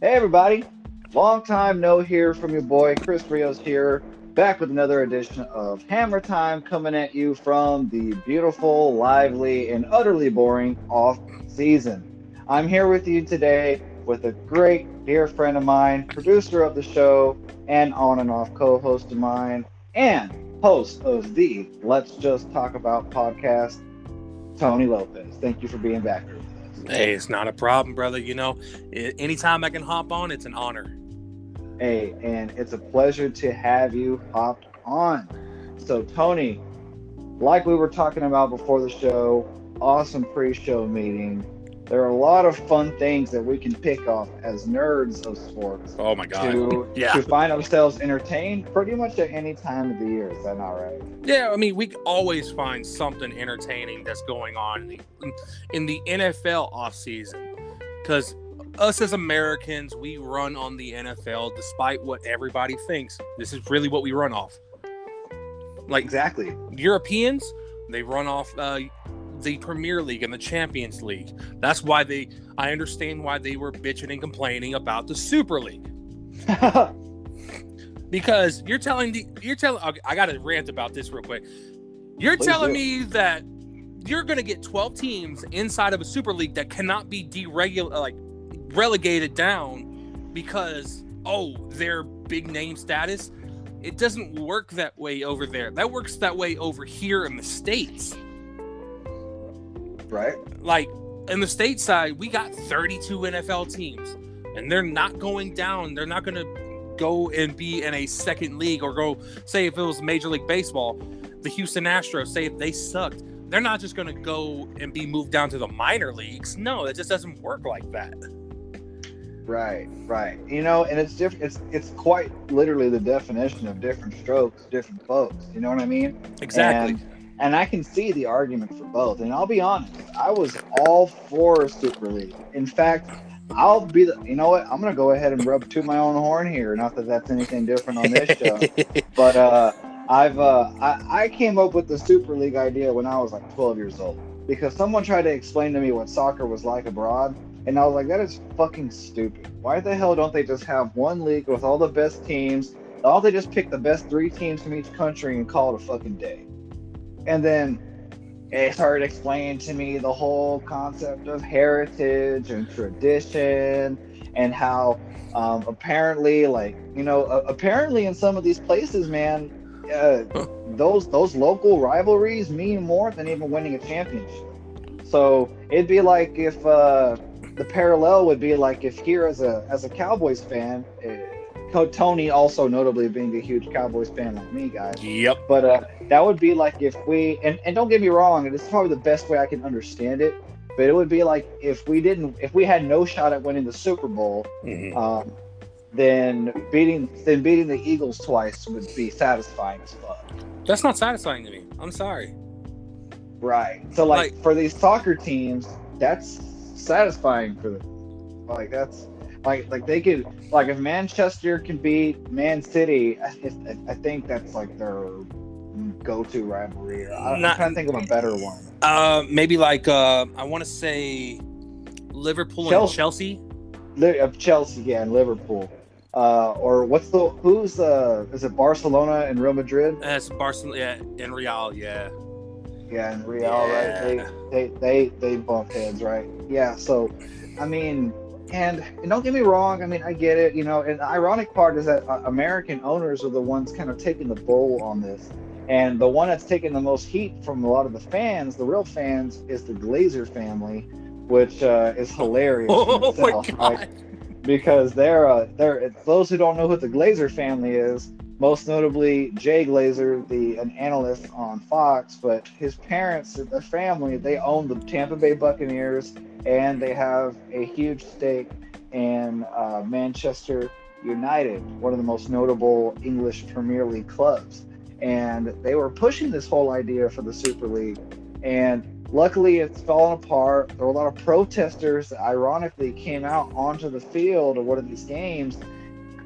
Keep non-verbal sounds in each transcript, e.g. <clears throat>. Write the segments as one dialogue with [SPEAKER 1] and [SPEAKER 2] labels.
[SPEAKER 1] Hey everybody, long time no hear from your boy. Chris Rios here, back with another edition of Hammer Time coming at you from the beautiful, lively, and utterly boring off season. I'm here with you today with a great dear friend of mine, producer of the show, and on and off co-host of mine, and host of the Let's Just Talk About podcast, Tony Lopez. Thank you for being back here with us.
[SPEAKER 2] Hey, it's not a problem, brother. You know, anytime I can hop on, it's an honor.
[SPEAKER 1] Hey, and it's a pleasure to have you hopped on. So, Tony, like we were talking about before the show, awesome pre show meeting. There are a lot of fun things that we can pick off as nerds of sports
[SPEAKER 2] Oh my god.
[SPEAKER 1] to, <laughs>
[SPEAKER 2] Yeah.
[SPEAKER 1] to find ourselves entertained pretty much at any time of the year. Is that not right?
[SPEAKER 2] Yeah, I mean, we always find something entertaining that's going on in the in the NFL offseason. Because us as Americans, we run on the NFL despite what everybody thinks. This is really what we run off. Like
[SPEAKER 1] Exactly.
[SPEAKER 2] Europeans, they run off uh, the Premier League and the Champions League. That's why they. I understand why they were bitching and complaining about the Super League <laughs> because you're telling the you're telling. Okay, I got to rant about this real quick. You're
[SPEAKER 1] Please
[SPEAKER 2] telling
[SPEAKER 1] do.
[SPEAKER 2] me that you're going to get 12 teams inside of a Super League that cannot be deregul like relegated down because oh they're big name status. It doesn't work that way over there. That works that way over here in the states.
[SPEAKER 1] Right?
[SPEAKER 2] Like in the state side, we got 32 NFL teams, and they're not going down. They're not going to go and be in a second league or go say if it was Major League Baseball, the Houston Astros. Say if they sucked, they're not just going to go and be moved down to the minor leagues. No, it just doesn't work like that.
[SPEAKER 1] Right, right. You know, and it's different. It's it's quite literally the definition of different strokes, different folks. You know what I mean?
[SPEAKER 2] Exactly.
[SPEAKER 1] And, and I can see the argument for both. And I'll be honest, I was all for Super League. In fact, I'll be the. You know what? I'm gonna go ahead and rub to my own horn here. Not that that's anything different on this show, <laughs> but uh, I've uh, I, I came up with the Super League idea when I was like 12 years old because someone tried to explain to me what soccer was like abroad, and I was like, that is fucking stupid. Why the hell don't they just have one league with all the best teams? All they just pick the best three teams from each country and call it a fucking day. And then it started explaining to me the whole concept of heritage and tradition and how um, apparently, like you know, uh, apparently in some of these places, man, uh, <laughs> those those local rivalries mean more than even winning a championship. So it'd be like if uh, the parallel would be like if here as a as a Cowboys fan, uh, Co- Tony also notably being a huge Cowboys fan like me, guys.
[SPEAKER 2] Yep.
[SPEAKER 1] But uh, that would be like if we and, and don't get me wrong, and it's probably the best way I can understand it. But it would be like if we didn't, if we had no shot at winning the Super Bowl,
[SPEAKER 2] Mhm.
[SPEAKER 1] um, then beating then beating the Eagles twice would be satisfying as fuck.
[SPEAKER 2] That's not satisfying to me. I'm sorry.
[SPEAKER 1] Right. So like,
[SPEAKER 2] Like-
[SPEAKER 1] for these soccer teams, that's satisfying for them. Like that's like like they could like if Manchester can beat Man City, I, I- I think that's like their go-to rivalry. I, I'm
[SPEAKER 2] Not-
[SPEAKER 1] trying to think of a better one.
[SPEAKER 2] Uh, maybe like uh, I want to say Liverpool
[SPEAKER 1] Chelsea.
[SPEAKER 2] and Chelsea.
[SPEAKER 1] Li- Of Chelsea, yeah, and Liverpool. Uh, or what's the who's uh is it Barcelona and Real Madrid?
[SPEAKER 2] That's Barcelona yeah, and Real. Yeah.
[SPEAKER 1] Yeah, and Real,
[SPEAKER 2] Yeah.
[SPEAKER 1] right? They, they they they bump heads, right? Yeah. So, I mean, and, and don't get me wrong. I mean, I get it. You know, and the ironic part is that uh, American owners are the ones kind of taking the bull on this, and the one that's taking the most heat from a lot of the fans, the real fans, is the Glazer family, which uh, is hilarious. in <laughs>
[SPEAKER 2] Oh my god.
[SPEAKER 1] right? because they're uh, they're those who don't know who the Glazer family is, most notably Jay Glazer, the an analyst on Fox, but his parents, their family, they own the Tampa Bay Buccaneers, and they have a huge stake in uh, Manchester United, one of the most notable English Premier League clubs. And they were pushing this whole idea for the Super League, and luckily it's fallen apart. There were a lot of protesters that ironically came out onto the field of one of these games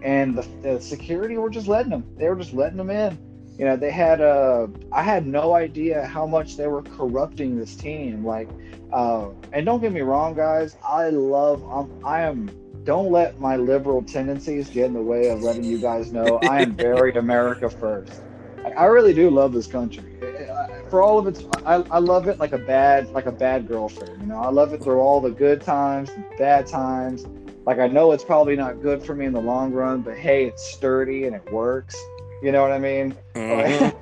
[SPEAKER 1] and the, the security were just letting them. They were just letting them in. You know, they had uh, I had no idea how much they were corrupting this team. Like, uh, and don't get me wrong, guys. I love. I'm, I am. Don't let my liberal tendencies get in the way of letting you guys know I am very <laughs> America first. I, I really do love this country. For all of its, I, I love it like a bad like a bad girlfriend. You know, I love it through all the good times, bad times like I know it's probably not good for me in the long run, but hey, it's sturdy and it works. You know what I mean?
[SPEAKER 2] Mhm.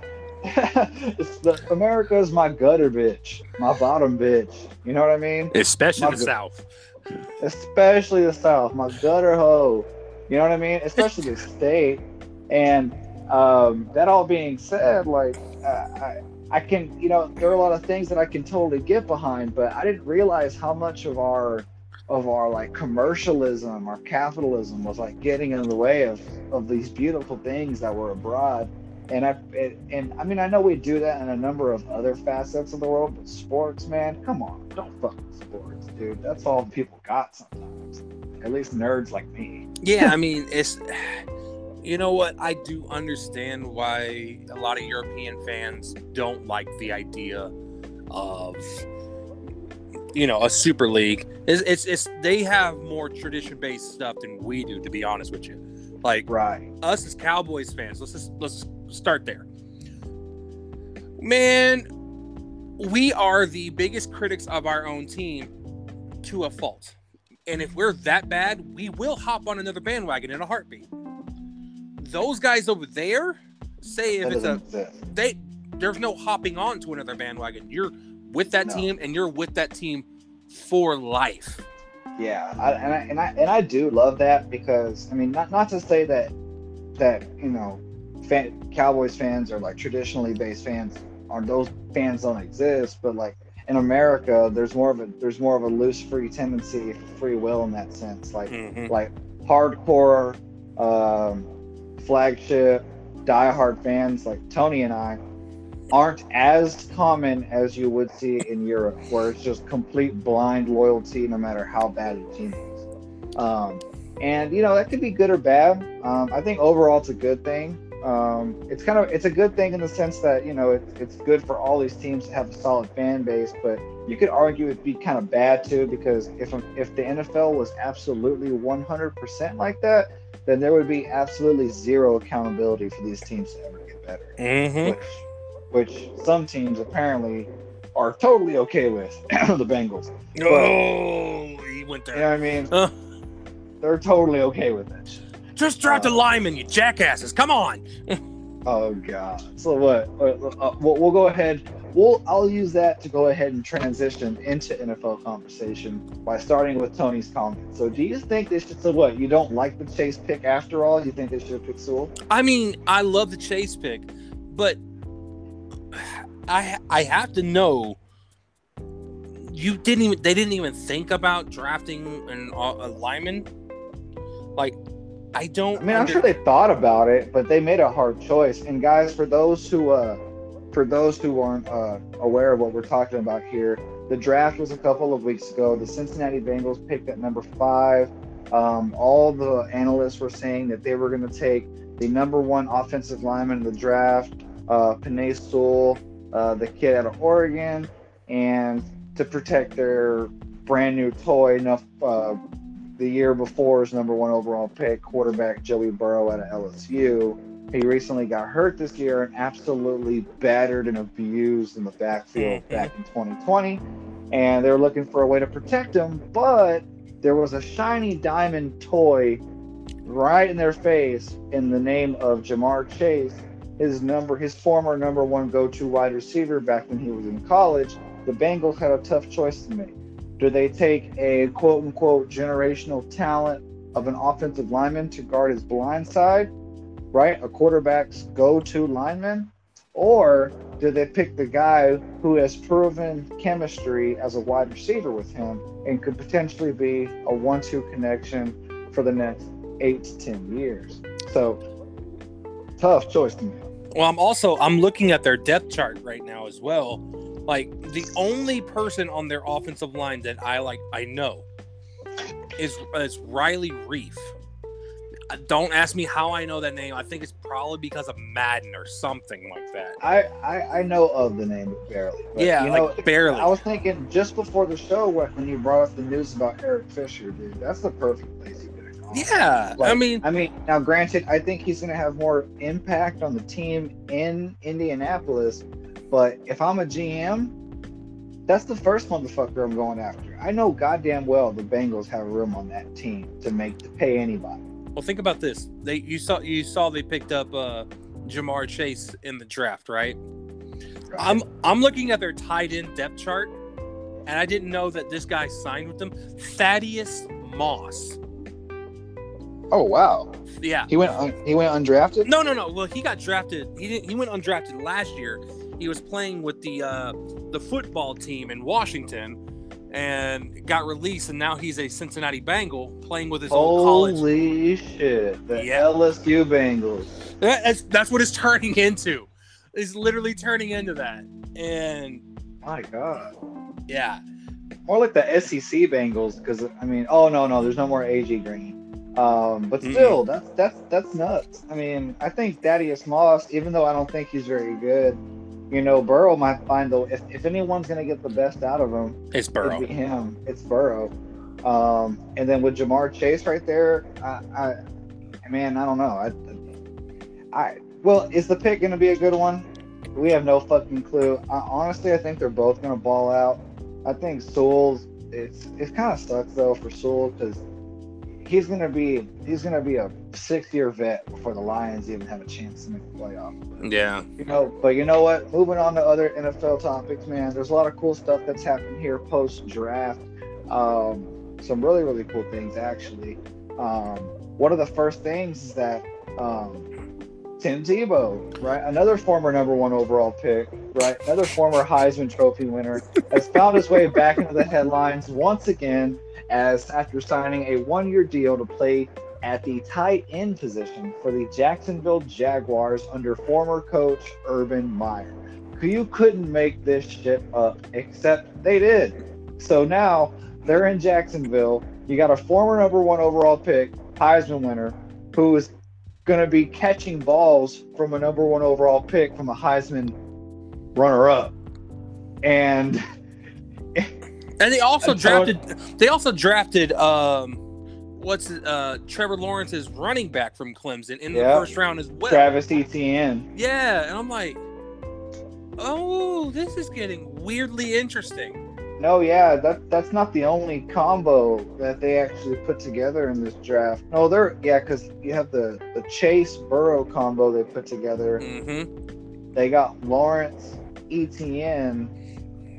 [SPEAKER 2] <laughs>
[SPEAKER 1] the America is my gutter bitch, my bottom bitch. You know what I mean?
[SPEAKER 2] Especially
[SPEAKER 1] My
[SPEAKER 2] the South.
[SPEAKER 1] Especially the South, my gutter hoe. You know what I mean? Especially the state. And um, that all being said, like uh, I, I can, you know, there are a lot of things that I can totally get behind, but I didn't realize how much of our of our like commercialism, our capitalism was like getting in the way of of these beautiful things that were abroad. And I it, and I mean I know we do that in a number of other facets of the world, but sports, man, come on, don't fuck with sports, dude. That's all people got sometimes. At least nerds like me.
[SPEAKER 2] Yeah, I <laughs> mean, it's you know what? I do understand why a lot of European fans don't like the idea of you know a super league. It's it's, it's they have more tradition based stuff than we do. To be honest with you, like
[SPEAKER 1] Right.
[SPEAKER 2] us as Cowboys fans, let's just let's start there. Man, we are the biggest critics of our own team to a fault. And if we're that bad, we will hop on another bandwagon in a heartbeat. Those guys over there say if
[SPEAKER 1] That
[SPEAKER 2] it's a they there's no hopping on to another bandwagon. You're with that
[SPEAKER 1] No.
[SPEAKER 2] team and you're with that team for life.
[SPEAKER 1] Yeah, I, and I and I and I do love that because I mean, not not to say that that you know, fan, Cowboys fans are like traditionally based fans, or those fans don't exist, but like in America, there's more of a there's more of a loose free tendency, free will in that sense, like
[SPEAKER 2] Mhm.
[SPEAKER 1] like hardcore, um, flagship, diehard fans like Tony and I aren't as common as you would see in Europe, where it's just complete blind loyalty no matter how bad the team is. Um, and you know that could be good or bad. Um, I think overall it's a good thing. Um, it's kind of it's a good thing in the sense that you know it, it's good for all these teams to have a solid fan base, but you could argue it'd be kind of bad too because if if the NFL was absolutely 100% like that, then there would be absolutely zero accountability for these teams to ever get better
[SPEAKER 2] Mhm.
[SPEAKER 1] which which some teams apparently are totally okay with <clears throat> the Bengals.
[SPEAKER 2] Oh, he went
[SPEAKER 1] You
[SPEAKER 2] there.
[SPEAKER 1] know what I mean?
[SPEAKER 2] Uh.
[SPEAKER 1] They're totally okay with it.
[SPEAKER 2] Just drop the
[SPEAKER 1] Uh,
[SPEAKER 2] lineman, you jackasses. Come on. <laughs>
[SPEAKER 1] Oh god. So what? Uh, uh, we'll, we'll go ahead. We'll I'll use that to go ahead and transition into NFL conversation by starting with Tony's comment. So do you think they should? So what? You don't like the Chase pick after all? You think they should have picked Sewell?
[SPEAKER 2] I mean, I love the chase pick, but I I have to know you didn't even they didn't even think about drafting an a lineman. Like, I don't.
[SPEAKER 1] I mean, I'm sure they thought about it, but they made a hard choice. And guys, for those who uh, for those who aren't uh, aware of what we're talking about here, the draft was a couple of weeks ago. The Cincinnati Bengals picked at number five. Um, all the analysts were saying that they were going to take the number one offensive lineman in the draft, uh, Penei Sewell, uh, the kid out of Oregon, and to protect their brand new toy, enough uh, the year before his number one overall pick, quarterback Joey Burrow out of LSU. He recently got hurt this year and absolutely battered and abused in the backfield
[SPEAKER 2] Mhm.
[SPEAKER 1] back in 2020. And they were looking for a way to protect him, but there was a shiny diamond toy right in their face in the name of Ja'Marr Chase, his number, his former number one go-to wide receiver back when he was in college. The Bengals had a tough choice to make. Do they take a quote unquote generational talent of an offensive lineman to guard his blind side, right? A quarterback's go to lineman? Or do they pick the guy who has proven chemistry as a wide receiver with him and could potentially be a one two connection for the next eight to 10 years? So, tough choice to make.
[SPEAKER 2] Well, I'm also I'm looking at their depth chart right now as well. Like the only person on their offensive line that I like I know is is Riley Reiff. Uh, don't ask me how I know that name. I think it's probably because of Madden or something like that.
[SPEAKER 1] I, I, I know of the name barely.
[SPEAKER 2] yeah,
[SPEAKER 1] you know,
[SPEAKER 2] like barely.
[SPEAKER 1] I was thinking just before the show when when you brought up the news about Eric Fisher, dude. That's the perfect place you could have gone.
[SPEAKER 2] yeah, I mean,
[SPEAKER 1] I mean, now granted, I think he's going to have more impact on the team in Indianapolis, but if I'm a GM, that's the first motherfucker I'm going after. I know goddamn well the Bengals have room on that team to make to pay anybody.
[SPEAKER 2] well, think about this. They you saw you saw they picked up uh, Ja'Marr Chase in the draft, right? I'm I'm looking at their tight end depth chart, and I didn't know that this guy signed with them. Thaddeus Moss.
[SPEAKER 1] Oh wow,
[SPEAKER 2] Yeah.
[SPEAKER 1] he went un- he went undrafted.
[SPEAKER 2] No, no, no. Well, he got drafted. He didn't. He went undrafted last year. He was playing with the uh, the football team in Washington, and got released. And now he's a Cincinnati Bengal playing with his old college.
[SPEAKER 1] Holy shit, the
[SPEAKER 2] Yeah.
[SPEAKER 1] LSU Bengals.
[SPEAKER 2] That's that's what it's <laughs> turning into. It's literally turning into that. And
[SPEAKER 1] My God.
[SPEAKER 2] yeah,
[SPEAKER 1] More like the SEC Bengals, because I mean, oh no, no, there's no more AJ Green. Um, but still, that's that's that's nuts. I mean, I think Thaddeus Moss, even though I don't think he's very good, you know, Burrow might find though if, if anyone's gonna get the best out of him,
[SPEAKER 2] it's
[SPEAKER 1] it'd
[SPEAKER 2] Burrow.
[SPEAKER 1] be him. It's Burrow. Um, and then with Ja'Marr Chase right there, I, I man, I don't know. I, I well, is the pick gonna be a good one? We have no fucking clue. I, honestly, I think they're both gonna ball out. I think Sewell's. It's it kind of sucks though for Sewell because he's gonna be he's gonna be a six year vet before the Lions even have a chance to make the playoff.
[SPEAKER 2] Yeah.
[SPEAKER 1] You know, but you know what? Moving on to other NFL topics, man. There's a lot of cool stuff that's happened here post draft. Um, some really really cool things actually. Um, one of the first things is that um, Tim Tebow, right, another former number one overall pick, right, another former Heisman Trophy winner, has found his way back into the headlines once again as after signing a one-year deal to play at the tight end position for the Jacksonville Jaguars under former coach Urban Meyer. You couldn't make this shit up, except they did. So now they're in Jacksonville. You got a former number one overall pick, Heisman winner, who is going to be catching balls from a number one overall pick from a Heisman runner up. And
[SPEAKER 2] And they also drafted. They also drafted. Um, what's uh Trevor Lawrence's running back from Clemson in
[SPEAKER 1] Yeah.
[SPEAKER 2] the first round as well.
[SPEAKER 1] Travis Etienne.
[SPEAKER 2] Yeah, and I'm like, oh, this is getting weirdly interesting.
[SPEAKER 1] No, yeah, that that's not the only combo that they actually put together in this draft. No, they're yeah, because you have the the Chase Burrow combo they put together.
[SPEAKER 2] Mm-hmm.
[SPEAKER 1] They got Lawrence Etienne,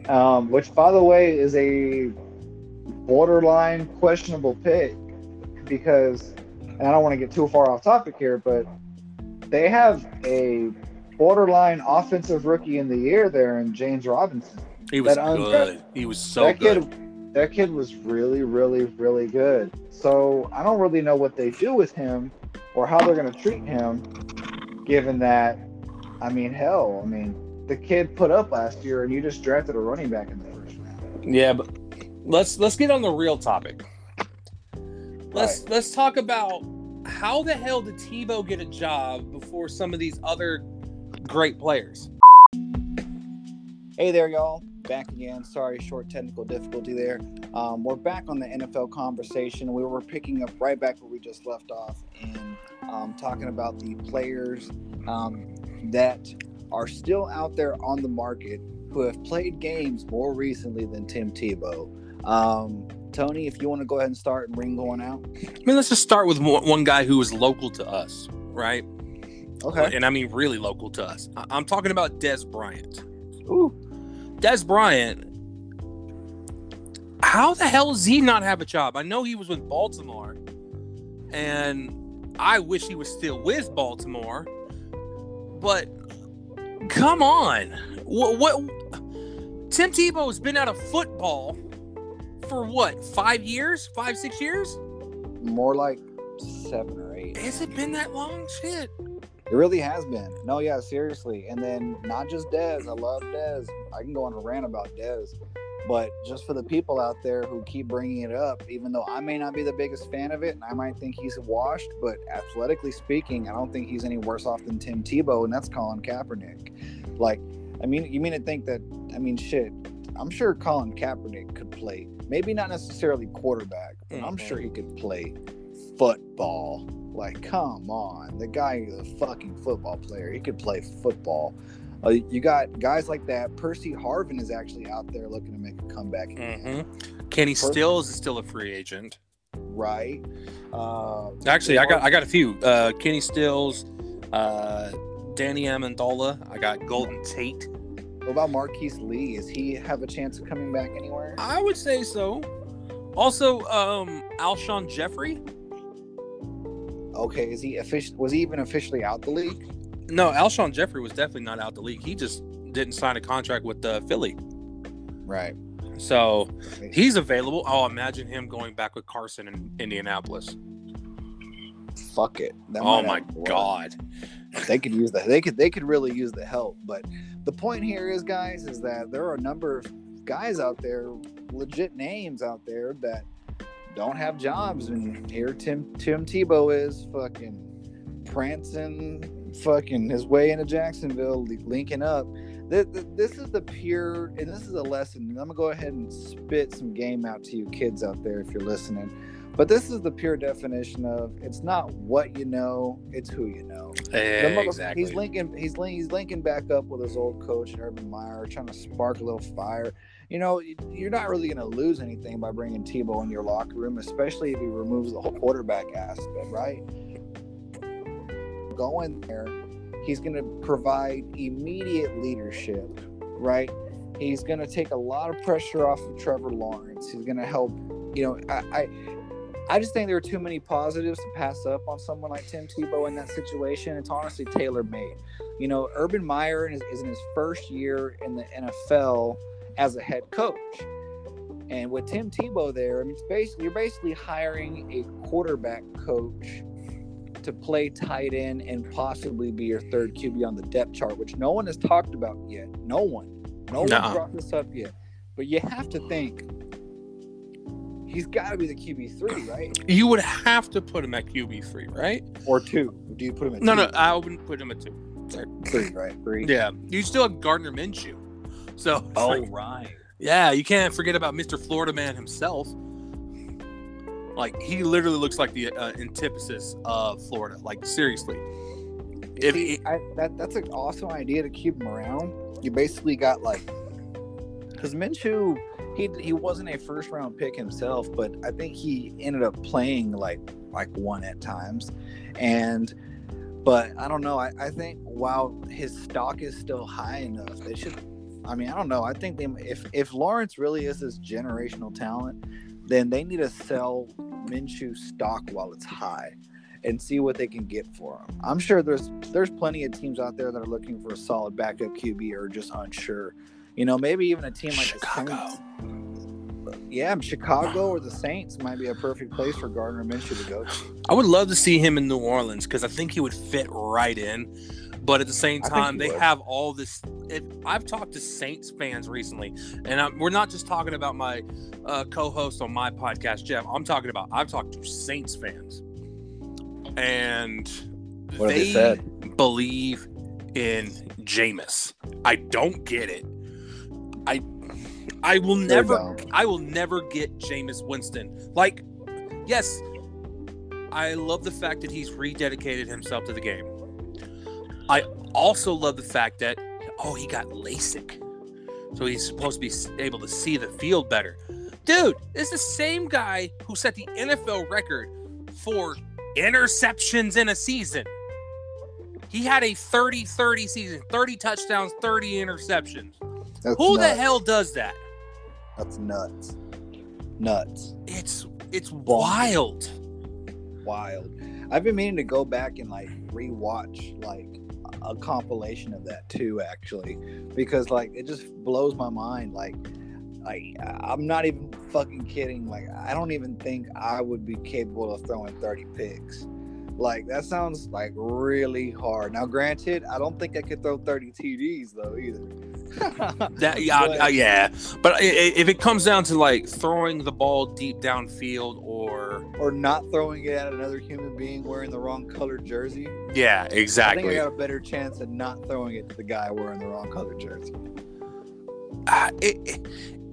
[SPEAKER 1] um, which by the way is a borderline questionable pick because, and I don't want to get too far off topic here, but they have a borderline offensive rookie in the year there in James Robinson.
[SPEAKER 2] He was
[SPEAKER 1] That
[SPEAKER 2] good. He was so
[SPEAKER 1] that
[SPEAKER 2] good.
[SPEAKER 1] kid, that kid was really, really, really good. So I don't really know what they do with him or how they're going to treat him, given that, I mean, hell, I mean, the kid put up last year, and you just drafted a running back in the first round.
[SPEAKER 2] Yeah, but let's let's get on the real topic. Let's let's talk about how the hell did Tebow get a job before some of these other great players?
[SPEAKER 3] Hey there, y'all. Back again. Sorry, short technical difficulty there. Um, we're back on the NFL conversation. We were picking up right back where we just left off and um, talking about the players um, that are still out there on the market who have played games more recently than Tim Tebow. Um, Tony, if you want to go ahead and start and ring going out.
[SPEAKER 2] I mean, let's just start with one one guy who is local to us, right?
[SPEAKER 3] Okay.
[SPEAKER 2] And I mean really local to us. I'm talking about Dez Bryant.
[SPEAKER 3] Ooh.
[SPEAKER 2] Dez Bryant. How the hell does he not have a job? I know he was with Baltimore, and I wish he was still with Baltimore. But come on, what? what Tim Tebow has been out of football for what? Five years? Five, six years?
[SPEAKER 3] More like seven or eight.
[SPEAKER 2] Has it been that long? Shit.
[SPEAKER 3] It really has been. No, yeah, seriously. And then not just Dez. I love Dez. I can go on a rant about Dez.
[SPEAKER 1] But just for the people out there who keep bringing it up, even though I may not be the biggest fan of it, and I might think he's washed, but athletically speaking, I don't think he's any worse off than Tim Tebow, and that's Colin Kaepernick. Like, I mean, you mean to think that? I mean, shit. I'm sure Colin Kaepernick could play, maybe not necessarily quarterback, but I'm
[SPEAKER 2] Mhm.
[SPEAKER 1] sure he could play football. Like, come on, the guy is a fucking football player. He could play football. Uh, you got guys like that. Percy Harvin is actually out there looking to make a comeback, again,
[SPEAKER 2] hmm Kenny Stills is still a free agent.
[SPEAKER 1] right? Uh,
[SPEAKER 2] Actually, I got I got a few. Uh, Kenny Stills, uh, Danny Amendola. I got Golden Tate.
[SPEAKER 1] what about Marquise Lee? Is he have a chance of coming back anywhere?
[SPEAKER 2] I would say so. Also, um, Alshon Jeffery.
[SPEAKER 1] Okay, is he official? Was he even officially out the league?
[SPEAKER 2] No, Alshon Jeffery was definitely not out the league. He just didn't sign a contract with uh, Philly,
[SPEAKER 1] Right.
[SPEAKER 2] so he's available. Oh, imagine him going back with Carson in Indianapolis.
[SPEAKER 1] Fuck it. That
[SPEAKER 2] Oh my
[SPEAKER 1] have to work.
[SPEAKER 2] God.
[SPEAKER 1] they could use that. They could. They could really use the help. But the point here is, guys, is that there are a number of guys out there, legit names out there that don't have jobs, and here Tim Tim Tebow is fucking prancing, fucking his way into Jacksonville, linking up. Th- th- This is the pure, and this is a lesson. I'm gonna go ahead and spit some game out to you kids out there if you're listening. But this is the pure definition of it's not what you know, it's who you know. The mother-
[SPEAKER 2] exactly.
[SPEAKER 1] He's linking. He's link, he's linking back up with his old coach Urban Meyer, trying to spark a little fire. You know, you're not really going to lose anything by bringing Tebow in your locker room, especially if he removes the whole quarterback aspect, right? Go in there. He's going to provide immediate leadership, right? He's going to take a lot of pressure off of Trevor Lawrence. He's going to help. You know, I, I I just think there are too many positives to pass up on someone like Tim Tebow in that situation. It's honestly tailor made. You know, Urban Meyer is, is in his first year in the NFL as a head coach. And with Tim Tebow there, I mean, it's basically you're basically hiring a quarterback coach to play tight end and possibly be your third QB on the depth chart, which no one has talked about yet. No one, no
[SPEAKER 2] Nuh-uh.
[SPEAKER 1] one brought this up yet. But you have to think he's got to be the QB three, right?
[SPEAKER 2] You would have to put him at QB three, right?
[SPEAKER 1] Or two? Do you put him at
[SPEAKER 2] No,
[SPEAKER 1] two?
[SPEAKER 2] no, no, I wouldn't put him at two.
[SPEAKER 1] three, right? Three.
[SPEAKER 2] Yeah, you still have Gardner Minshew. So, it's
[SPEAKER 1] Oh,
[SPEAKER 2] like,
[SPEAKER 1] right.
[SPEAKER 2] yeah, you can't forget about Mr. Florida Man himself. Like he literally looks like the uh, antithesis of Florida. Like seriously, If
[SPEAKER 1] See,
[SPEAKER 2] he-
[SPEAKER 1] I, that that's an awesome idea to keep him around. You basically got like, because Minshew, he he wasn't a first round pick himself, but I think he ended up playing like like one at times, and but I don't know. I, I think while his stock is still high enough, they should. I mean, I don't know. I think they if if Lawrence really is this generational talent, then they need to sell Minshew stock while it's high and see what they can get for him. I'm sure there's there's plenty of teams out there that are looking for a solid backup QB or just unsure. You know, maybe even a team like
[SPEAKER 2] Chicago.
[SPEAKER 1] the Saints. Yeah, Chicago or the Saints might be a perfect place for Gardner Minshew to go to.
[SPEAKER 2] I would love to see him in New Orleans because I think he would fit right in. But at the same time, they
[SPEAKER 1] would.
[SPEAKER 2] have all this. If, I've talked to Saints fans recently, and i we're not just talking about my uh, co-host on my podcast, Jeff. I'm talking about I've talked to Saints fans, and
[SPEAKER 1] What they
[SPEAKER 2] they believe in Jameis. I don't get it. I I will never. I will never get Jameis Winston. Like, yes, I love the fact that he's rededicated himself to the game. I also love the fact that oh, he got LASIK, so he's supposed to be able to see the field better. Dude, this is the same guy who set the NFL record for interceptions in a season. He had a 30-30 season, 30 touchdowns, 30 interceptions.
[SPEAKER 1] That's
[SPEAKER 2] Who the hell does that?
[SPEAKER 1] That's nuts. Nuts.
[SPEAKER 2] It's it's wild.
[SPEAKER 1] Wild. I've been meaning to go back and like rewatch like a compilation of that too, actually, because like it just blows my mind. Like, like I'm not even fucking kidding. Like, I don't even think I would be capable of throwing 30 picks. Like that sounds like really hard. Now, granted, I don't think I could throw 30 TDs though either. <laughs>
[SPEAKER 2] That yeah,
[SPEAKER 1] But-
[SPEAKER 2] uh, yeah. But i- i- if it comes down to like throwing the ball deep downfield or
[SPEAKER 1] or not throwing it at another human being wearing the wrong colored jersey.
[SPEAKER 2] yeah, exactly.
[SPEAKER 1] I think I got a better chance of not throwing it to the guy wearing the wrong colored jersey.
[SPEAKER 2] Uh, it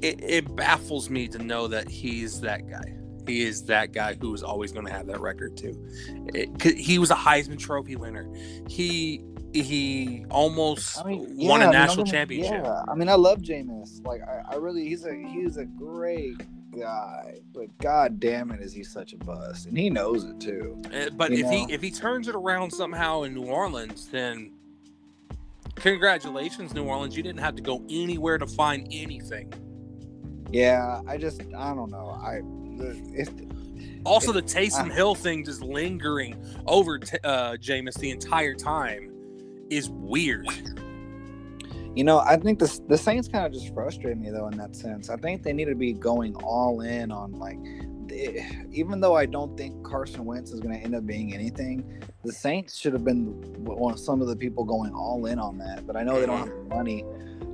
[SPEAKER 2] it it baffles me to know that he's that guy. He is that guy who is always going to have that record too. It- he was a Heisman Trophy winner. He he almost
[SPEAKER 1] I mean,
[SPEAKER 2] won
[SPEAKER 1] yeah, I
[SPEAKER 2] a
[SPEAKER 1] mean,
[SPEAKER 2] national
[SPEAKER 1] I'm
[SPEAKER 2] championship.
[SPEAKER 1] Yeah, I mean, I love Jameis. Like, I, I really, he's a he's a great guy, but god damn it, is he such a bust, and he knows it too.
[SPEAKER 2] Uh, But if he if he turns it around somehow in New Orleans, then congratulations, New Orleans. You didn't have to go anywhere to find anything.
[SPEAKER 1] Yeah, I just, I don't know. I, if
[SPEAKER 2] Also, the Taysom
[SPEAKER 1] I-
[SPEAKER 2] Hill thing just lingering over t- uh, Jameis the entire time is weird.
[SPEAKER 1] You know, I think the the Saints kind of just frustrate me though in that sense. I think they need to be going all in on like, Eh, even though I don't think Carson Wentz is going to end up being anything, the Saints should have been one of some of the people going all in on that. But I know they don't have the mm-hmm. money.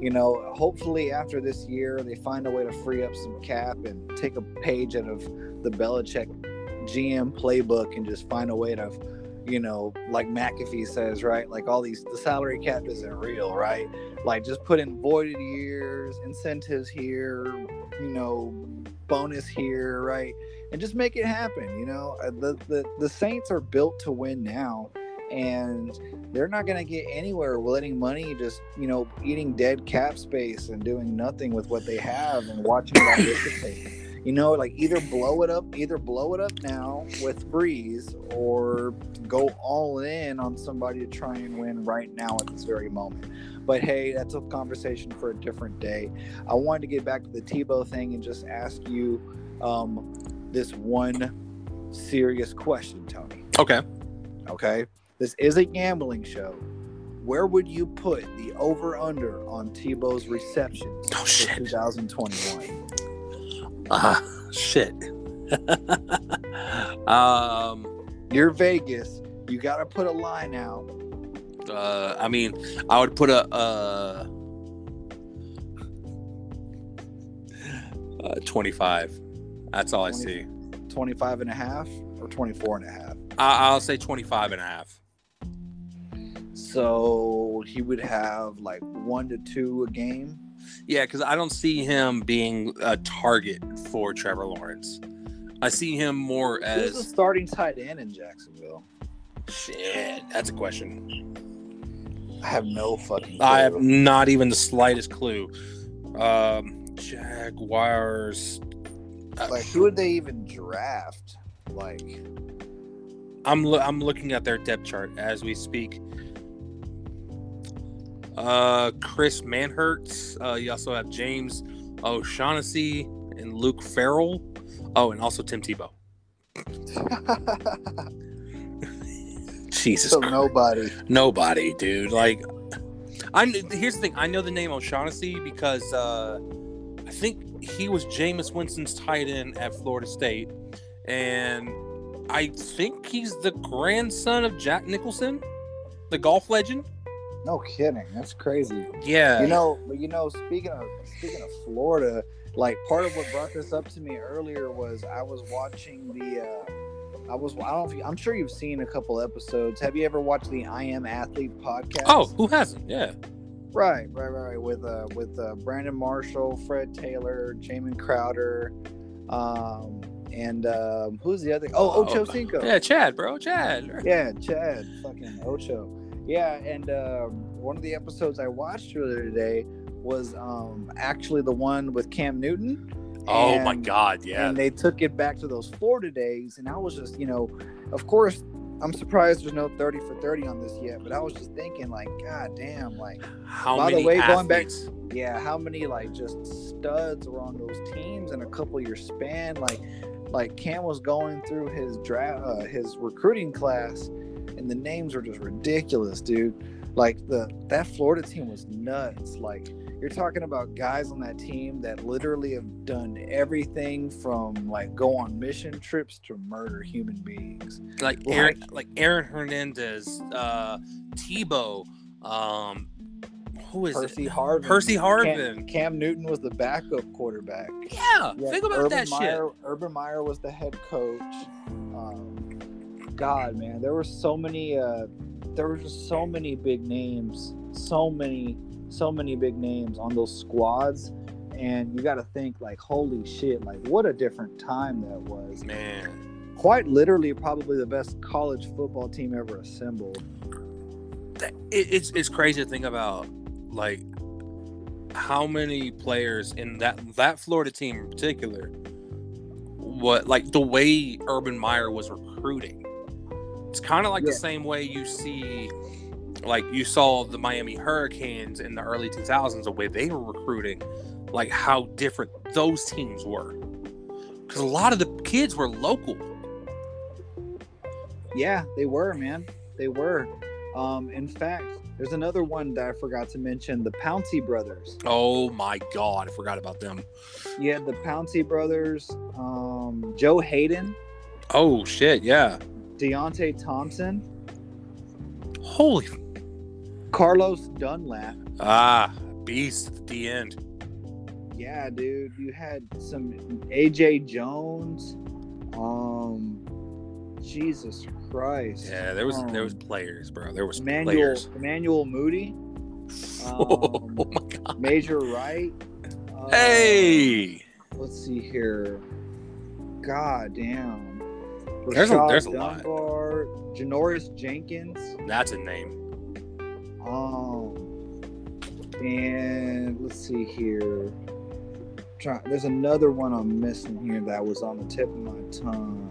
[SPEAKER 1] You know, hopefully after this year they find a way to free up some cap and take a page out of the Belichick GM playbook and just find a way to you know, like McAfee says, right? Like all these, the salary cap isn't real, right? Like just put in voided years, incentives here, you know, bonus here, right? And just make it happen. You know, Uh, the the the Saints are built to win now, and they're not going to get anywhere letting money just you know eating dead cap space and doing nothing with what they have and watching it all <coughs> dissipate. You know, like either blow it up, either blow it up now with Brees, or go all in on somebody to try and win right now at this very moment. But hey, that's a conversation for a different day. I wanted to get back to the Tebow thing and just ask you um, this one serious question, Tony.
[SPEAKER 2] Okay.
[SPEAKER 1] Okay, this is a gambling show. Where would you put the over under on Tebow's receptions
[SPEAKER 2] Oh,
[SPEAKER 1] for
[SPEAKER 2] shit.
[SPEAKER 1] 2021?
[SPEAKER 2] Ah, shit. <laughs> um,
[SPEAKER 1] You're Vegas. You got to put a line out.
[SPEAKER 2] Uh, I mean, I would put a uh, uh, 25. That's all I see.
[SPEAKER 1] 25 and a half or 24 and a half.
[SPEAKER 2] I- I'll say 25 and a half.
[SPEAKER 1] So he would have like one to two a game.
[SPEAKER 2] Yeah, because I don't see him being a target for Trevor Lawrence. I see him more
[SPEAKER 1] Who's the
[SPEAKER 2] as
[SPEAKER 1] starting tight end in Jacksonville?
[SPEAKER 2] shit. That's a question.
[SPEAKER 1] I have no fucking.
[SPEAKER 2] I have not even the slightest clue. Um, Jaguars. Uh,
[SPEAKER 1] like who would they even draft? Like
[SPEAKER 2] I'm lo- I'm looking at their depth chart as we speak. Uh, Chris Manhertz. Uh, you also have James O'Shaughnessy and Luke Farrell. Oh, and also Tim Tebow. <laughs> Jesus
[SPEAKER 1] so nobody.
[SPEAKER 2] Nobody, dude. Like, I kn- here's the thing. I know the name O'Shaughnessy because uh, I think he was Jameis Winston's tight end at Florida State, and I think he's the grandson of Jack Nicholson, the golf legend.
[SPEAKER 1] No kidding. That's crazy.
[SPEAKER 2] Yeah,
[SPEAKER 1] You know, but you know, speaking of speaking of Florida, like part of what brought this up to me earlier was I was watching the. uh I was. I don't know if you, I'm sure you've seen a couple episodes. Have you ever watched the I Am Athlete podcast?
[SPEAKER 2] Oh, who hasn't? Yeah.
[SPEAKER 1] Right, right, right, right. With uh, with uh, Brandon Marshall, Fred Taylor, Channing Crowder, um, and um, who's the other? Oh, Ocho
[SPEAKER 2] Oh,
[SPEAKER 1] Cinco.
[SPEAKER 2] Yeah, Chad, bro, Chad.
[SPEAKER 1] Yeah, Chad, fucking Ocho. Yeah, and um, one of the episodes I watched earlier today was um, actually the one with Cam Newton.
[SPEAKER 2] Oh my God, yeah.
[SPEAKER 1] And they took it back to those Florida days, and I was just, you know, of course, I'm surprised there's no 30 for 30 on this yet, but I was just thinking, like, God damn, like,
[SPEAKER 2] How
[SPEAKER 1] by the
[SPEAKER 2] many
[SPEAKER 1] way, going back- yeah, how many like just studs were on those teams in a couple year span? Like, like Cam was going through his draft, uh, his recruiting class, and the names were just ridiculous, dude. Like the that Florida team was nuts. Like you're talking about guys on that team that literally have done everything from like go on mission trips to murder human beings.
[SPEAKER 2] like Aaron, like Aaron Hernandez, uh, Tebow. Um, Who is
[SPEAKER 1] Percy
[SPEAKER 2] it?
[SPEAKER 1] Harvin.
[SPEAKER 2] Percy
[SPEAKER 1] Cam,
[SPEAKER 2] Harvin.
[SPEAKER 1] Cam Newton was the backup quarterback.
[SPEAKER 2] Yeah,
[SPEAKER 1] Yeah,
[SPEAKER 2] think about
[SPEAKER 1] Urban
[SPEAKER 2] that
[SPEAKER 1] Meyer, Urban Meyer was the head coach. Um, God, man, there were so many. Uh, there were just so many big names, so many, so many big names on those squads, and you got to think like, holy shit, like what a different time that was.
[SPEAKER 2] Man.
[SPEAKER 1] Quite literally, probably the best college football team ever assembled.
[SPEAKER 2] that, it, it's it's crazy to think about like how many players in that that Florida team in particular what like the way Urban Meyer was recruiting it's kind of like
[SPEAKER 1] Yeah.
[SPEAKER 2] the same way you see like you saw the Miami Hurricanes in the early 2000s the way they were recruiting like how different those teams were cuz a lot of the kids were local
[SPEAKER 1] Yeah, they were, man. They were. Um, in fact, there's another one that I forgot to mention: the Pouncey brothers.
[SPEAKER 2] oh my god I forgot about them
[SPEAKER 1] You had the Pouncey brothers, um, Joe Haden,
[SPEAKER 2] oh shit yeah
[SPEAKER 1] Deonte Thompson,
[SPEAKER 2] holy
[SPEAKER 1] Carlos Dunlap.
[SPEAKER 2] Ah, beast at the end.
[SPEAKER 1] Yeah, dude. You had some AJ Jones. Um, Jesus Christ.
[SPEAKER 2] Yeah, there was there
[SPEAKER 1] Um,
[SPEAKER 2] was players, bro. There was
[SPEAKER 1] Emmanuel
[SPEAKER 2] players.
[SPEAKER 1] Emmanuel Moody, <laughs>
[SPEAKER 2] oh
[SPEAKER 1] um,
[SPEAKER 2] my god.
[SPEAKER 1] Major Wright. uh,
[SPEAKER 2] Hey,
[SPEAKER 1] let's see here. God damn.
[SPEAKER 2] There's a-
[SPEAKER 1] Rashad
[SPEAKER 2] there's a lot.
[SPEAKER 1] Janoris Jenkins.
[SPEAKER 2] that's a name.
[SPEAKER 1] Um, and let's see here. Try, there's another one I'm missing here that was on the tip of my tongue.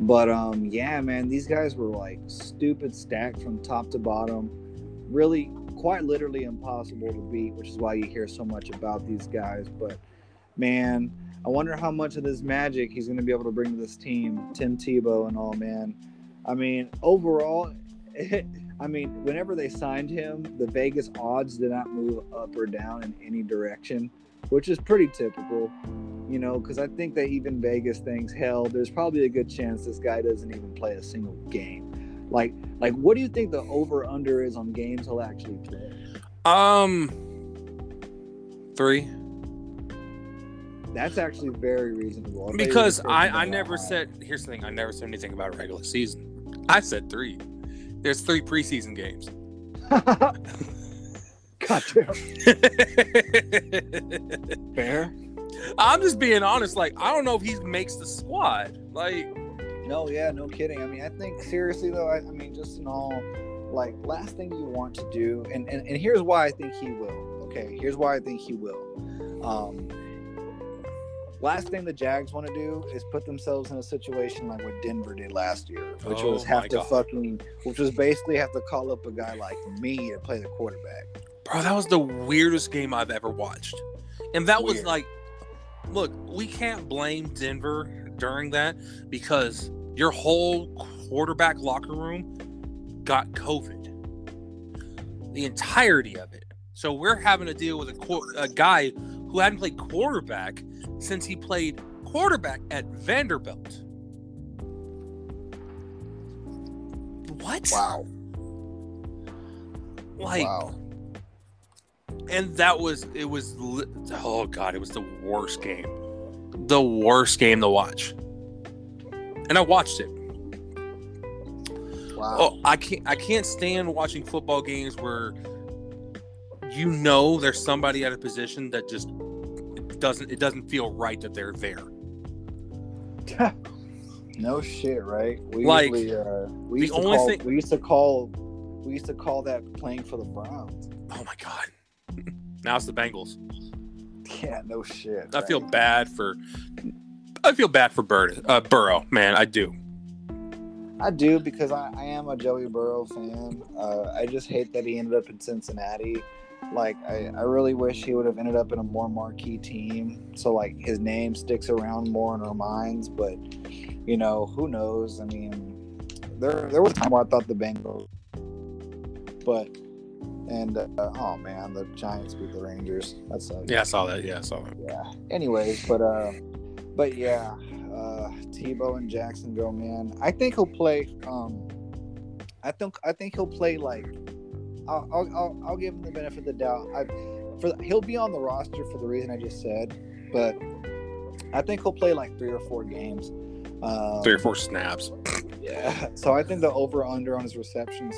[SPEAKER 1] But um, yeah, man, these guys were like stupid stacked from top to bottom. Really, quite literally impossible to beat, which is why you hear so much about these guys. But man, I wonder how much of this magic he's going to be able to bring to this team, Tim Tebow and all, man. I mean, overall, <laughs> I mean, whenever they signed him, the Vegas odds did not move up or down in any direction, which is pretty typical, you know, because I think that even Vegas thinks, hell, there's probably a good chance this guy doesn't even play a single game. Like, like, what do you think the over under is on games he'll actually play?
[SPEAKER 2] Um, three.
[SPEAKER 1] That's actually very reasonable. I
[SPEAKER 2] Because I I never said. Here's the thing. I never said anything about regular season. I said three. There's three preseason games. <laughs>
[SPEAKER 1] Gotcha. <laughs> Fair.
[SPEAKER 2] I'm just being honest. Like I don't know if he makes the squad. Like
[SPEAKER 1] No, yeah, no kidding. I mean, I think seriously though, I, I mean, just in all, like, last thing you want to do, and, and and here's why I think he will. Okay, here's why I think he will. Um, last thing the Jags want to do is put themselves in a situation like what Denver did last year, which
[SPEAKER 2] Oh
[SPEAKER 1] was have to
[SPEAKER 2] God.
[SPEAKER 1] fucking, which was basically have to call up a guy like me to play the quarterback.
[SPEAKER 2] Bro, that was the weirdest game I've ever watched. And that was like, look, we can't blame Denver during that because your whole quarterback locker room got COVID. The entirety of it. So we're having to deal with a, a guy who hadn't played quarterback since he played quarterback at Vanderbilt. What?
[SPEAKER 1] Wow.
[SPEAKER 2] Like,
[SPEAKER 1] wow.
[SPEAKER 2] and that was it was oh god it was the worst game the worst game to watch and i watched it
[SPEAKER 1] Wow.
[SPEAKER 2] oh i can't i can't stand watching football games where you know there's somebody at a position that just it doesn't it doesn't feel right that they're there <laughs>
[SPEAKER 1] No shit, right? We
[SPEAKER 2] Like,
[SPEAKER 1] usually, uh, we
[SPEAKER 2] the
[SPEAKER 1] used to
[SPEAKER 2] only
[SPEAKER 1] call,
[SPEAKER 2] thing-
[SPEAKER 1] we used to call we used to call that playing for the Browns.
[SPEAKER 2] oh my god <laughs> now it's the bengals
[SPEAKER 1] Yeah, no shit.
[SPEAKER 2] i feel bad for i feel bad for Bur- uh, burrow man i do
[SPEAKER 1] I do because I, I am a Joey Burrow fan. Uh, I just hate that he ended up in Cincinnati. Like I, I really wish he would have ended up in a more marquee team, so like his name sticks around more in our minds. But you know, who knows? I mean, there there was a time where I thought the Bengals, but and uh, oh man, the Giants beat the Rangers. That sucks.
[SPEAKER 2] yeah i saw that yeah i saw that
[SPEAKER 1] yeah. Anyways, but uh, but yeah, uh, Tebow and Jacksonville, man. I think he'll play. Um, I think I think he'll play like I'll, I'll, I'll, I'll give him the benefit of the doubt. I, for he'll be on the roster for the reason I just said, but I think he'll play like three or four games. Um,
[SPEAKER 2] Three or four snaps. <laughs>
[SPEAKER 1] Yeah. So I think the over under on his receptions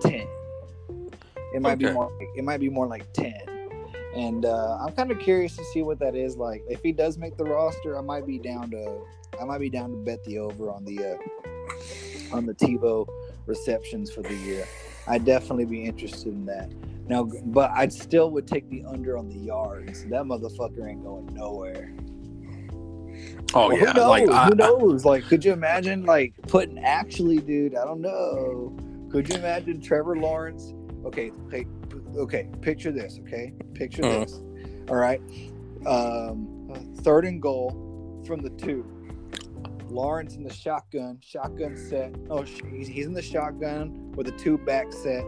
[SPEAKER 1] ten. It might be
[SPEAKER 2] Okay.
[SPEAKER 1] more. It might be more like ten. And uh, I'm kind of curious to see what that is like. If he does make the roster, I might be down to. I might be down to bet the over on the uh, on the Tebow receptions for the year. I'd definitely be interested in that. Now, but I still would take the under on the yards. That motherfucker ain't going nowhere.
[SPEAKER 2] Oh
[SPEAKER 1] Well,
[SPEAKER 2] yeah,
[SPEAKER 1] who knows?
[SPEAKER 2] like I,
[SPEAKER 1] who knows? Like, could you imagine like putting actually, dude? I don't know. Could you imagine Trevor Lawrence? Okay, okay, okay. Picture this. Okay, picture
[SPEAKER 2] Uh-huh.
[SPEAKER 1] this. All right. Um, third and goal from the two. Lawrence in the shotgun, shotgun set. Oh, he's he's in the shotgun with a two back set.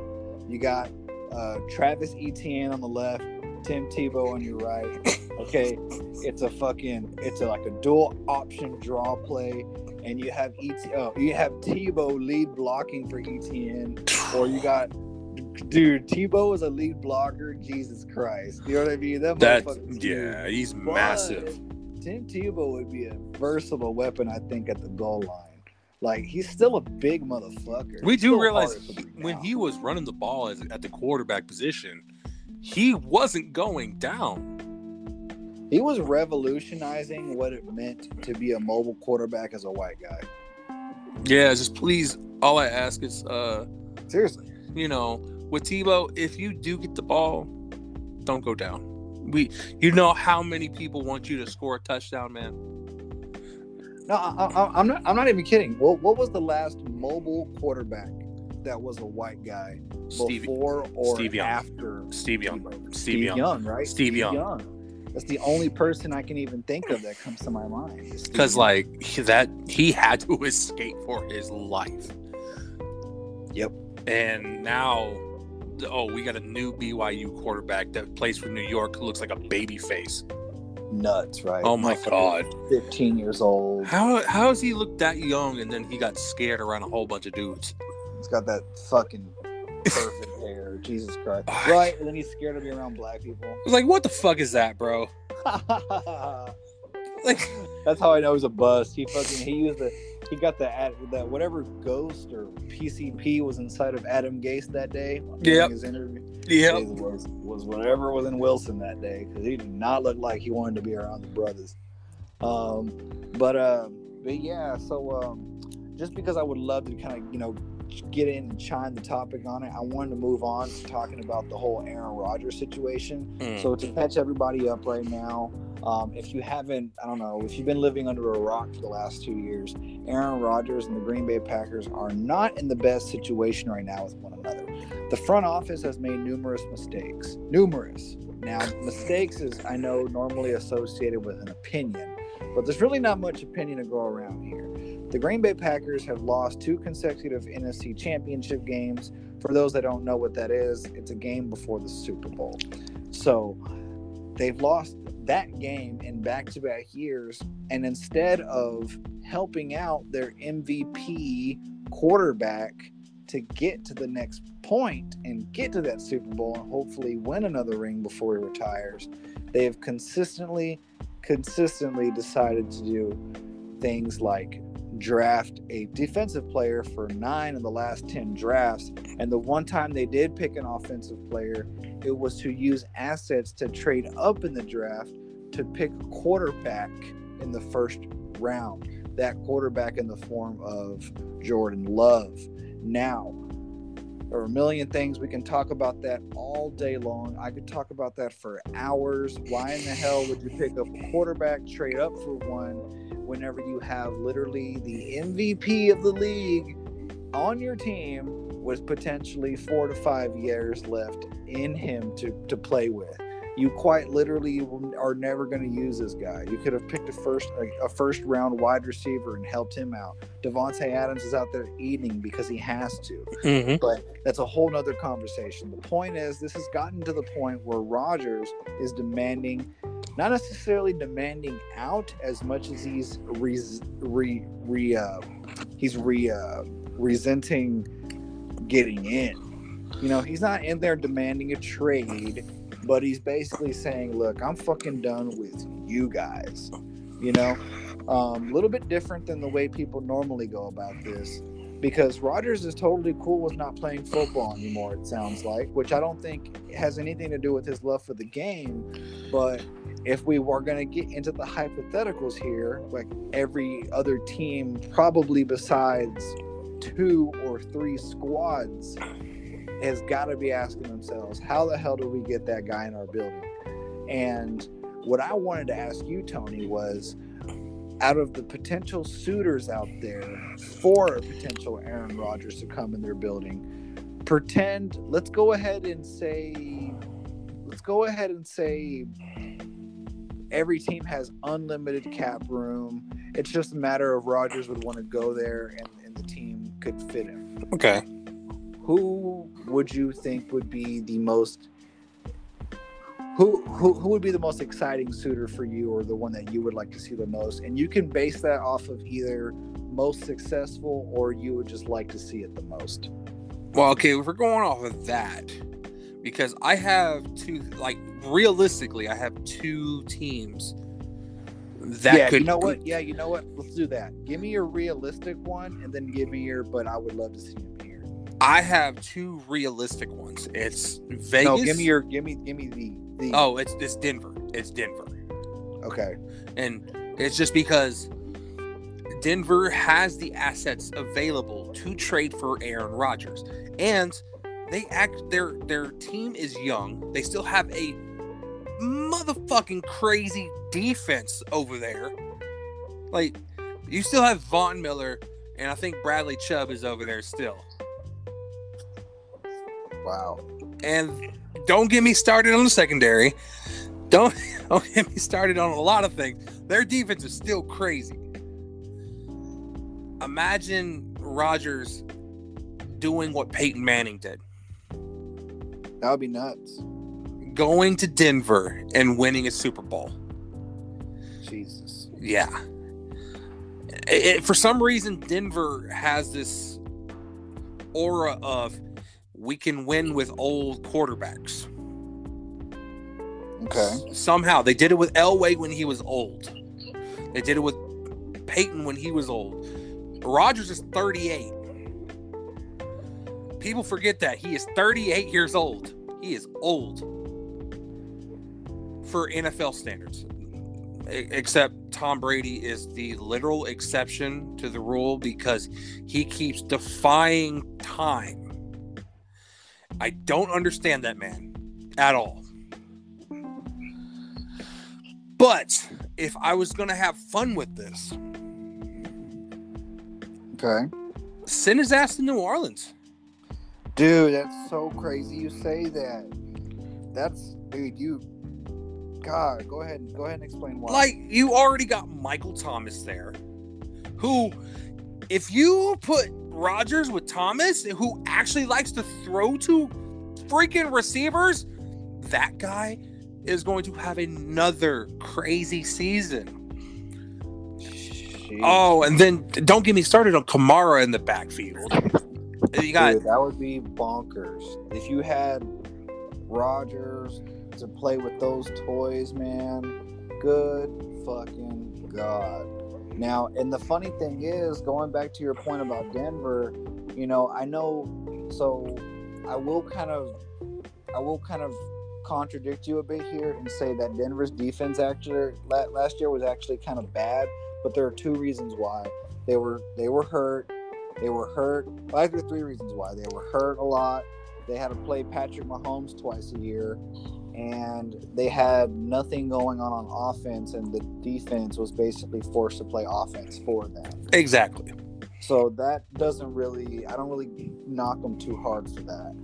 [SPEAKER 1] You got uh, Travis Etienne on the left, Tim Tebow on your right. Okay, it's a fucking it's a, like a dual option draw play, and you have Et oh, you have Tebow lead blocking for Etienne, or you got dude Tebow is a lead blocker. Jesus Christ, you know what I mean? That
[SPEAKER 2] that yeah, he's
[SPEAKER 1] But
[SPEAKER 2] massive.
[SPEAKER 1] Tim Tebow would be a versatile weapon, I think, at the goal line. Like he's still a big motherfucker.
[SPEAKER 2] We do realize
[SPEAKER 1] hard to beat
[SPEAKER 2] when he was running the ball as, at the quarterback position, he wasn't going down.
[SPEAKER 1] he was revolutionizing what it meant to be a mobile quarterback as a white guy.
[SPEAKER 2] Yeah, just please. All I ask is, uh,
[SPEAKER 1] Seriously.
[SPEAKER 2] you know, with Tebow, if you do get the ball, don't go down. We, you know, how many people want you to score a touchdown, man?
[SPEAKER 1] No, I, I, I'm not. I'm not even kidding. What, what was the last mobile quarterback that was a white guy
[SPEAKER 2] Steve,
[SPEAKER 1] before or
[SPEAKER 2] Steve Young.
[SPEAKER 1] after
[SPEAKER 2] Steve Young,
[SPEAKER 1] Tebow?
[SPEAKER 2] Steve Young.
[SPEAKER 1] right?
[SPEAKER 2] Steve Young.
[SPEAKER 1] That's the only person I can even think of that comes to my mind.
[SPEAKER 2] because like that, he had to <laughs> escape for his life.
[SPEAKER 1] Yep.
[SPEAKER 2] And now, oh, we got a new BYU quarterback that plays for New York who looks like a baby face.
[SPEAKER 1] nuts, right?
[SPEAKER 2] Oh my god.
[SPEAKER 1] 15 years old.
[SPEAKER 2] How how does he look that young and then he got scared around a whole bunch of dudes?
[SPEAKER 1] He's got that fucking perfect <laughs> hair. Jesus Christ. Right, and then he's scared to be around black people.
[SPEAKER 2] I like, what the fuck is that, bro? <laughs> Like,
[SPEAKER 1] That's how I know he's a bust. He fucking he used the he got the ad that whatever ghost or PCP was inside of Adam Gase that day.
[SPEAKER 2] Yep.
[SPEAKER 1] His interview.
[SPEAKER 2] yeah,
[SPEAKER 1] was was whatever was in Wilson that day because he did not look like he wanted to be around the brothers. Um, but uh, but yeah. So um, just because I would love to kind of you know get in and chime the topic on it, I wanted to move on to talking about the whole Aaron Rodgers situation.
[SPEAKER 2] Mm.
[SPEAKER 1] So to catch everybody up right now, um, if you haven't, I don't know, if you've been living under a rock for the last two years, Aaron Rodgers and the Green Bay Packers are not in the best situation right now with one another. The front office has made numerous mistakes. Numerous. Now, mistakes is, I know, normally associated with an opinion, but there's really not much opinion to go around here. The Green Bay Packers have lost two consecutive NFC championship games. For those that don't know what that is, it's a game before the Super Bowl. So they've lost that game in back to back years. And instead of helping out their MVP quarterback to get to the next point and get to that Super Bowl and hopefully win another ring before he retires, they have consistently, consistently decided to do things like draft a defensive player for nine of the last 10 drafts. And the one time they did pick an offensive player, it was to use assets to trade up in the draft to pick a quarterback in the first round. That quarterback in the form of Jordan Love. Now, there are a million things we can talk about that all day long. I could talk about that for hours. Why in the hell would you pick a quarterback, trade up for one, whenever you have literally the MVP of the league on your team with potentially four to five years left in him to, to play with? You quite literally are never going to use this guy. You could have picked a first a, a first round wide receiver and helped him out. Davante Adams is out there eating because he has to
[SPEAKER 2] hmm
[SPEAKER 1] but that's a whole nother conversation. The point is, this has gotten to the point where Rodgers is demanding, not necessarily demanding out as much as he's re, re, re uh, he's re uh, resenting getting in. You know, he's not in there demanding a trade, but he's basically saying, "Look, I'm fucking done with you guys." You know, a um, little bit different than the way people normally go about this because Rodgers is totally cool with not playing football anymore. It sounds like, which I don't think has anything to do with his love for the game. But if we were going to get into the hypotheticals here, like every other team, probably besides two or three squads, has got to be asking themselves, how the hell do we get that guy in our building? And what I wanted to ask you, Tony, was out of the potential suitors out there for a potential Aaron Rodgers to come in their building, pretend, let's go ahead and say, let's go ahead and say every team has unlimited cap room. It's just a matter of Rodgers would want to go there and, and the team could fit him.
[SPEAKER 2] Okay.
[SPEAKER 1] Who would you think would be the most who, who who would be the most exciting suitor for you or the one that you would like to see the most? And you can base that off of either most successful or you would just like to see it the most.
[SPEAKER 2] Well okay if we're going off of that because i have two like realistically i have two teams
[SPEAKER 1] that yeah, could you know what? yeah you know what? Let's do that. Give me your realistic one and then give me your but i would love to see here
[SPEAKER 2] i have two realistic ones it's vegas no
[SPEAKER 1] give me your give me give me the
[SPEAKER 2] the Oh, it's it's Denver. It's Denver.
[SPEAKER 1] Okay.
[SPEAKER 2] And it's just because Denver has the assets available to trade for Aaron Rodgers. And they act their their team is young. They still have a motherfucking crazy defense over there. Like you still have Von Miller and I think Bradley Chubb is over there still.
[SPEAKER 1] Wow.
[SPEAKER 2] And don't get me started on the secondary. Don't <laughs> don't get me started on a lot of things. Their defense is still crazy. Imagine Rodgers doing what Peyton Manning did.
[SPEAKER 1] That would be nuts.
[SPEAKER 2] Going to Denver and winning a Super Bowl.
[SPEAKER 1] Jesus.
[SPEAKER 2] Yeah. It, it, for some reason, Denver has this aura of we can win with old quarterbacks.
[SPEAKER 1] Okay.
[SPEAKER 2] Somehow they did it with Elway when he was old. They did it with Peyton when he was old. Rodgers is 38. People forget that he is 38 years old. He is old for NFL standards. Except Tom Brady is the literal exception to the rule because he keeps defying time I don't understand that man at all. But if I was going to have fun with this,
[SPEAKER 1] okay,
[SPEAKER 2] send his ass to New Orleans.
[SPEAKER 1] Dude, that's so crazy you say that. That's dude, you God, go ahead go ahead and explain why.
[SPEAKER 2] Like you already got Michael Thomas there. Who if you put Rodgers with Thomas, who actually likes to throw to freaking receivers, that guy is going to have another crazy season. Jeez. Oh, and then don't get me started on Kamara in the backfield.
[SPEAKER 1] You got Dude, that would be bonkers if you had Rodgers to play with those toys, man. Good fucking god. Now, and the funny thing is, going back to your point about Denver, you know, I know. So, I will kind of, I will kind of contradict you a bit here and say that Denver's defense actually last year was actually kind of bad, but there are two reasons why they were they were hurt. They were hurt. Well, actually, three reasons why they were hurt a lot. They had to play Patrick Mahomes twice a year, and they had nothing going on on offense, and the defense was basically forced to play offense for them.
[SPEAKER 2] Exactly.
[SPEAKER 1] So that doesn't really, I don't really knock them too hard for that.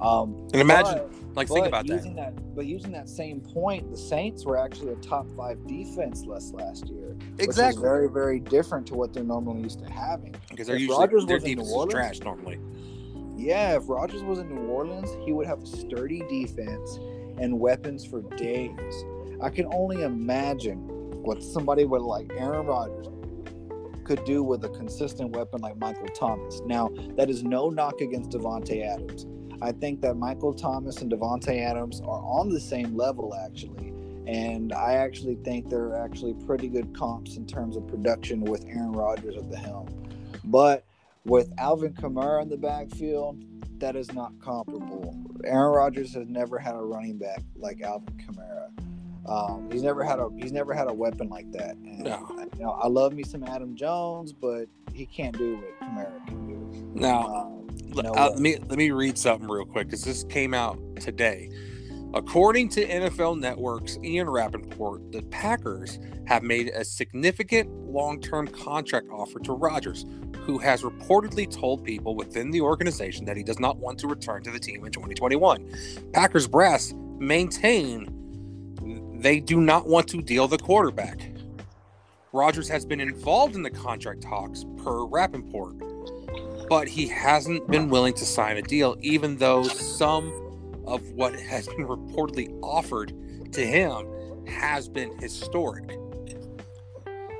[SPEAKER 1] Um,
[SPEAKER 2] and imagine, but, like, think about that.
[SPEAKER 1] that. But using that same point, the Saints were actually a top five defense less last year.
[SPEAKER 2] Exactly.
[SPEAKER 1] very, very different to what they're normally used to having.
[SPEAKER 2] Because they're if usually Rodgers their defense is trash normally.
[SPEAKER 1] Yeah, if Rodgers was in New Orleans, he would have a sturdy defense and weapons for days. I can only imagine what somebody would like Aaron Rodgers could do with a consistent weapon like Michael Thomas. Now, that is no knock against Davante Adams. I think that Michael Thomas and Davante Adams are on the same level actually. And I actually think they're actually pretty good comps in terms of production with Aaron Rodgers at the helm. But with Alvin Kamara in the backfield, that is not comparable. Aaron Rodgers has never had a running back like Alvin Kamara. Um, he's never had a he's never had a weapon like that. And,
[SPEAKER 2] No.
[SPEAKER 1] you know, I love me some Aaron Jones, but he can't do what Kamara can do.
[SPEAKER 2] Now,
[SPEAKER 1] Um,
[SPEAKER 2] Let,
[SPEAKER 1] no
[SPEAKER 2] uh, let me let me read something real quick because this came out today. According to NFL Network's Ian Rapoport, the Packers have made a significant long-term contract offer to Rodgers, who has reportedly told people within the organization that he does not want to return to the team in 2021. Packers brass maintain they do not want to deal the quarterback. Rodgers has been involved in the contract talks per Rapoport but he hasn't been willing to sign a deal, even though some of what has been reportedly offered to him has been historic.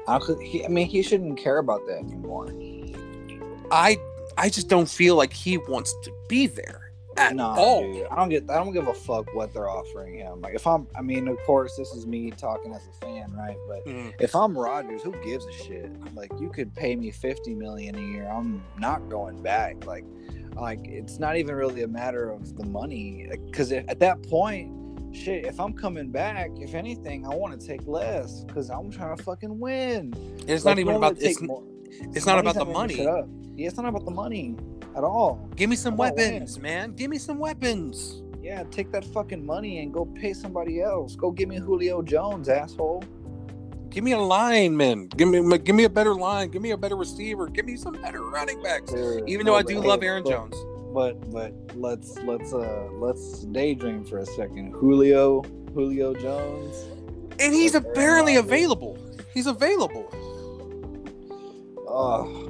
[SPEAKER 1] I, could, he, I mean, he shouldn't care about that anymore.
[SPEAKER 2] I I just don't feel like he wants to be there at
[SPEAKER 1] No,
[SPEAKER 2] all.
[SPEAKER 1] dude, I don't get. I don't give a fuck what they're offering him. Like, if I'm, I mean, of course, this is me talking as a fan, right? But
[SPEAKER 2] Mm,
[SPEAKER 1] if I'm Rodgers, who gives a shit? Like, you could pay me fifty million a year. I'm not going back. Like, like it's not even really a matter of the money. Because at that point, shit, if I'm coming back, if anything, I want to take less because I'm trying to fucking win.
[SPEAKER 2] It's
[SPEAKER 1] Like,
[SPEAKER 2] not even about it's,
[SPEAKER 1] more-
[SPEAKER 2] it's not about the money.
[SPEAKER 1] making shit up. Yeah, it's not about the money at all.
[SPEAKER 2] Give me some
[SPEAKER 1] I'm
[SPEAKER 2] weapons, man. Give me some weapons.
[SPEAKER 1] Yeah, take that fucking money and go pay somebody else. Go give me Julio Jones, asshole.
[SPEAKER 2] Give me a lineman. Give me give me a better line. Give me a better receiver. Give me some better running backs.
[SPEAKER 1] Dude,
[SPEAKER 2] Even though
[SPEAKER 1] no,
[SPEAKER 2] I do love Aaron
[SPEAKER 1] but-
[SPEAKER 2] Jones.
[SPEAKER 1] But but let's let's uh let's daydream for a second. Julio Julio Jones.
[SPEAKER 2] And he's apparently available. He's available.
[SPEAKER 1] Oh,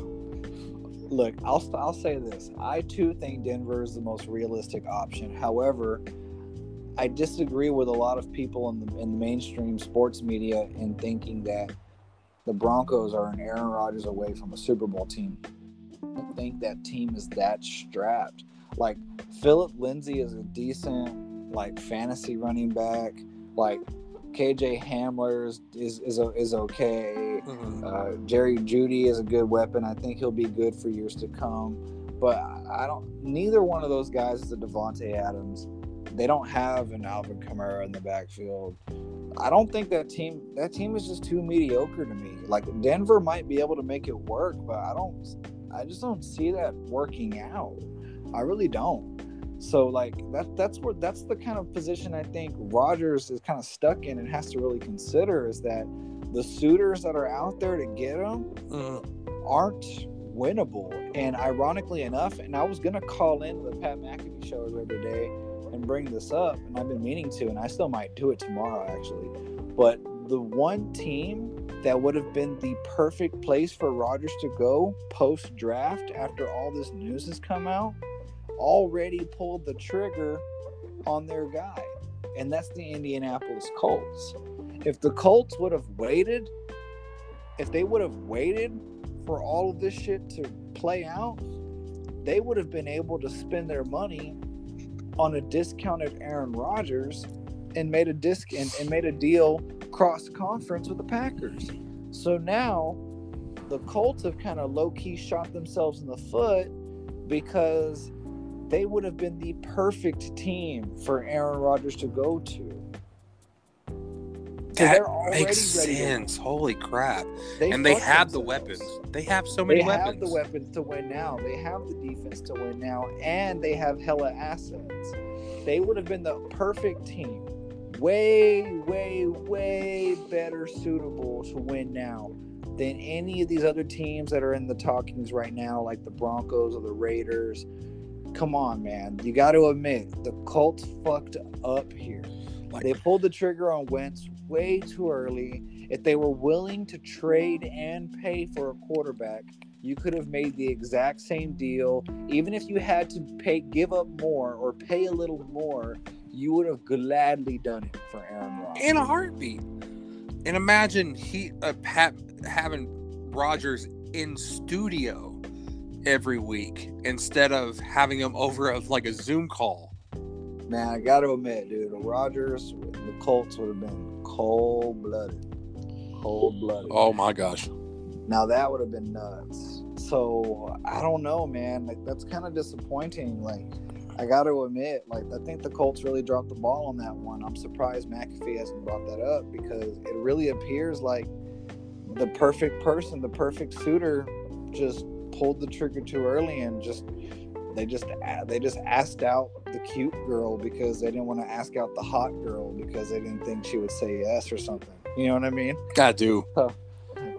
[SPEAKER 1] look, I'll I'll say this. I too think Denver is the most realistic option. However, I disagree with a lot of people in the in the mainstream sports media in thinking that the Broncos are an Aaron Rodgers away from a Super Bowl team. I don't think that team is that strapped. Like Phillip Lindsay is a decent like fantasy running back. Like KJ Hamler is is is, is okay. Uh, Jerry Jeudy is a good weapon. I think he'll be good for years to come. But I I don't. Neither one of those guys is a Davante Adams. They don't have an Alvin Kamara in the backfield. I don't think that team. That team is just too mediocre to me. Like Denver might be able to make it work, but I don't. I just don't see that working out. I really don't. So like that that's where that's the kind of position I think Rodgers is kind of stuck in and has to really consider is that the suitors that are out there to get him
[SPEAKER 2] Mhm.
[SPEAKER 1] aren't winnable. And ironically enough, and I was gonna call in the Pat McAfee show the other day and bring this up, and I've been meaning to, and I still might do it tomorrow actually. But the one team that would have been the perfect place for Rodgers to go post draft after all this news has come out already pulled the trigger on their guy, and that's the Indianapolis Colts. If the Colts would have waited, if they would have waited for all of this shit to play out, they would have been able to spend their money on a discounted Aaron Rodgers and made a disc and, and made a deal cross conference with the Packers. So now the Colts have kind of low key shot themselves in the foot because they would have been the perfect team for Aaron Rodgers to go to.
[SPEAKER 2] That makes
[SPEAKER 1] ready
[SPEAKER 2] sense. Holy crap!
[SPEAKER 1] They
[SPEAKER 2] and they have the weapons. They have so many weapons.
[SPEAKER 1] They have the weapons to win now. They have the defense to win now, and they have hella assets. They would have been the perfect team. Way, way, way better suitable to win now than any of these other teams that are in the talkings right now, like the Broncos or the Raiders. Come on, man. You got to admit, the Colts fucked up here.
[SPEAKER 2] Like-
[SPEAKER 1] they pulled the trigger on Wentz way too early. If they were willing to trade and pay for a quarterback, you could have made the exact same deal. Even if you had to pay, give up more or pay a little more, you would have gladly done it for Aaron Rodgers.
[SPEAKER 2] in a heartbeat. And imagine he uh, Pat having Rodgers in studio every week instead of having him over of like a Zoom call.
[SPEAKER 1] Man, I got to admit, dude, Rodgers, the Colts would have been cold blooded. Cold blooded.
[SPEAKER 2] Oh my gosh.
[SPEAKER 1] Now that would have been nuts. So I don't know, man. Like that's kind of disappointing. Like I got to admit, like I think the Colts really dropped the ball on that one. I'm surprised McAfee hasn't brought that up because it really appears like the perfect person, the perfect suitor, just pulled the trigger too early and just they just they just asked out the cute girl because they didn't want to ask out the hot girl because they didn't think she would say yes or something. You know what I mean?
[SPEAKER 2] I do.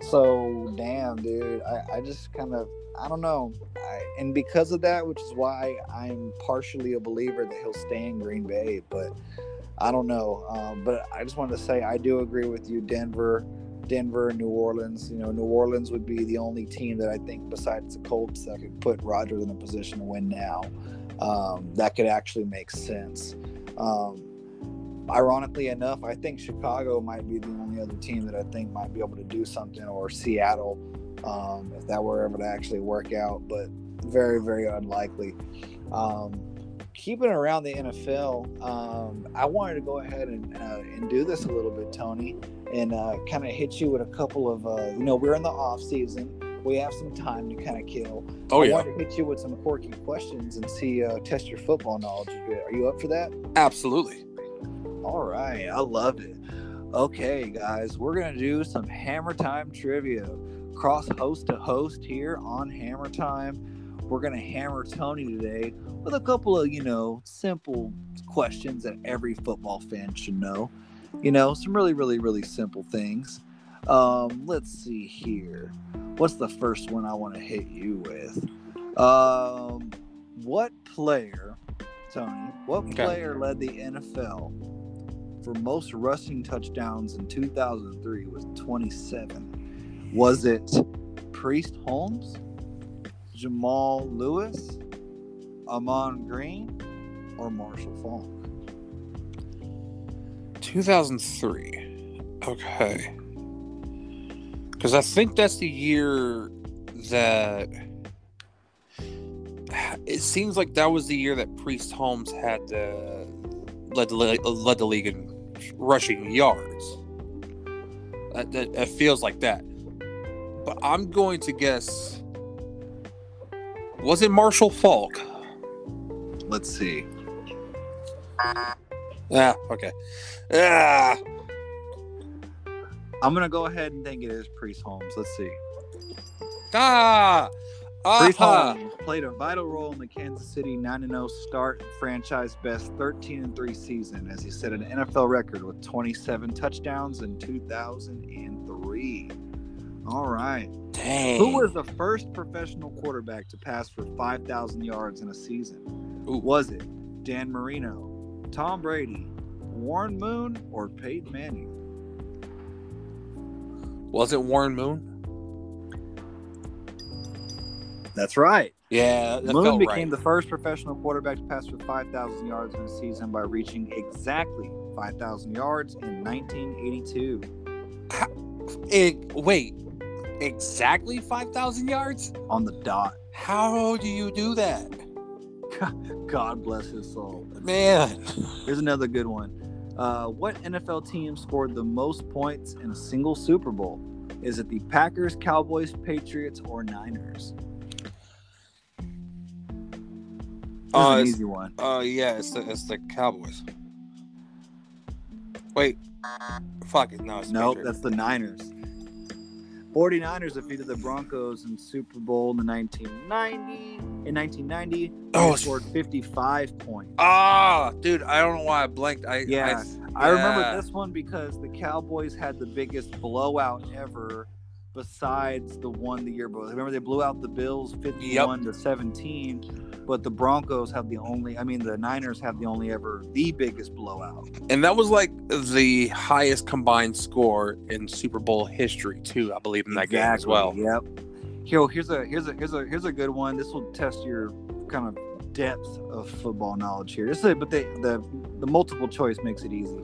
[SPEAKER 1] So damn, dude. I, I just kind of I don't know. I, and because of that, which is why I'm partially a believer that he'll stay in Green Bay, but I don't know. Um, but I just wanted to say I do agree with you, Denver. Denver, New Orleans. You know, New Orleans would be the only team that I think, besides the Colts, that could put Rodgers in a position to win now. Um, that could actually make sense. Um, ironically enough, I think Chicago might be the only other team that I think might be able to do something, or Seattle, um, if that were ever to actually work out. But very, very unlikely. Um, keeping around the NFL, um, I wanted to go ahead and, uh, and do this a little bit, Tony and uh, kind of hit you with a couple of, uh, you know, we're in the off season. We have some time to kind of kill.
[SPEAKER 2] Oh
[SPEAKER 1] I
[SPEAKER 2] yeah,
[SPEAKER 1] wanted to hit you with some quirky questions and see, uh, test your football knowledge a bit. Are you up for that?
[SPEAKER 2] absolutely.
[SPEAKER 1] All right, I love it. Okay, guys, we're gonna do some Hammer Time trivia, cross host to host here on Hammer Time. We're gonna hammer Tony today with a couple of, you know, simple questions that every football fan should know. You know, some really, really, really simple things. Um, let's see here. What's the first one I want to hit you with? Um, what player, Tony? What
[SPEAKER 2] Okay.
[SPEAKER 1] player led the NFL for most rushing touchdowns in 2003 with 27? Was it Priest Holmes, Jamal Lewis, Ahman Green, or Marshall Faulk?
[SPEAKER 2] 2003. Okay. Because I think that's the year that. It seems like that was the year that Priest Holmes had led the, led the league in rushing yards. That, that, it feels like that. But I'm going to guess. Was it Marshall Faulk?
[SPEAKER 1] Let's see.
[SPEAKER 2] Ah, okay. Ah,
[SPEAKER 1] I'm gonna go ahead and think it is Priest Holmes. Let's see.
[SPEAKER 2] ah,
[SPEAKER 1] Priest
[SPEAKER 2] ah.
[SPEAKER 1] Holmes played a vital role in the Kansas City 9-0 start franchise best 13 3 season as he set an NFL record with 27 touchdowns in 2003. All right.
[SPEAKER 2] Dang.
[SPEAKER 1] Who was the first professional quarterback to pass for 5,000 yards in a season?
[SPEAKER 2] Ooh.
[SPEAKER 1] Was it Dan Marino, Tom Brady, Warren Moon, or Peyton Manning?
[SPEAKER 2] Was it Warren Moon?
[SPEAKER 1] That's right.
[SPEAKER 2] Yeah, that
[SPEAKER 1] Moon became
[SPEAKER 2] right.
[SPEAKER 1] the first professional quarterback to pass for 5,000 yards in a season by reaching exactly 5,000 yards in 1982.
[SPEAKER 2] It- wait, exactly five thousand yards?
[SPEAKER 1] On the dot.
[SPEAKER 2] How do you do that, <laughs>
[SPEAKER 1] God bless his soul.
[SPEAKER 2] man?
[SPEAKER 1] Here's another good one. Uh, what NFL team scored the most points in a single Super Bowl? Is it the Packers, Cowboys, Patriots, or Niners? This
[SPEAKER 2] Uh,
[SPEAKER 1] an easy one.
[SPEAKER 2] Uh, yeah, it's the it's the Cowboys. Wait, fuck it, no, it's
[SPEAKER 1] Nope,
[SPEAKER 2] Patriots.
[SPEAKER 1] that's the Niners. 49ers defeated the Broncos in Super Bowl in 1990. In 1990,
[SPEAKER 2] Oh,
[SPEAKER 1] scored 55 points.
[SPEAKER 2] Ah, dude, I don't know why I blanked. I
[SPEAKER 1] Yeah,
[SPEAKER 2] I,
[SPEAKER 1] I remember this one because the Cowboys had the biggest blowout ever besides the one the year before. Remember they blew out the Bills 51 to 17, but the Broncos have the only I mean the Niners have the only ever the biggest blowout.
[SPEAKER 2] and that was like the highest combined score in Super Bowl history too. I believe in that game as well.
[SPEAKER 1] Yep. Here, here's a here's a here's a here's a good one. This will test your kind of depth of football knowledge here. This is, but the the the multiple choice makes it easy.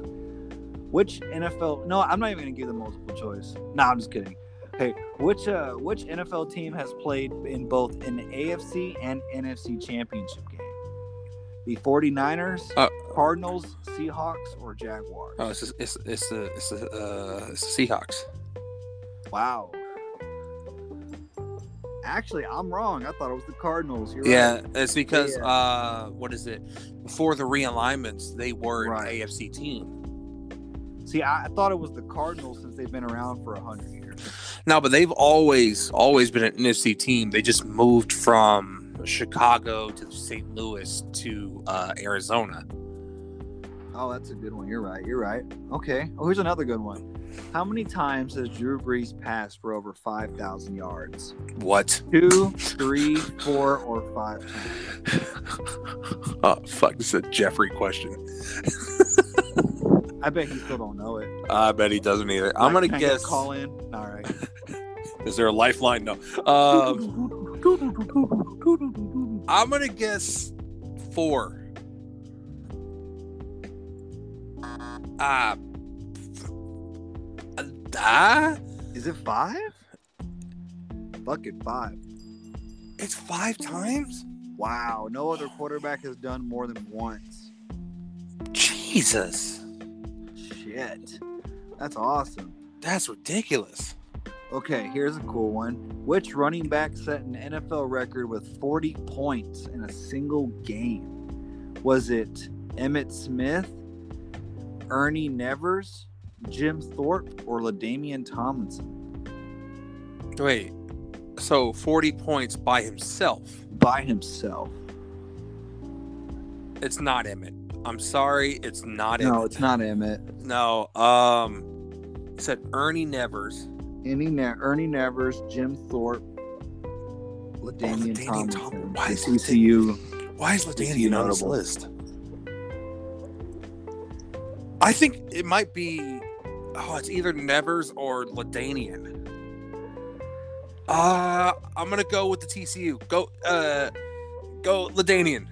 [SPEAKER 1] Which NFL? No, I'm not even gonna give the multiple choice. No, I'm just kidding. Hey, which uh which NFL team has played in both an AFC and NFC championship game? The 49ers,
[SPEAKER 2] Uh,
[SPEAKER 1] Cardinals, Seahawks, or Jaguars?
[SPEAKER 2] Oh, it's it's it's the it's the uh, it's the Seahawks.
[SPEAKER 1] Wow. Actually, I'm wrong. I thought it was the Cardinals. You're
[SPEAKER 2] Yeah,
[SPEAKER 1] right.
[SPEAKER 2] it's because
[SPEAKER 1] Yeah.
[SPEAKER 2] uh, what is it? Before the realignments, they were an AFC team.
[SPEAKER 1] See, I, I thought it was the Cardinals since they've been around for a hundred years.
[SPEAKER 2] No, but they've always always been an NFC team. They just moved from Chicago to St. Louis to uh, Arizona.
[SPEAKER 1] Oh, that's a good one. You're right. You're right. Okay. Oh, here's another good one. How many times has Drew Brees passed for over 5,000 yards?
[SPEAKER 2] What?
[SPEAKER 1] Two, three, four, or five times? <laughs>
[SPEAKER 2] oh fuck! This is a Jeffrey question. <laughs>
[SPEAKER 1] I bet he still don't know it.
[SPEAKER 2] I bet he doesn't either. I'm gonna
[SPEAKER 1] can I
[SPEAKER 2] guess.
[SPEAKER 1] Call in. All right. <laughs>
[SPEAKER 2] Is there a lifeline? No. Um, I'm gonna guess four. Ah. Ah.
[SPEAKER 1] Is it five? Fuck it, five.
[SPEAKER 2] It's five times.
[SPEAKER 1] Wow. No other quarterback has done more than once.
[SPEAKER 2] Jesus,
[SPEAKER 1] Shit. That's awesome.
[SPEAKER 2] that's ridiculous.
[SPEAKER 1] Okay, here's a cool one. Which running back set an NFL record with 40 points in a single game? Was it Emmitt Smith, Ernie Nevers, Jim Thorpe, or LaDainian Tomlinson?
[SPEAKER 2] Wait. So 40 points by himself.
[SPEAKER 1] By himself.
[SPEAKER 2] It's not Emmitt. I'm sorry, it's not
[SPEAKER 1] No,
[SPEAKER 2] Emmitt.
[SPEAKER 1] it's not Emmitt.
[SPEAKER 2] No. Um, it said Ernie Nevers.
[SPEAKER 1] Any ne- Ernie Nevers, Jim Thorpe, LaDainian
[SPEAKER 2] LaDainian
[SPEAKER 1] Tomlinson.
[SPEAKER 2] Tom- why is
[SPEAKER 1] ECU.
[SPEAKER 2] Why is LaDainian on this list? I think it might be. Oh, it's either Nevers or LaDainian. Uh, I'm gonna go with the TCU. Go, uh, go LaDainian.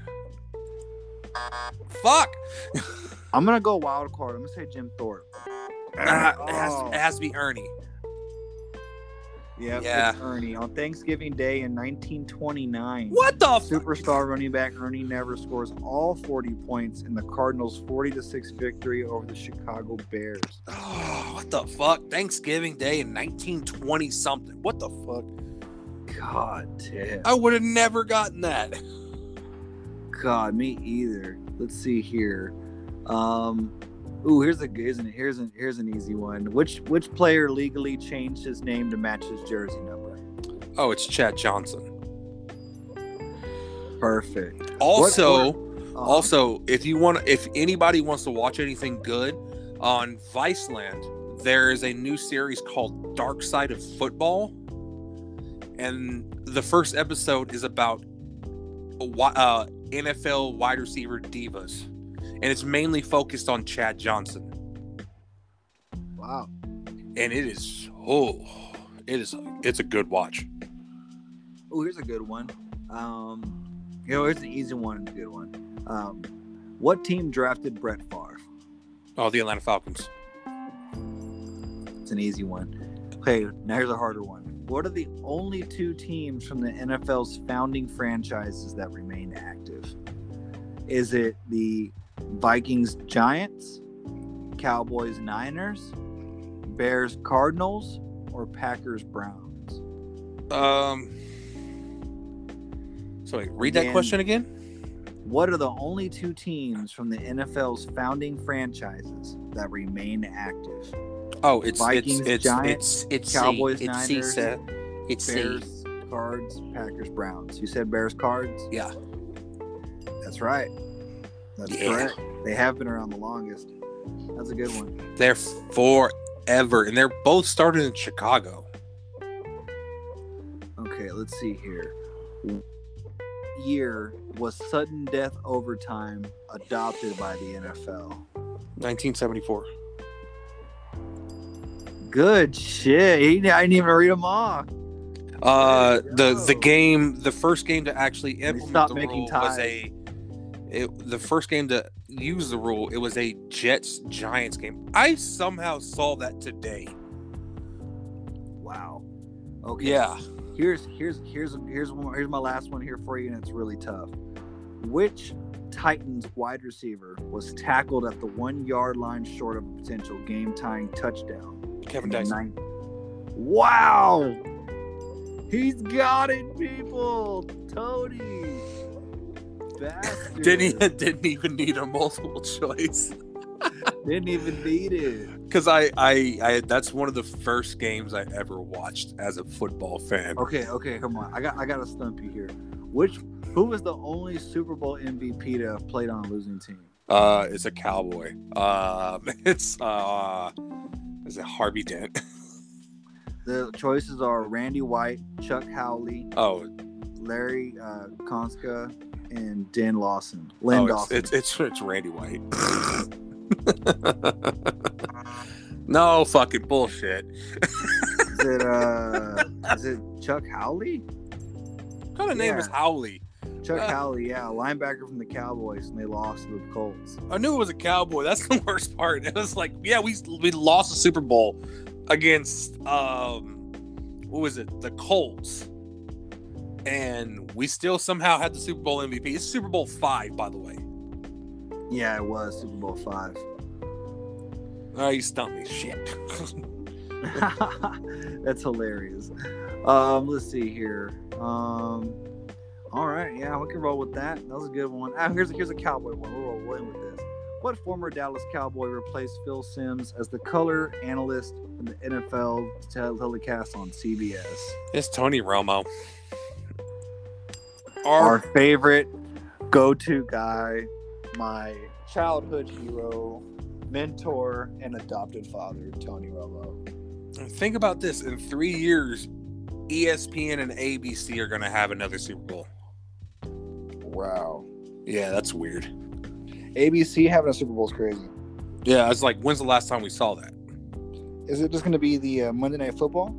[SPEAKER 2] Fuck.
[SPEAKER 1] I'm gonna go wild card. I'm gonna say Jim Thorpe.
[SPEAKER 2] Ah, it, has,
[SPEAKER 1] Oh.
[SPEAKER 2] it has to be Ernie.
[SPEAKER 1] Yeah,
[SPEAKER 2] Yeah.
[SPEAKER 1] it's Ernie on Thanksgiving Day in 1929.
[SPEAKER 2] What the fuck?
[SPEAKER 1] Superstar running back Ernie Never scores all 40 points in the Cardinals' 40 to 6 victory over the Chicago Bears.
[SPEAKER 2] Oh, what the fuck? Thanksgiving Day in 1920 something. What the fuck?
[SPEAKER 1] God damn.
[SPEAKER 2] I would have never gotten that. <laughs>
[SPEAKER 1] God, me either. Let's see here. Um, ooh, here's a here's an here's an here's an easy one. Which which player legally changed his name to match his jersey number?
[SPEAKER 2] Oh, it's Chad Johnson.
[SPEAKER 1] Perfect.
[SPEAKER 2] Also,
[SPEAKER 1] Uh,
[SPEAKER 2] also, if you want, if anybody wants to watch anything good on Viceland, there is a new series called Dark Side of Football, and the first episode is about uh, NFL wide receiver divas, and it's mainly focused on Chad Johnson,
[SPEAKER 1] wow.
[SPEAKER 2] and it is oh, it is it's a good watch.
[SPEAKER 1] Oh, here's a good one. Um, you know, here's an easy one and a good one. Um, what team drafted Brett Favre?
[SPEAKER 2] Oh, the Atlanta Falcons.
[SPEAKER 1] It's an easy one. Okay, now here's a harder one. What are the only two teams from the NFL's founding franchises that remain active? Is it the Vikings Giants, Cowboys Niners, Bears Cardinals, or Packers Browns?
[SPEAKER 2] Um. So wait, read that question again.
[SPEAKER 1] What are the only two teams from the NFL's founding franchises that remain active?
[SPEAKER 2] Oh, it's
[SPEAKER 1] Vikings,
[SPEAKER 2] it's it's
[SPEAKER 1] Giants,
[SPEAKER 2] it's it's
[SPEAKER 1] Cowboys,
[SPEAKER 2] C. It's C.
[SPEAKER 1] Niners,
[SPEAKER 2] Seth. It's C.
[SPEAKER 1] Bears, Cards, Packers, Browns. You said Bears, Cards?
[SPEAKER 2] Yeah.
[SPEAKER 1] That's right. That's
[SPEAKER 2] Yeah.
[SPEAKER 1] correct. They have been around the longest. That's a good one.
[SPEAKER 2] They're forever, and they're both started in Chicago.
[SPEAKER 1] Okay, let's see here. Year was sudden death overtime adopted by the NFL?
[SPEAKER 2] 1974.
[SPEAKER 1] Good shit. He, I didn't even read them off.
[SPEAKER 2] Uh, the the game, the first game to actually implement the
[SPEAKER 1] making
[SPEAKER 2] rule was a. It, the first game to use the rule, it was a Jets Giants game. I somehow saw that today.
[SPEAKER 1] Wow. Okay.
[SPEAKER 2] Yeah.
[SPEAKER 1] Here's here's here's here's one, here's my last one here for you, and it's really tough. Which Titans wide receiver was tackled at the one yard line short of a potential game tying touchdown?
[SPEAKER 2] Kevin Dyson.
[SPEAKER 1] Wow, he's got it, people. Tony, Bastard.
[SPEAKER 2] Didn't he <laughs> didn't even need a multiple choice.
[SPEAKER 1] Didn't even need it.
[SPEAKER 2] Because I, I I that's one of the first games I ever watched as a football fan.
[SPEAKER 1] Okay, okay, come on. I got I got to stump you here. Which who was the only Super Bowl MVP to have played on a losing team?
[SPEAKER 2] Uh it's a cowboy. Um <laughs> it's uh is it Harvey Dent? <laughs>
[SPEAKER 1] The choices are Randy White, Chuck Howley,
[SPEAKER 2] Oh,
[SPEAKER 1] Larry uh, Konska, and Dan Lawson. Lynn
[SPEAKER 2] oh it's,
[SPEAKER 1] Dawson.
[SPEAKER 2] it's it's it's Randy White. <laughs> no fucking bullshit.
[SPEAKER 1] Is it uh <laughs> is it Chuck Howley?
[SPEAKER 2] What kind of name is
[SPEAKER 1] Yeah.
[SPEAKER 2] Howley?
[SPEAKER 1] Chuck
[SPEAKER 2] Uh.
[SPEAKER 1] Howley, yeah, linebacker from the Cowboys, and they lost to the Colts.
[SPEAKER 2] I knew it was a cowboy. That's the <laughs> worst part. It was like, yeah, we we lost the Super Bowl against um what was it? The Colts. And we still somehow had the Super Bowl MVP. It's Super Bowl five, by the way.
[SPEAKER 1] Yeah, it was Super Bowl five.
[SPEAKER 2] Oh, <laughs> you stumped me. Shit. <laughs>
[SPEAKER 1] That's hilarious. Um, let's see here. Um, all right, yeah, we can roll with that. That was a good one. Ah, here's here's a cowboy one. We'll roll we'll with this. What former Dallas Cowboy replaced Phil Simms as the color analyst in the NFL telecast on CBS?
[SPEAKER 2] it's Tony Romo.
[SPEAKER 1] Our
[SPEAKER 2] Our
[SPEAKER 1] favorite go-to guy, my childhood hero, mentor, and adopted father, Tony Romo.
[SPEAKER 2] think about this. In three years, ESPN and ABC are gonna have another Super Bowl.
[SPEAKER 1] Wow.
[SPEAKER 2] Yeah, that's weird.
[SPEAKER 1] ABC having a Super Bowl is crazy.
[SPEAKER 2] Yeah, I was like when's the last time we saw that?
[SPEAKER 1] Is it just going to be the uh, Monday Night Football?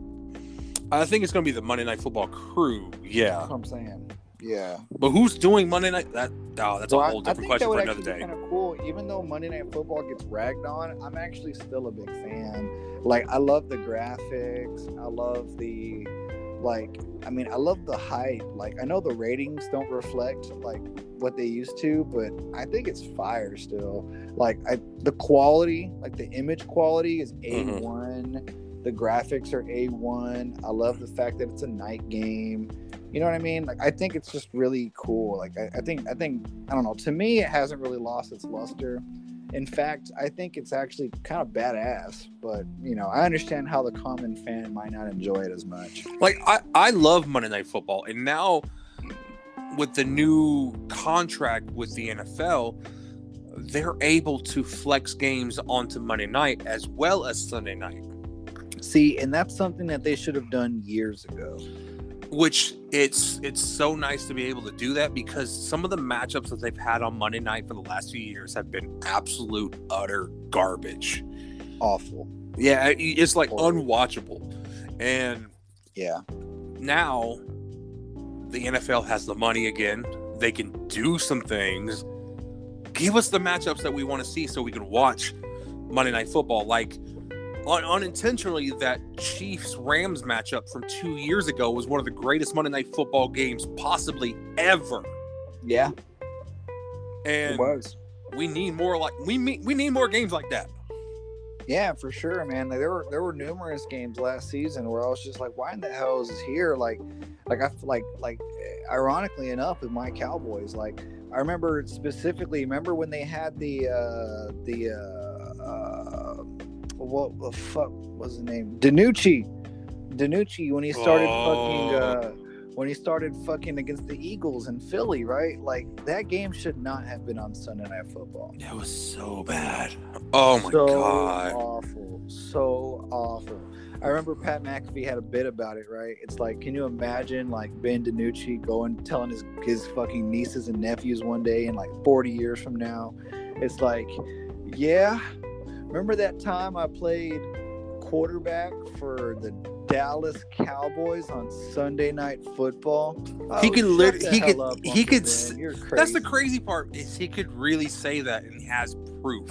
[SPEAKER 2] I think it's gonna be the Monday Night Football crew. Yeah.
[SPEAKER 1] That's what I'm saying. Yeah.
[SPEAKER 2] But who's doing Monday night? That oh, that's
[SPEAKER 1] Well,
[SPEAKER 2] a whole
[SPEAKER 1] I
[SPEAKER 2] different question for another day.
[SPEAKER 1] kind of cool. Even though Monday Night Football gets ragged on, I'm actually still a big fan. Like, I love the graphics. I love the, like, I mean, I love the hype. Like, I know the ratings don't reflect like what they used to, but I think it's fire still. Like, I the quality, like the image quality, is a
[SPEAKER 2] Mhm.
[SPEAKER 1] one. The graphics are a one. I love the fact that it's a night game. You know what I mean? Like I think it's just really cool. Like I, I think I think I don't know. To me, it hasn't really lost its luster. In fact, I think it's actually kind of badass. But you know, I understand how the common fan might not enjoy it as much.
[SPEAKER 2] Like I, I love Monday Night Football, and now with the new contract with the NFL, they're able to flex games onto Monday night as well as Sunday night,
[SPEAKER 1] See, and that's something that they should have done years ago.
[SPEAKER 2] Which it's it's so nice to be able to do that because some of the matchups that they've had on Monday night for the last few years have been absolute utter garbage.
[SPEAKER 1] Awful.
[SPEAKER 2] Yeah, it's like
[SPEAKER 1] Horrible.
[SPEAKER 2] unwatchable, and
[SPEAKER 1] Yeah.
[SPEAKER 2] now the NFL has the money again. They can do some things. Give us the matchups that we want to see so we can watch Monday Night Football. Like un- unintentionally, that Chiefs Rams matchup from two years ago was one of the greatest Monday Night Football games possibly ever.
[SPEAKER 1] Yeah.
[SPEAKER 2] And
[SPEAKER 1] was.
[SPEAKER 2] we need more like we me- we need more games like that.
[SPEAKER 1] Yeah, for sure, man. Like, there were there were numerous games last season where I was just like, why in the hell is this here? Like, like I like like ironically enough with my Cowboys, like I remember specifically, remember when they had the uh the uh, uh what the fuck was the name? DiNucci. DiNucci when he started fucking
[SPEAKER 2] Oh.
[SPEAKER 1] uh when he started fucking against the Eagles in Philly, right? Like that game should not have been on Sunday Night Football
[SPEAKER 2] That was so bad. Oh my
[SPEAKER 1] so
[SPEAKER 2] god.
[SPEAKER 1] awful, so awful. I remember Pat McAfee had a bit about it, right? It's like, can you imagine like Ben DiNucci going telling his his fucking nieces and nephews one day in like 40 years from now? It's like, yeah, remember that time I played quarterback for the Dallas Cowboys on Sunday Night Football?
[SPEAKER 2] He
[SPEAKER 1] Oh,
[SPEAKER 2] could
[SPEAKER 1] literally,
[SPEAKER 2] he could- he could
[SPEAKER 1] Ben.
[SPEAKER 2] s-
[SPEAKER 1] You're
[SPEAKER 2] That's the
[SPEAKER 1] crazy.
[SPEAKER 2] part is he could really say that and he has proof.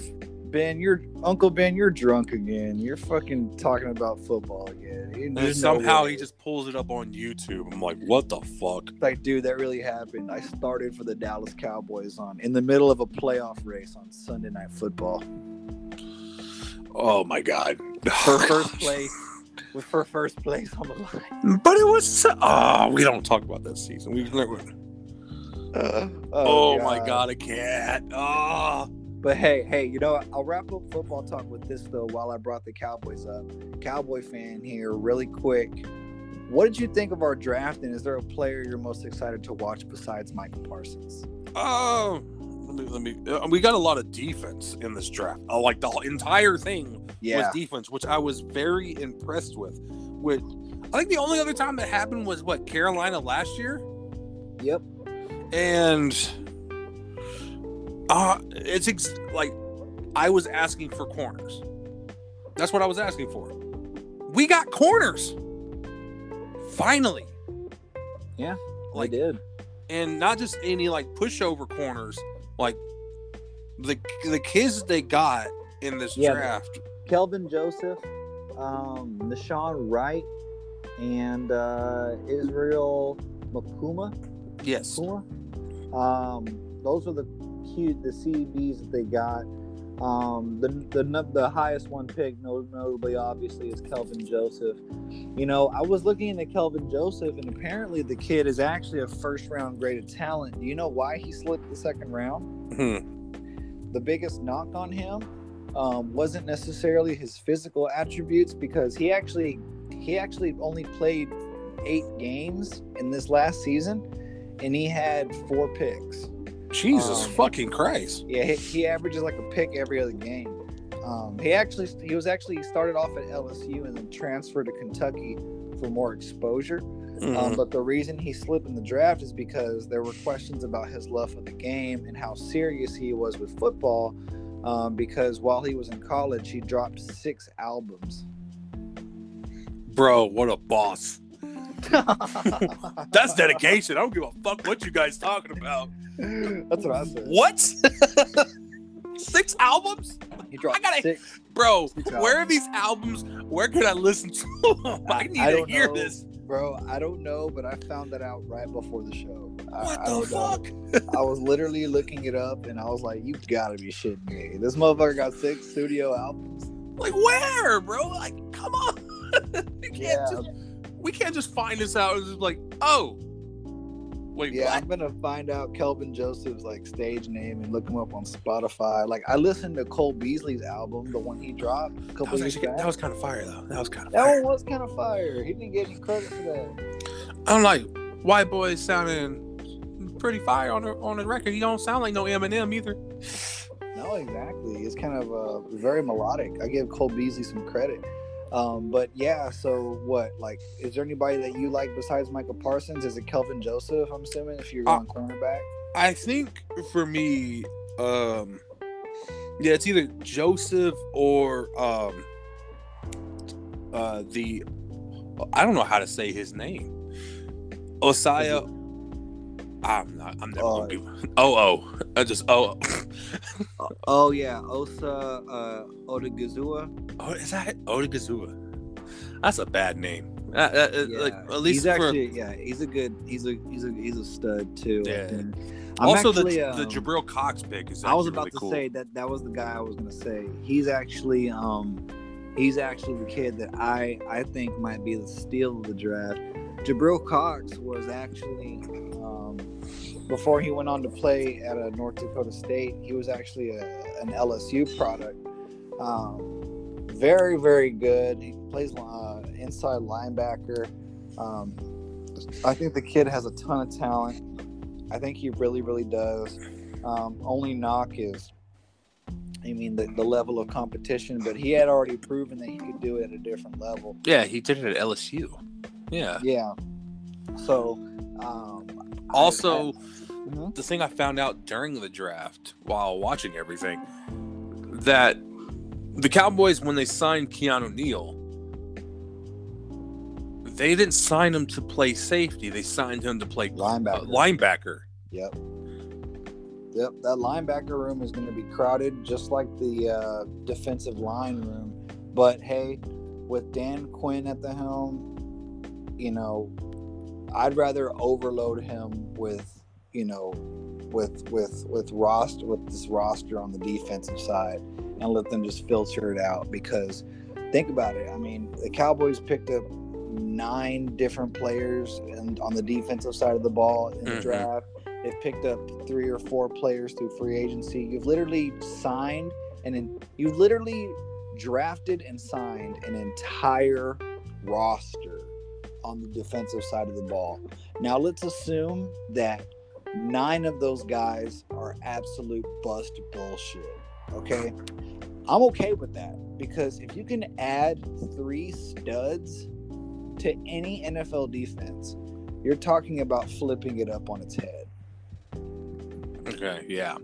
[SPEAKER 1] Ben, you're Uncle Ben, you're drunk again. You're fucking talking about football again.
[SPEAKER 2] And
[SPEAKER 1] There's no
[SPEAKER 2] somehow he just pulls it up on YouTube. I'm like, what the fuck?
[SPEAKER 1] like, dude, that really happened. I started for the Dallas Cowboys on in the middle of a playoff race on Sunday Night Football
[SPEAKER 2] Oh my god.
[SPEAKER 1] Her <sighs> first place. With her first place on the line.
[SPEAKER 2] But it was so- oh, we don't talk about that season. We've never. Uh, oh, oh, my god, I can't. Oh.
[SPEAKER 1] But hey, hey, you know. I'll wrap up football talk with this though. While I brought the Cowboys up, Cowboy fan here, really quick. What did you think of our draft? And is there a player you're most excited to watch besides Michael Parsons?
[SPEAKER 2] Oh, let me. Uh, we got a lot of defense in this draft. Uh, like the entire thing was defense, which I was very impressed with. With I think the only other time that happened was what Carolina last year,
[SPEAKER 1] Yep.
[SPEAKER 2] and uh it's ex- like I was asking for corners. That's what I was asking for. We got corners. Finally.
[SPEAKER 1] Yeah,
[SPEAKER 2] Like
[SPEAKER 1] I did.
[SPEAKER 2] and not just any like pushover corners, like the the kids they got in this
[SPEAKER 1] Yeah.
[SPEAKER 2] draft.
[SPEAKER 1] Kelvin Joseph, um, Nahshon Wright, and uh, Israel Mukuamu.
[SPEAKER 2] Yes.
[SPEAKER 1] Mukuamu. Um, those are the cute the CBs that they got. Um, the the the highest one picked, notably, obviously, is Kelvin Joseph. You know, I was looking into Kelvin Joseph, and apparently the kid is actually a first round graded talent. Do you know why he slipped the second round?
[SPEAKER 2] Hmm.
[SPEAKER 1] the biggest knock on him um, wasn't necessarily his physical attributes because he actually he actually only played eight games in this last season and he had four picks
[SPEAKER 2] Jesus
[SPEAKER 1] Um,
[SPEAKER 2] fucking Christ.
[SPEAKER 1] yeah he, he averages like a pick every other game um, he actually he was actually he started off at lsu and then transferred to kentucky for more exposure
[SPEAKER 2] Mhm.
[SPEAKER 1] um, but the reason he slipped in the draft is because there were questions about his love for the game and how serious he was with football. Um, because while he was in college, he dropped six albums.
[SPEAKER 2] Bro, what a boss. <laughs> That's dedication. I don't give a fuck what you guys talking about.
[SPEAKER 1] That's what I said.
[SPEAKER 2] What? <laughs> Six albums?
[SPEAKER 1] He dropped
[SPEAKER 2] I gotta-
[SPEAKER 1] six.
[SPEAKER 2] Bro,
[SPEAKER 1] Six
[SPEAKER 2] where are these albums? Where can I listen to them? <laughs> I need
[SPEAKER 1] I
[SPEAKER 2] to hear
[SPEAKER 1] know.
[SPEAKER 2] this.
[SPEAKER 1] Bro, I don't know, but I found that out right before the show. I-
[SPEAKER 2] What
[SPEAKER 1] I,
[SPEAKER 2] the fuck?
[SPEAKER 1] I was literally looking it up, and I was like, "You gotta be shitting me! This motherfucker got six studio albums."
[SPEAKER 2] Like where, bro? Like, come on. <laughs> we can't
[SPEAKER 1] Yeah.
[SPEAKER 2] just we can't just find this out and just like, oh. Wait,
[SPEAKER 1] Yeah,
[SPEAKER 2] what?
[SPEAKER 1] I'm gonna find out Kelvin Joseph's like stage name and look him up on Spotify. Like I listened to Cole Beasley's album, the one he dropped a
[SPEAKER 2] That
[SPEAKER 1] couple
[SPEAKER 2] was,
[SPEAKER 1] years
[SPEAKER 2] actually,
[SPEAKER 1] back.
[SPEAKER 2] that was kind of fire though. That was kind of
[SPEAKER 1] That
[SPEAKER 2] fire.
[SPEAKER 1] one was kind of fire. He didn't get any credit for that.
[SPEAKER 2] I'm like, white boy sounding pretty fire on the on the record. You don't sound like no Eminem either.
[SPEAKER 1] No, exactly. It's kind of uh, very melodic. I give Cole Beasley some credit. Um, but yeah, so what? Like, is there anybody that you like besides Micah Parsons? Is it Kelvin Joseph? I'm assuming if you're
[SPEAKER 2] Uh,
[SPEAKER 1] going cornerback.
[SPEAKER 2] I think for me, um, yeah, it's either Joseph or um, uh, the I don't know how to say his name, Osaya. I'm not. I'm never
[SPEAKER 1] Uh,
[SPEAKER 2] gonna be. <laughs> Oh oh, I just oh. <laughs>
[SPEAKER 1] Oh yeah, Osa uh, Odighizuwa.
[SPEAKER 2] oh, is that Odighizuwa? That's a bad name. Uh, uh, uh, like
[SPEAKER 1] Yeah,
[SPEAKER 2] at least
[SPEAKER 1] he's
[SPEAKER 2] for
[SPEAKER 1] actually yeah, he's a good he's a he's a he's a stud too.
[SPEAKER 2] Yeah. Also
[SPEAKER 1] actually,
[SPEAKER 2] the the
[SPEAKER 1] um,
[SPEAKER 2] Jabril Cox pick is.
[SPEAKER 1] I was about
[SPEAKER 2] really
[SPEAKER 1] to
[SPEAKER 2] cool.
[SPEAKER 1] say that that was the guy I was gonna say. He's actually um he's actually the kid that I I think might be the steal of the draft. Jabril Cox was actually um before he went on to play at a North Dakota State, he was actually a, an LSU product. Um, very very good. He plays uh, inside linebacker. Um, I think the kid has a ton of talent. I think he really, really does. Um, only knock is, I mean, the, the level of competition, but he had already proven that he could do it at a different level.
[SPEAKER 2] Yeah, he did it at LSU. Yeah.
[SPEAKER 1] Yeah. So, um, I-
[SPEAKER 2] Also,
[SPEAKER 1] I- Mhm.
[SPEAKER 2] the thing I found out during the draft while watching everything that the Cowboys, when they signed Keanu Neal, they didn't sign him to play safety. They signed him to play
[SPEAKER 1] linebacker.
[SPEAKER 2] uh, linebacker.
[SPEAKER 1] Yep. Yep, that linebacker room is going to be crowded, just like the uh, defensive line room. But hey, with Dan Quinn at the helm, you know, I'd rather overload him with, you know, with with with roster with this roster on the defensive side and let them just filter it out because think about it. I mean, the Cowboys picked up nine different players and on the defensive side of the ball in the
[SPEAKER 2] Mhm.
[SPEAKER 1] draft. They've picked up three or four players through free agency. You've literally signed and then you've literally drafted and signed an entire roster on the defensive side of the ball. Now let's assume that nine of those guys are absolute bust bullshit. Okay. I'm okay with that because if you can add three studs to any NFL defense, you're talking about flipping it up on its head.
[SPEAKER 2] Okay, yeah,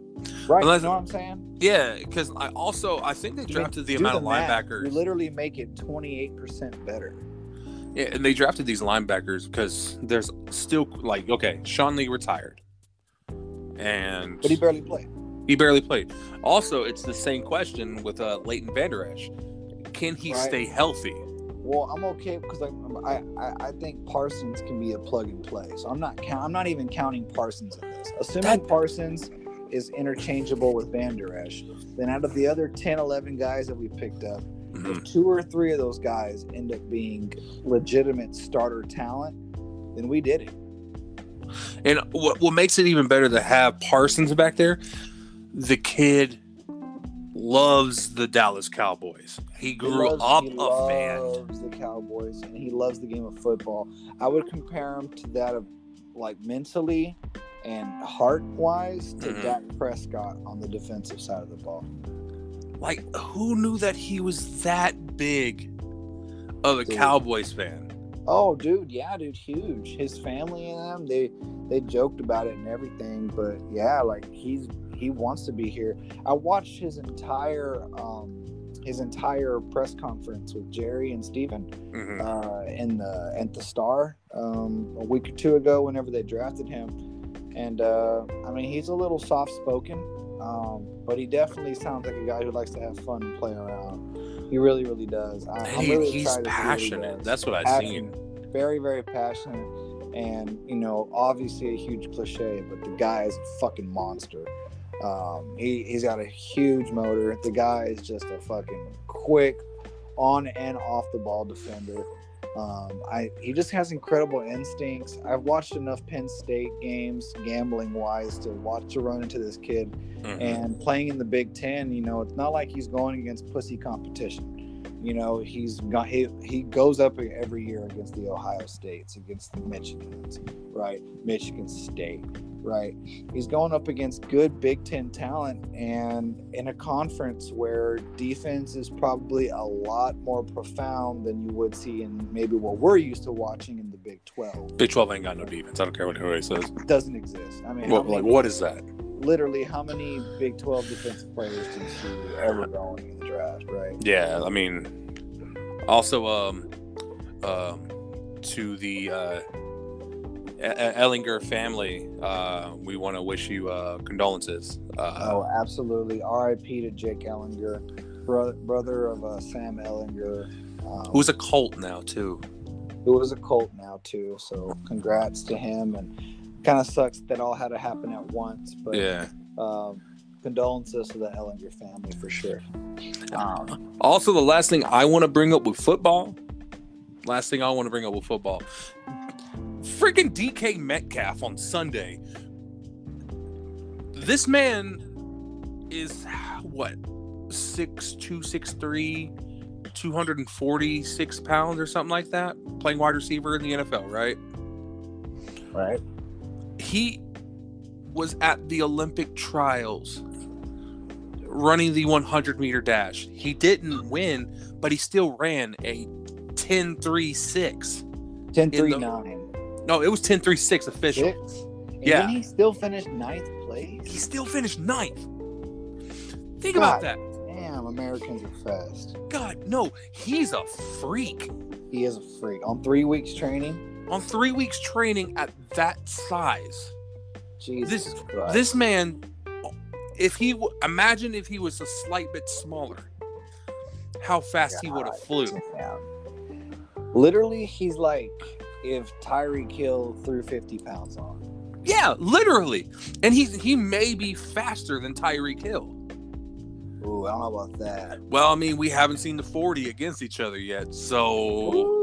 [SPEAKER 1] Right?
[SPEAKER 2] Unless-
[SPEAKER 1] you know what I'm saying?
[SPEAKER 2] yeah. Because I also I think they drafted the
[SPEAKER 1] do
[SPEAKER 2] amount of
[SPEAKER 1] math,
[SPEAKER 2] linebackers.
[SPEAKER 1] You literally make it 28% better.
[SPEAKER 2] Yeah, and they drafted these linebackers because there's still like okay, Sean Lee retired, and
[SPEAKER 1] But he barely played.
[SPEAKER 2] he barely played. Also, it's the same question with uh, Leighton Vander Esch. Can he
[SPEAKER 1] Right.
[SPEAKER 2] stay healthy?
[SPEAKER 1] Well, I'm okay because I, I I think Parsons can be a plug and play. So I'm not count, I'm not even counting Parsons in this. Assuming
[SPEAKER 2] That-
[SPEAKER 1] Parsons is interchangeable with Vander Esch, then out of the other 10, 11 guys that we picked up,
[SPEAKER 2] Mhm.
[SPEAKER 1] if two or three of those guys end up being legitimate starter talent, then we did it.
[SPEAKER 2] And what what makes it even better to have Parsons back there? The kid loves the Dallas Cowboys. He
[SPEAKER 1] He
[SPEAKER 2] grew
[SPEAKER 1] loves-
[SPEAKER 2] up
[SPEAKER 1] he
[SPEAKER 2] a fan.
[SPEAKER 1] loves the Cowboys and he loves the game of football. I would compare him to that of like mentally and heart wise to
[SPEAKER 2] Mhm.
[SPEAKER 1] Dak Prescott on the defensive side of the ball.
[SPEAKER 2] Like, who knew that he was that big of a
[SPEAKER 1] Dude.
[SPEAKER 2] Cowboys fan?
[SPEAKER 1] Oh, dude, yeah, dude, huge. His family and them, they they joked about it and everything, but yeah, like he's he wants to be here. I watched his entire um his entire press conference with Jerry and Stephen
[SPEAKER 2] Mhm.
[SPEAKER 1] uh, in the at the Star um, a week or two ago. Whenever they drafted him, and uh, I mean he's a little soft spoken, um, but he definitely sounds like a guy who likes to have fun and play around. He really, really does. I, I'm
[SPEAKER 2] Hey,
[SPEAKER 1] really
[SPEAKER 2] he's
[SPEAKER 1] excited to see what he
[SPEAKER 2] passionate.
[SPEAKER 1] does.
[SPEAKER 2] That's what I've seen.
[SPEAKER 1] Very, very passionate, and you know, obviously a huge cliche, but the guy is a fucking monster. Um, he, he's got a huge motor. The guy is just a fucking quick on and off the ball defender. Um, I he just has incredible instincts. I've watched enough Penn State games, gambling wise, to watch to run into this kid.
[SPEAKER 2] Mhm.
[SPEAKER 1] And playing in the Big Ten, you know, it's not like he's going against pussy competition. You know, he's got he, he goes up every year against the Ohio States, against the Michigans, right? Michigan State, right? He's going up against good Big Ten talent and in a conference where defense is probably a lot more profound than you would see in maybe what we're used to watching in the Big 12.
[SPEAKER 2] Big 12 ain't got no defense. I don't care what anybody says.
[SPEAKER 1] It doesn't exist. I mean, many-
[SPEAKER 2] like, what is that?
[SPEAKER 1] Literally how many Big 12 defensive players do you see ever going in the draft, right?
[SPEAKER 2] Yeah, I mean, also, um, um, to the uh, Ehlinger family, uh, we want to wish you uh, condolences. Uh,
[SPEAKER 1] Oh, absolutely. R.I.P. to Jake Ehlinger, brother, brother of uh, Sam Ehlinger, um,
[SPEAKER 2] who's a cult now too.
[SPEAKER 1] who was a Colt now too. So congrats to him. And kind of sucks that all had to happen at once, but
[SPEAKER 2] Yeah.
[SPEAKER 1] um, condolences to the Ehlinger family for sure. Um,
[SPEAKER 2] Also, the last thing I want to bring up with football, last thing I want to bring up with football, freaking DK Metcalf on Sunday. This man is what six two, six three, two hundred and forty six pounds or something like that, playing wide receiver in the NFL, right?
[SPEAKER 1] right.
[SPEAKER 2] He was at the Olympic trials running the 100 meter dash. He didn't win, but he still ran a 10 3 6.
[SPEAKER 1] 10 3
[SPEAKER 2] the-
[SPEAKER 1] 9.
[SPEAKER 2] No, it was 10 3 6 official.
[SPEAKER 1] Six. And
[SPEAKER 2] Yeah.
[SPEAKER 1] he still finished ninth place.
[SPEAKER 2] He still finished ninth. Think about that.
[SPEAKER 1] Damn, Americans are fast.
[SPEAKER 2] God, no, he's a freak.
[SPEAKER 1] He is a freak. On three weeks training,
[SPEAKER 2] On three weeks training at that size,
[SPEAKER 1] Jesus
[SPEAKER 2] This-
[SPEAKER 1] Christ.
[SPEAKER 2] this man if he imagine if he was a slight bit smaller, how fast he would have flew.
[SPEAKER 1] Yeah. Literally, he's like if Tyreek Hill threw 50 pounds on.
[SPEAKER 2] Yeah, literally. And he's he may be faster than Tyreek Hill.
[SPEAKER 1] Ooh, I don't know about that.
[SPEAKER 2] Well, I mean, we haven't seen the 40 against each other yet. So
[SPEAKER 1] Ooh.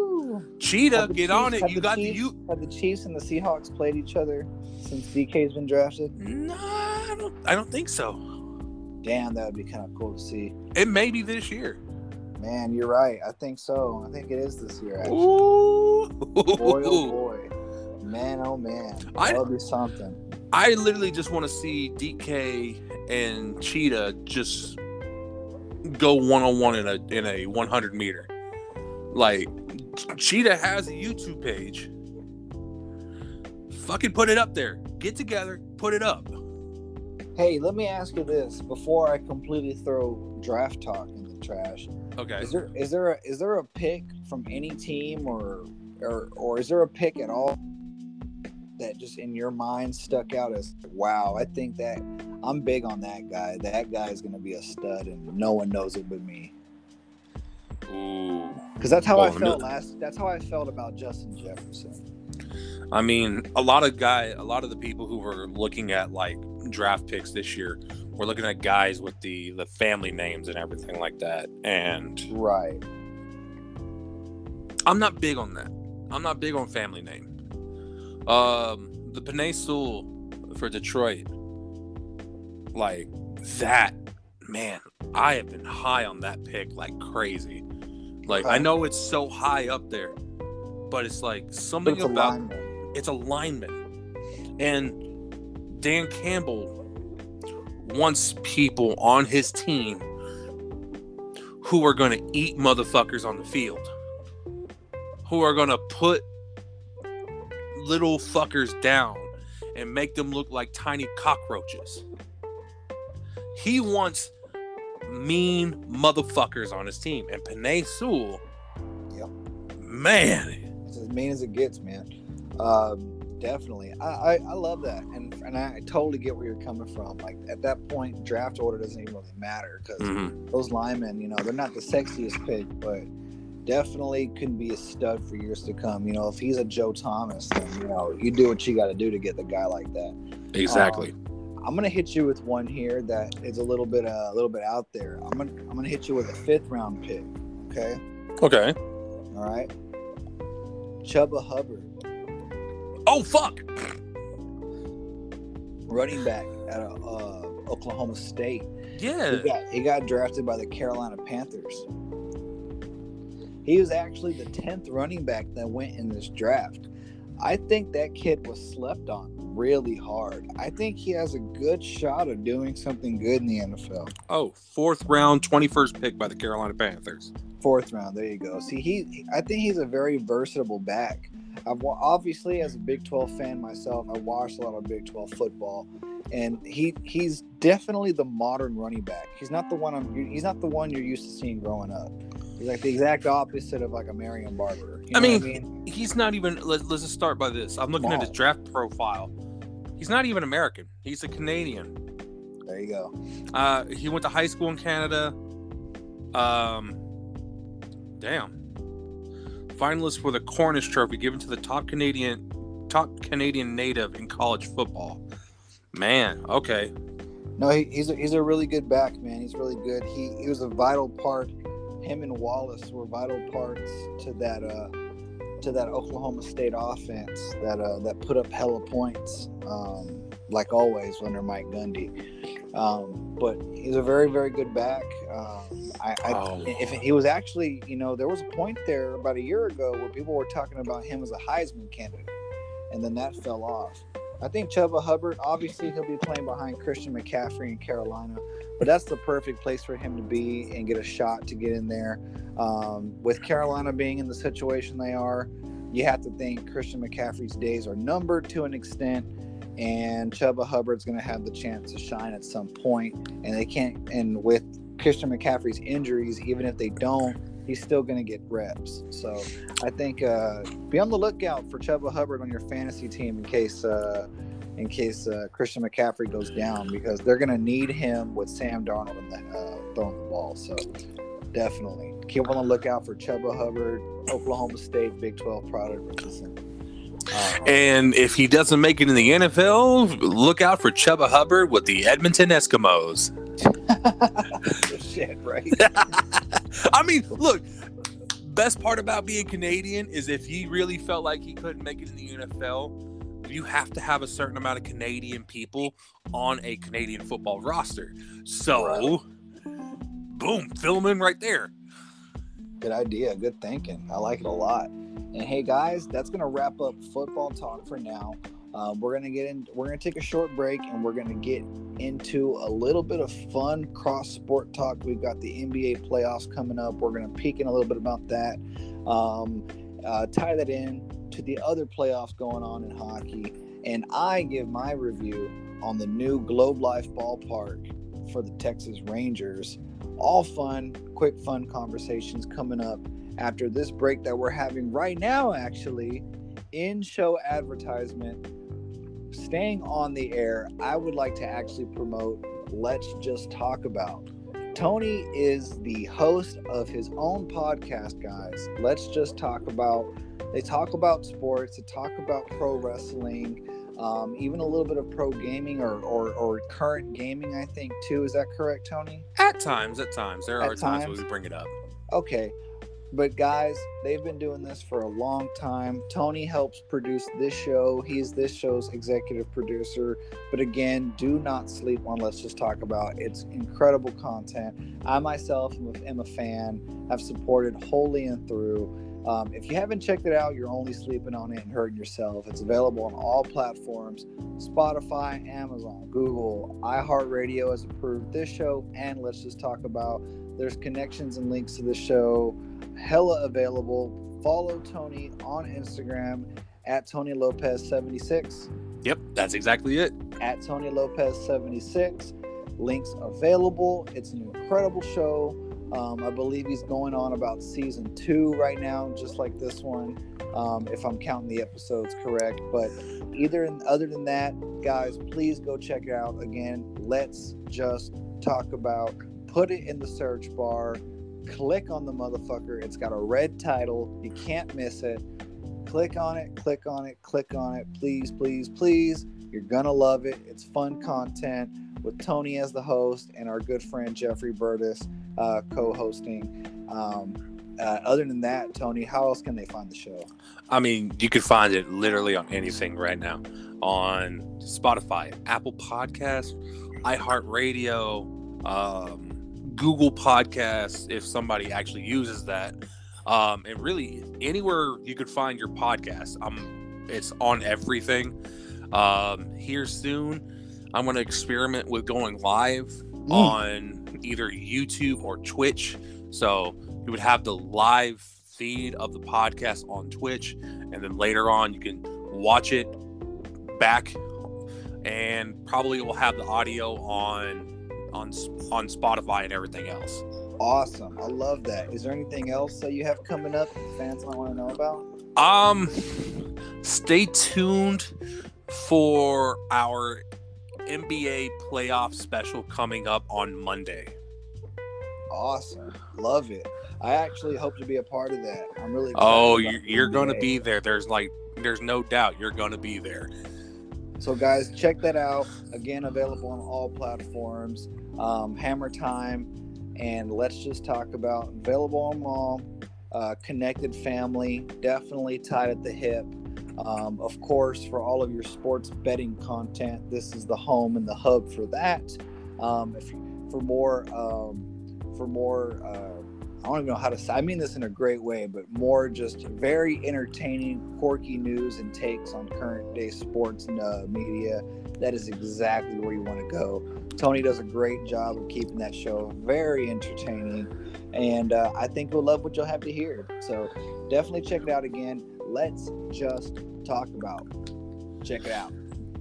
[SPEAKER 2] Cheetah, get
[SPEAKER 1] Chiefs-
[SPEAKER 2] on it. You got the you
[SPEAKER 1] Have the Chiefs and the Seahawks played each other since DK's been drafted?
[SPEAKER 2] No, I don't I don't think so.
[SPEAKER 1] Damn, that would be kind of cool to see.
[SPEAKER 2] It may be this year.
[SPEAKER 1] Man, you're right. I think so. I think it is this year, actually.
[SPEAKER 2] Ooh.
[SPEAKER 1] Boy, oh boy. Man, oh man. That'll be something.
[SPEAKER 2] I literally just want to see DK and Cheetah just go one on one in a in a 100 meter. Like Cheetah has a YouTube page. Fucking put it up there. Get together, put it up.
[SPEAKER 1] Hey, let me ask you this before I completely throw draft talk in the trash.
[SPEAKER 2] Okay.
[SPEAKER 1] Is there is there a, is there a pick from any team or or or is there a pick at all that just in your mind stuck out as wow? I think that I'm big on that guy. That guy is gonna be a stud, and no one knows it but me.
[SPEAKER 2] Ooh.
[SPEAKER 1] Because that's how I
[SPEAKER 2] Oh, no.
[SPEAKER 1] felt last. That's how I felt about Justin Jefferson.
[SPEAKER 2] I mean, a lot of guy, a lot of the people who were looking at like draft picks this year were looking at guys with the the family names and everything like that. And
[SPEAKER 1] Right.
[SPEAKER 2] I'm not big on that. I'm not big on family name. Um, the Penei Sewell for Detroit, like that, man. I have been high on that pick like crazy. Like I know it's so high up there, but it's like something
[SPEAKER 1] it's a
[SPEAKER 2] about
[SPEAKER 1] lineman.
[SPEAKER 2] it's alignment. And Dan Campbell wants people on his team who are going to eat motherfuckers on the field, who are going to put little fuckers down and make them look like tiny cockroaches. He wants mean motherfuckers on his team. And Penei Sewell,
[SPEAKER 1] Yep.
[SPEAKER 2] man,
[SPEAKER 1] It's as mean as it gets, man. Um, definitely, I, I I love that, and and I totally get where you're coming from. Like at that point, draft order doesn't even really matter because
[SPEAKER 2] mhm.
[SPEAKER 1] those linemen, you know, they're not the sexiest pick, but definitely can be a stud for years to come. You know, if he's a Joe Thomas, then you know you do what you got to do to get the guy like that.
[SPEAKER 2] exactly.
[SPEAKER 1] I'm gonna hit you with one here that is a little bit uh, a little bit out there. I'm gonna I'm gonna hit you with a fifth round pick. Okay,
[SPEAKER 2] okay.
[SPEAKER 1] all right. Chuba Hubbard.
[SPEAKER 2] Oh fuck!
[SPEAKER 1] running back at uh, Oklahoma State.
[SPEAKER 2] Yeah.
[SPEAKER 1] He got, he got drafted by the Carolina Panthers. He was actually the 10th running back that went in this draft. I think that kid was slept on really hard. I think he has a good shot of doing something good in the NFL.
[SPEAKER 2] Oh, fourth round, twenty first pick by the Carolina Panthers.
[SPEAKER 1] Fourth round, there you go. See, he, I think he's a very versatile back. I've obviously, as a Big 12 fan myself, I watched a lot of Big 12 football, and he he's definitely the modern running back. He's not the one I'm. He's not the one you're used to seeing growing up. He's like the exact opposite of like a Marion Barber. You
[SPEAKER 2] I
[SPEAKER 1] know what
[SPEAKER 2] mean, He's not even. Let, let's just start by this. I'm looking at his draft profile. He's not even American. He's a Canadian.
[SPEAKER 1] there you go.
[SPEAKER 2] Uh, he went to high school in Canada. Um, damn. Finalist for the Cornish Trophy, given to the top Canadian, top Canadian native in college football. Man, okay.
[SPEAKER 1] No, he, he's a, he's a really good back, man. He's really good. He he was a vital part. Him and Wallace were vital parts to that uh to that Oklahoma State offense that uh that put up hella points. Um, like always under Mike Gundy. Um, but he's a very very good back. Um, I, I
[SPEAKER 2] Oh.
[SPEAKER 1] if he was actually you know there was a point there about a year ago where people were talking about him as a Heisman candidate, and then that fell off. I think Chuba Hubbard, obviously, he'll be playing behind Christian McCaffrey in Carolina, but that's the perfect place for him to be and get a shot to get in there. Um, with Carolina being in the situation they are, you have to think Christian McCaffrey's days are numbered to an extent, and Chuba Hubbard's going to have the chance to shine at some point, and they can't. And with Christian McCaffrey's injuries, even if they don't, he's still going to get reps. So I think uh, be on the lookout for Chuba Hubbard on your fantasy team in case uh, in case uh, Christian McCaffrey goes down because they're going to need him with Sam Darnold the, uh, throwing the ball. So definitely keep on the lookout for Chuba Hubbard, Oklahoma State Big 12 product.
[SPEAKER 2] Uh, and if he doesn't make it in the NFL, look out for Chuba Hubbard with the Edmonton Eskimos. <laughs>
[SPEAKER 1] Shit, right? <laughs>
[SPEAKER 2] I mean, look, best part about being Canadian is if he really felt like he couldn't make it in the NFL, you have to have a certain amount of Canadian people on a Canadian football roster. So, right. boom, fill them in right there.
[SPEAKER 1] Good idea. Good thinking. I like it a lot. And hey, guys, that's going to wrap up football talk for now. Uh, we're gonna get in. We're gonna take a short break, and we're gonna get into a little bit of fun cross sport talk. We've got the NBA playoffs coming up. We're gonna peek in a little bit about that. Um, uh, tie that in to the other playoffs going on in hockey, and I give my review on the new Globe Life ballpark for the Texas Rangers. All fun, quick, fun conversations coming up after this break that we're having right now, actually, in show advertisement. Staying on the air, I would like to actually promote Let's Just Talk About. Tony is the host of his own podcast, guys. Let's Just Talk About. They talk about sports, they talk about pro wrestling, um, even a little bit of pro gaming or, or, or, current gaming, I think, too. Is that correct, Tony?
[SPEAKER 2] At times, at times. There at are times, times when we bring it up.
[SPEAKER 1] Okay. But guys, they've been doing this for a long time. Tony helps produce this show. He's this show's executive producer. But again, do not sleep on Let's Just Talk About. It's incredible content. I myself am a, fan. I've supported wholly and through. Um, if you haven't checked it out, you're only sleeping on it and hurting yourself. It's available on all platforms Spotify, Amazon, Google, iHeartRadio has approved this show, and let's just talk about. There's connections and links to the show hella available. Follow Tony on Instagram at Tony Lopez 76.
[SPEAKER 2] Yep, that's exactly it.
[SPEAKER 1] At Tony Lopez 76. Links available. It's an incredible show. Um, I believe he's going on about season two right now, just like this one, um, if I'm counting the episodes correct. But either and other than that, guys, please go check it out. Again, let's just talk about. Put it in the search bar click on the motherfucker. It's got a red title. You can't miss it. Click on it, click on it, click on it. Please, please, please. You're going to love it. It's fun content with Tony as the host and our good friend Jeffrey Burtis uh, co hosting. Um, uh, other than that, Tony, how else can they find the show?
[SPEAKER 2] I mean, you can find it literally on anything right now on Spotify, Apple Podcasts, iHeartRadio, um, Google Podcasts if somebody actually uses that. Um, and really anywhere you could find your podcast. Um, it's on everything. Um, here soon, I'm going to experiment with going live mm. on either YouTube or Twitch. So you would have the live feed of the podcast on Twitch, and then later on you can watch it back, and probably it will have the audio on on on Spotify and everything else.
[SPEAKER 1] Awesome. I love that. Is there anything else that you have coming up fans might want to know about?
[SPEAKER 2] Um stay tuned for our NBA playoff special coming up on Monday.
[SPEAKER 1] Awesome. Love it. I actually hope to be a part of that. I'm really
[SPEAKER 2] Oh, you're, you're going to be there. There's like there's no doubt you're going to be there.
[SPEAKER 1] So, guys, check that out. Again, available on all platforms. Um, Hammer Time, and let's just talk about available on all. Uh, connected family, definitely tied at the hip. Um, of course, for all of your sports betting content, this is the home and the hub for that. Um, if for more, um, for more. Uh, I don't even know how to say. I mean this in a great way, but more just very entertaining, quirky news and takes on current day sports and uh, media. That is exactly where you want to go. Tony does a great job of keeping that show very entertaining, and uh, I think you'll love what you'll have to hear. So definitely check it out again. Let's just talk about. Check it out.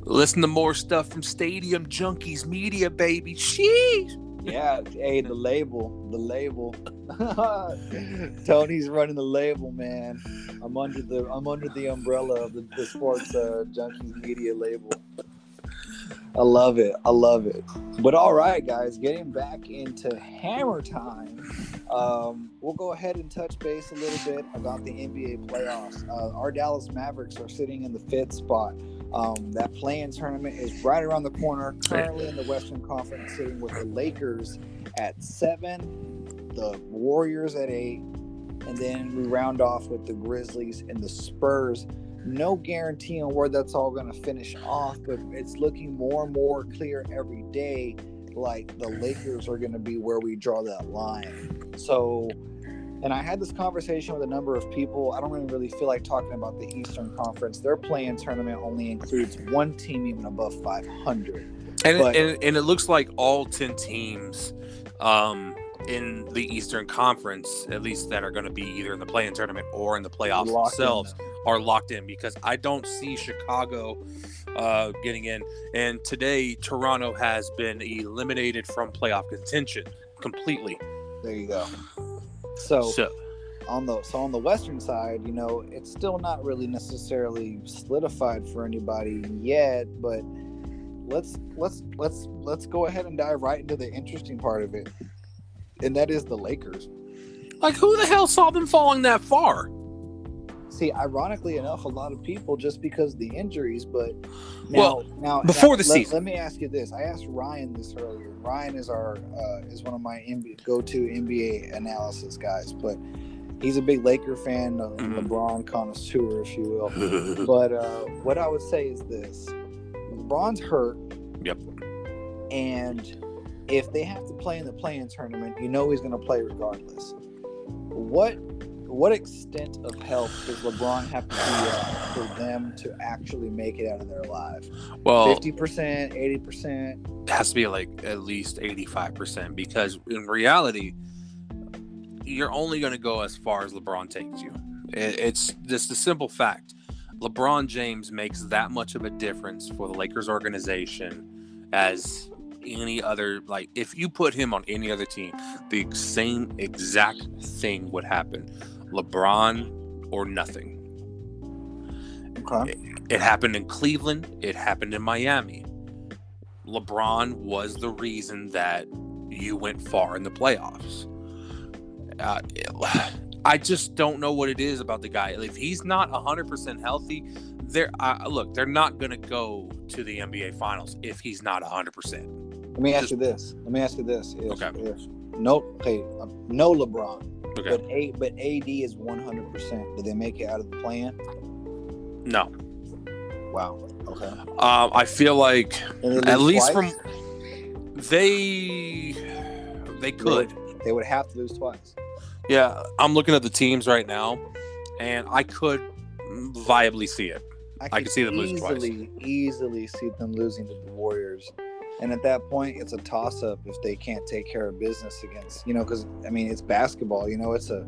[SPEAKER 2] Listen to more stuff from Stadium Junkies Media, baby. Sheesh
[SPEAKER 1] yeah, hey, the label, the label. <laughs> Tony's running the label, man. I'm under the I'm under the umbrella of the, the sports uh, junkies media label. I love it. I love it. But all right, guys, getting back into hammer time. Um, we'll go ahead and touch base a little bit about the NBA playoffs. Uh, our Dallas Mavericks are sitting in the fifth spot. Um, that play-in tournament is right around the corner. <laughs> Currently in the Western Conference, sitting with the Lakers at seven, the Warriors at eight, and then we round off with the Grizzlies and the Spurs no guarantee on where that's all going to finish off, but it's looking more and more clear every day. Like the Lakers are going to be where we draw that line. So, and I had this conversation with a number of people. I don't even really feel like talking about the Eastern Conference. Their play-in tournament only includes one team even above 500.
[SPEAKER 2] And, but, and, and it looks like all 10 teams um, in the Eastern Conference, at least that are going to be either in the play-in tournament or in the playoffs themselves, in are locked in because I don't see Chicago uh, getting in. And today, Toronto has been eliminated from playoff contention completely.
[SPEAKER 1] There you go. So, so on the so on the western side, you know, it's still not really necessarily solidified for anybody yet, but let's let's let's let's go ahead and dive right into the interesting part of it. And that is the Lakers.
[SPEAKER 2] Like who the hell saw them falling that far?
[SPEAKER 1] See, ironically enough, a lot of people just because of the injuries. But now, well, now
[SPEAKER 2] before
[SPEAKER 1] now,
[SPEAKER 2] the season,
[SPEAKER 1] let, me ask you this: I asked Ryan this earlier. Ryan is our uh, is one of my NBA, go-to NBA analysis guys, but he's a big Laker fan, a mm-hmm. LeBron connoisseur, if you will. <laughs> but uh, what I would say is this: LeBron's hurt.
[SPEAKER 2] Yep.
[SPEAKER 1] And if they have to play in the play-in tournament, you know he's going to play regardless. What what extent of help does LeBron have to be at for them to actually make it out of their life?
[SPEAKER 2] Well,
[SPEAKER 1] fifty percent, eighty percent.
[SPEAKER 2] It has to be like at least eighty-five percent because in reality, you're only going to go as far as LeBron takes you. It's just a simple fact. LeBron James makes that much of a difference for the Lakers organization as any other like if you put him on any other team the same exact thing would happen LeBron or nothing.
[SPEAKER 1] Okay.
[SPEAKER 2] It, it happened in Cleveland. It happened in Miami. LeBron was the reason that you went far in the playoffs. Uh, I just don't know what it is about the guy. If he's not 100% healthy, they're uh, look, they're not going to go to the NBA finals if he's not 100%.
[SPEAKER 1] Let me ask just, you this. Let me ask you this.
[SPEAKER 2] If, okay.
[SPEAKER 1] If no, okay, um, no LeBron, Okay. But A but AD is one hundred percent. Did they make it out of the play-in?
[SPEAKER 2] No.
[SPEAKER 1] Wow. Okay.
[SPEAKER 2] Um, I feel like at least twice? from they they could.
[SPEAKER 1] They would, they would have to lose twice.
[SPEAKER 2] Yeah, I'm looking at the teams right now, and I could viably see it. I, I could see them twice.
[SPEAKER 1] Easily, easily see them losing to the Warriors. And at that point, it's a toss up if they can't take care of business against, you know, because I mean, it's basketball, you know, it's a,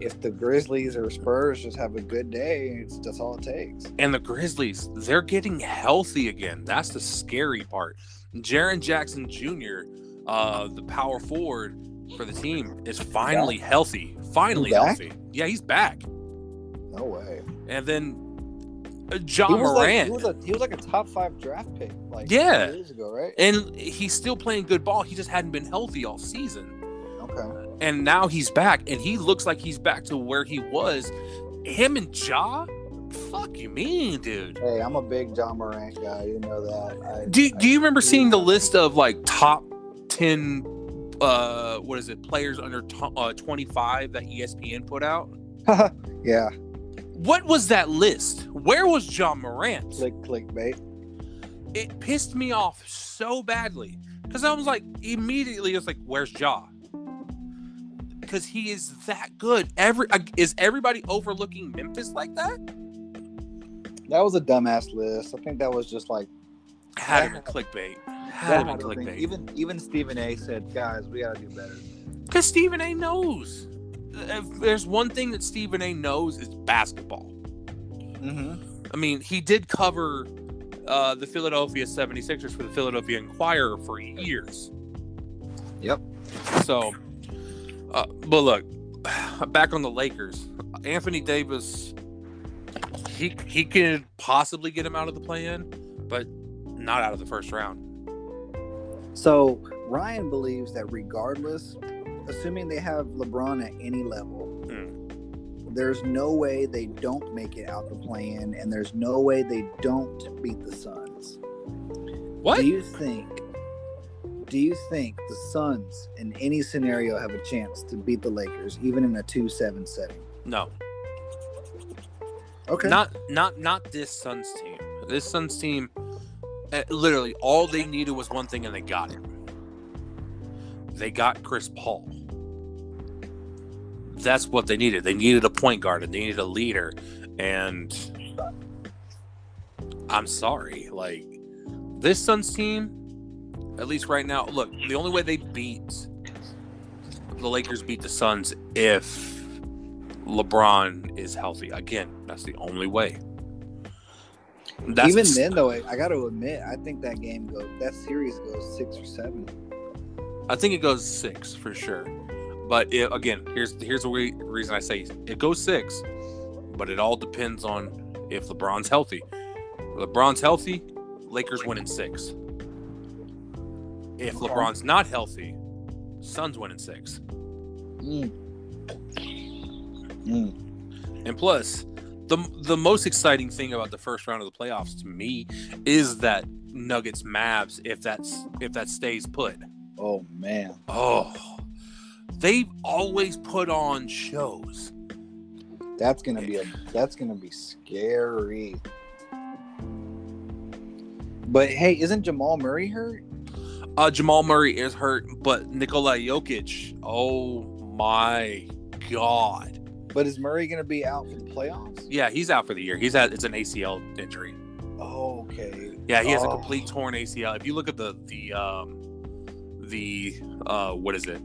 [SPEAKER 1] if the Grizzlies or Spurs just have a good day, it's that's all it takes.
[SPEAKER 2] And the Grizzlies, they're getting healthy again. That's the scary part. Jaren Jackson Jr., uh, the power forward for the team, is finally healthy. Finally healthy. Yeah, he's back.
[SPEAKER 1] No way.
[SPEAKER 2] And then uh, Ja Morant.
[SPEAKER 1] Like, he, was a, he was like a top five draft pick, like
[SPEAKER 2] yeah,
[SPEAKER 1] years ago, right?
[SPEAKER 2] And he's still playing good ball. He just hadn't been healthy all season.
[SPEAKER 1] Okay.
[SPEAKER 2] And now he's back, and he looks like he's back to where he was. Him and Ja, fuck you mean, dude?
[SPEAKER 1] Hey, I'm a big Ja Morant guy. You know that. I,
[SPEAKER 2] do
[SPEAKER 1] I,
[SPEAKER 2] Do you remember seeing the list of like top ten? Uh, what is it? Players under t- uh, 25 that ESPN put out. <laughs>
[SPEAKER 1] yeah.
[SPEAKER 2] What was that list? Where was Ja Morant?
[SPEAKER 1] Click clickbait.
[SPEAKER 2] It pissed me off so badly because I was like, immediately, it's like, where's Ja? Because he is that good. Every uh, is everybody overlooking Memphis like that?
[SPEAKER 1] That was a dumbass list. I think that was just like
[SPEAKER 2] had to clickbait. Had clickbait.
[SPEAKER 1] Even even Stephen A. said, guys, we gotta do better.
[SPEAKER 2] Because Stephen A. knows if there's one thing that Stephen A. knows is basketball.
[SPEAKER 1] Mm-hmm.
[SPEAKER 2] I mean, he did cover uh, the Philadelphia 76ers for the Philadelphia Inquirer for years.
[SPEAKER 1] Yep.
[SPEAKER 2] So, uh, but look, back on the Lakers, Anthony Davis, he he could possibly get him out of the play-in, but not out of the first round.
[SPEAKER 1] So Ryan believes that regardless, assuming they have LeBron at any level,
[SPEAKER 2] Hmm.
[SPEAKER 1] there's no way they don't make it out the play-in, and there's no way they don't beat the Suns.
[SPEAKER 2] What?
[SPEAKER 1] Do you think? Do you think the Suns in any scenario have a chance to beat the Lakers, even in a two-seven setting?
[SPEAKER 2] No,
[SPEAKER 1] Okay.
[SPEAKER 2] not not not this Suns team. This Suns team, uh, literally, all they needed was one thing, and they got it. They got Chris Paul. That's what they needed. They needed a point guard, and they needed a leader. And I'm sorry, like this Suns team, at least right now. Look, the only way they beat the Lakers beat the Suns if LeBron is healthy. Again, that's the only way. That's
[SPEAKER 1] Even then, though, I, I got to admit, I think that game goes, that series goes six or seven.
[SPEAKER 2] I think it goes six for sure. But it, again, here's here's the re- reason I say it goes six, but it all depends on if LeBron's healthy. LeBron's healthy, Lakers win in six. If LeBron's not healthy, Suns win in six.
[SPEAKER 1] Mm. Mm.
[SPEAKER 2] And plus, the the most exciting thing about the first round of the playoffs to me is that Nuggets Mavs if that's if that stays put.
[SPEAKER 1] Oh man,
[SPEAKER 2] Oh, they've always put on shows.
[SPEAKER 1] that's gonna be a that's gonna be scary. But hey, isn't Jamal Murray hurt?
[SPEAKER 2] Uh, Jamal Murray is hurt, but Nikola Jokic, oh my god,
[SPEAKER 1] But is Murray gonna be out for the playoffs?
[SPEAKER 2] yeah, he's out for the year. He's had it's an ACL injury.
[SPEAKER 1] Oh, okay.
[SPEAKER 2] Yeah, he has a
[SPEAKER 1] Oh.
[SPEAKER 2] complete torn ACL. If you look at the the um the uh what is it?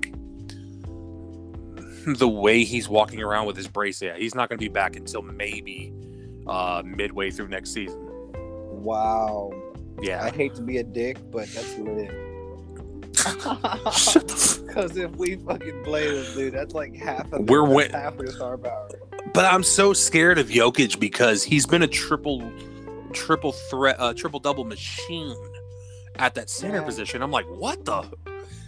[SPEAKER 2] The way he's walking around with his brace, yeah, he's not going to be back until maybe uh midway through next season.
[SPEAKER 1] Wow.
[SPEAKER 2] Yeah.
[SPEAKER 1] I hate to be a dick, but that's lit.
[SPEAKER 2] Shut the <laughs> f-
[SPEAKER 1] Because if we fucking play this dude, that's like half of
[SPEAKER 2] We're
[SPEAKER 1] that's
[SPEAKER 2] win-
[SPEAKER 1] half of the star power.
[SPEAKER 2] but I'm so scared of Jokic because he's been a triple triple threat uh triple double machine at that center
[SPEAKER 1] Yeah.
[SPEAKER 2] position. I'm like, "What the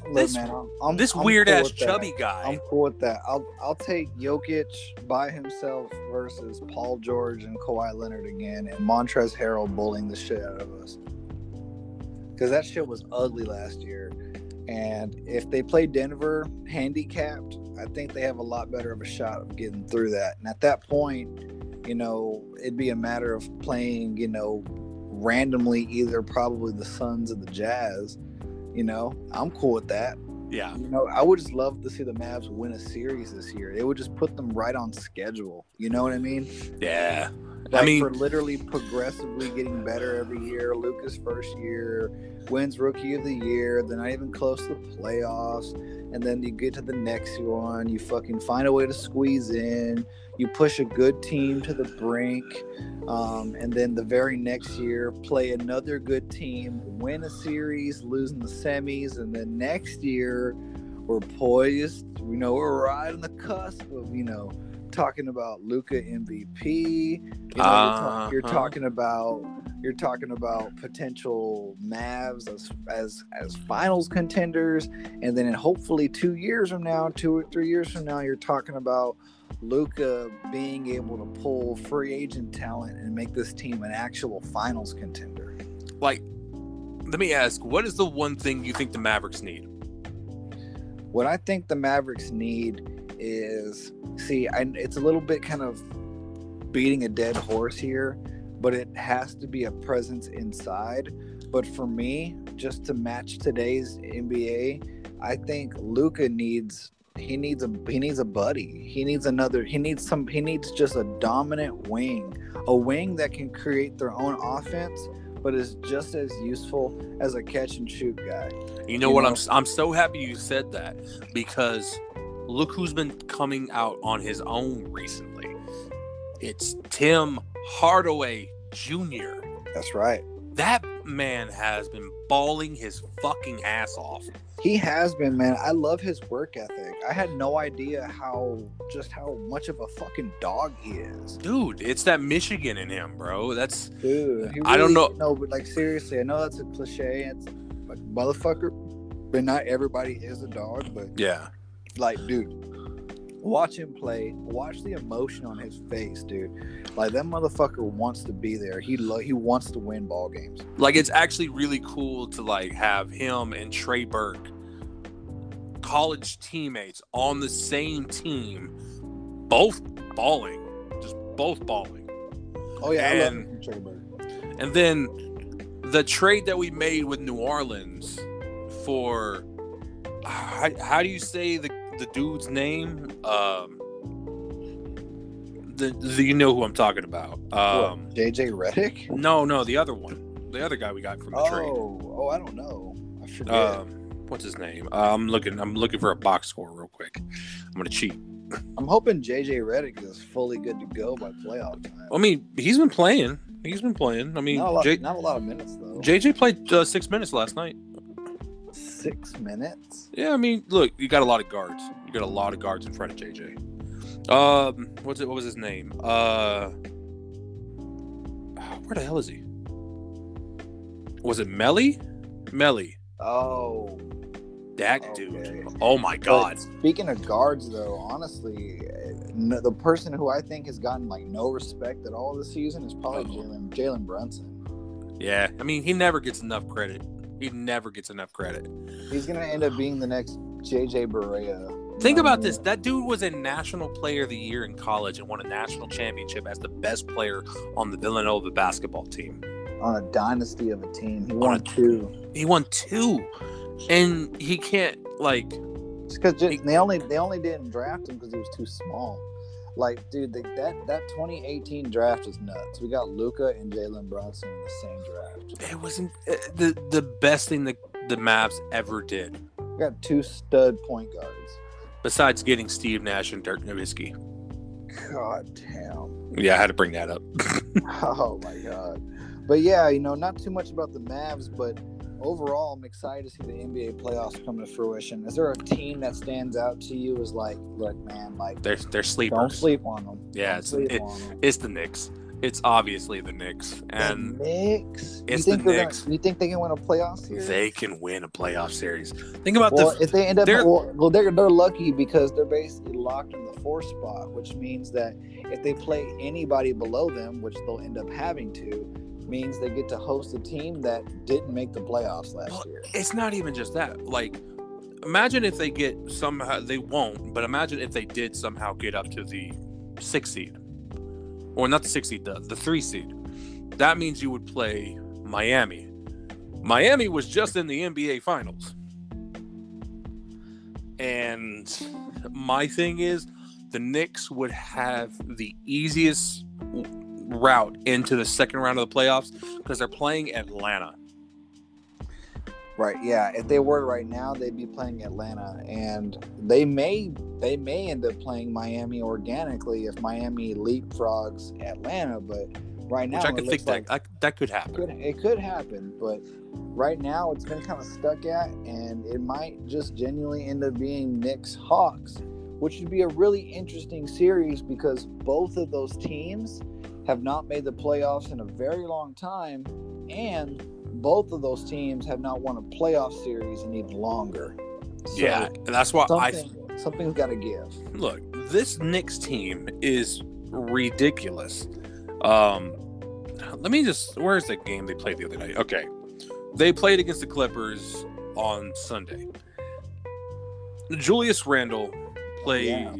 [SPEAKER 1] Look,
[SPEAKER 2] This-
[SPEAKER 1] man, I'm, I'm,
[SPEAKER 2] this
[SPEAKER 1] I'm
[SPEAKER 2] weird
[SPEAKER 1] cool
[SPEAKER 2] ass
[SPEAKER 1] with that.
[SPEAKER 2] chubby guy?"
[SPEAKER 1] I'm cool with that. I'll I'll take Jokic by himself versus Paul George and Kawhi Leonard again, and Montrezl Harrell bullying the shit out of us. Because that shit was ugly last year, and if they play Denver handicapped, I think they have a lot better of a shot of getting through that. And at that point, you know, it'd be a matter of playing, you know, randomly either probably the Suns or the Jazz. You know, I'm cool with that.
[SPEAKER 2] Yeah.
[SPEAKER 1] You know, I would just love to see the Mavs win a series this year. It would just put them right on schedule. You know what I mean?
[SPEAKER 2] Yeah.
[SPEAKER 1] Like
[SPEAKER 2] I mean,
[SPEAKER 1] for literally progressively getting better every year. Luka's first year wins rookie of the year. They're not even close to the playoffs. And then you get to the next one. You fucking find a way to squeeze in. You push a good team to the brink. Um, and then the very next year, play another good team, win a series, losing the semis. And then next year, we're poised. You know, we're right on the cusp of, you know, talking about Luka MVP. You know, you're, ta- you're
[SPEAKER 2] Uh-huh.
[SPEAKER 1] talking about you're talking about potential Mavs as as as finals contenders, and then in hopefully two years from now, two or three years from now, you're talking about Luka being able to pull free agent talent and make this team an actual finals contender.
[SPEAKER 2] like, let me ask, what is the one thing you think the Mavericks need?
[SPEAKER 1] What I think the Mavericks need is see, I, it's a little bit kind of beating a dead horse here, but it has to be a presence inside. But for me, just to match today's NBA, I think Luka needs he needs a he needs a buddy. He needs another he needs some he needs just a dominant wing. A wing that can create their own offense but is just as useful as a catch and shoot guy.
[SPEAKER 2] You know
[SPEAKER 1] You
[SPEAKER 2] what?
[SPEAKER 1] know-
[SPEAKER 2] I'm I'm so happy you said that because look who's been coming out on his own recently. It's Tim Hardaway Jr.
[SPEAKER 1] That's right.
[SPEAKER 2] That that man has been balling his fucking ass off.
[SPEAKER 1] He has been, man. I love his work ethic. I had no idea how just how much of a fucking dog he is.
[SPEAKER 2] Dude, it's that Michigan in him, bro. That's
[SPEAKER 1] Dude, he
[SPEAKER 2] I don't know-
[SPEAKER 1] No, but like seriously, I know that's a cliche. It's like motherfucker, but not everybody is a dog. But
[SPEAKER 2] yeah.
[SPEAKER 1] like, dude, watch him play. Watch the emotion on his face, dude. Like that motherfucker wants to be there. He lo- he wants to win ball games.
[SPEAKER 2] Like it's actually really cool to like have him and Trey Burke, college teammates on the same team, both balling, just both balling.
[SPEAKER 1] Oh yeah,
[SPEAKER 2] And-
[SPEAKER 1] Trey Burke.
[SPEAKER 2] And then the trade that we made with New Orleans for how, how do you say the the dude's name? Um, the, the you know who I'm talking about. Um,
[SPEAKER 1] What, JJ Redick.
[SPEAKER 2] no, no, the other one, the other guy we got from the trade.
[SPEAKER 1] Oh, oh, I don't know. I forget.
[SPEAKER 2] Um, what's his name? Uh, I'm looking. I'm looking for a box score real quick. I'm gonna cheat.
[SPEAKER 1] I'm hoping JJ Redick is fully good to go by playoff time.
[SPEAKER 2] I mean, he's been playing. He's been playing. I mean,
[SPEAKER 1] not, a lot,
[SPEAKER 2] J-
[SPEAKER 1] not a lot of minutes though.
[SPEAKER 2] JJ played uh, six minutes last night.
[SPEAKER 1] Six minutes.
[SPEAKER 2] Yeah, I mean, look, you got a lot of guards. You got a lot of guards in front of JJ. Um, what's it? What was his name? Uh, where the hell is he? Was it Melli? Melli,
[SPEAKER 1] Oh,
[SPEAKER 2] that
[SPEAKER 1] Okay.
[SPEAKER 2] dude. Oh my god.
[SPEAKER 1] But speaking of guards, though, honestly, no, the person who I think has gotten like no respect at all this season is probably Jalen Brunson.
[SPEAKER 2] Yeah, I mean, he never gets enough credit. He never gets enough credit.
[SPEAKER 1] He's gonna end up being the next JJ Barea.
[SPEAKER 2] Think about this. That dude was a national player of the year in college and won a national championship as the best player on the Villanova basketball team.
[SPEAKER 1] on a dynasty of a team. He won
[SPEAKER 2] a-
[SPEAKER 1] two.
[SPEAKER 2] He won two, and he can't like.
[SPEAKER 1] Because they only they only didn't draft him because he was too small. Like, dude, the, that that 2018 draft is nuts. We got Luka and Jalen Brunson in the same draft.
[SPEAKER 2] It wasn't uh, the the best thing that the Mavs ever did,
[SPEAKER 1] We got two stud point guards.
[SPEAKER 2] besides getting Steve Nash and Dirk Nowitzki.
[SPEAKER 1] God damn.
[SPEAKER 2] Yeah, I had to bring that up. <laughs>
[SPEAKER 1] Oh my god. But yeah, you know, not too much about the Mavs, but overall, I'm excited to see the NBA playoffs come to fruition. Is there a team that stands out to you as like, look, man, like,
[SPEAKER 2] they're they're sleepers.
[SPEAKER 1] don't sleep on them.
[SPEAKER 2] Yeah,
[SPEAKER 1] Don't
[SPEAKER 2] it's-
[SPEAKER 1] sleep
[SPEAKER 2] it-
[SPEAKER 1] on them.
[SPEAKER 2] It's the Knicks. It's obviously the Knicks, and
[SPEAKER 1] the Knicks.
[SPEAKER 2] it's
[SPEAKER 1] you think
[SPEAKER 2] the Knicks.
[SPEAKER 1] Gonna, you think they can win a playoff series?
[SPEAKER 2] they can win a playoff series. Think about
[SPEAKER 1] well,
[SPEAKER 2] the
[SPEAKER 1] if they end up,
[SPEAKER 2] they're-
[SPEAKER 1] well, well, they're they're lucky because they're basically locked in the four spot, which means that if they play anybody below them, which they'll end up having to, means they get to host a team that didn't make the playoffs last
[SPEAKER 2] Well,
[SPEAKER 1] year.
[SPEAKER 2] it's not even just that. Like, imagine if they get somehow they won't, but imagine if they did somehow get up to the six seed, or not the six seed, the the three seed. That means you would play Miami. Miami was just in the NBA Finals, and my thing is, the Knicks would have the easiest route into the second round of the playoffs because they're playing Atlanta.
[SPEAKER 1] Right. Yeah. If they were right now, they'd be playing Atlanta, and they may they may end up playing Miami organically if Miami leapfrogs Atlanta. But right now,
[SPEAKER 2] Which I could think
[SPEAKER 1] like
[SPEAKER 2] that, that that could happen.
[SPEAKER 1] could, it could happen. But right now, it's been kind of stuck at, and it might just genuinely end up being Knicks Hawks, which would be a really interesting series because both of those teams have not made the playoffs in a very long time, and both of those teams have not won a playoff series in even longer. So
[SPEAKER 2] yeah, and that's why I
[SPEAKER 1] something, something's got to give.
[SPEAKER 2] look. This Knicks team is ridiculous. Um, let me just. Where's the game they played the other night? Okay, they played against the Clippers on Sunday. Julius Randle played.
[SPEAKER 1] Yeah.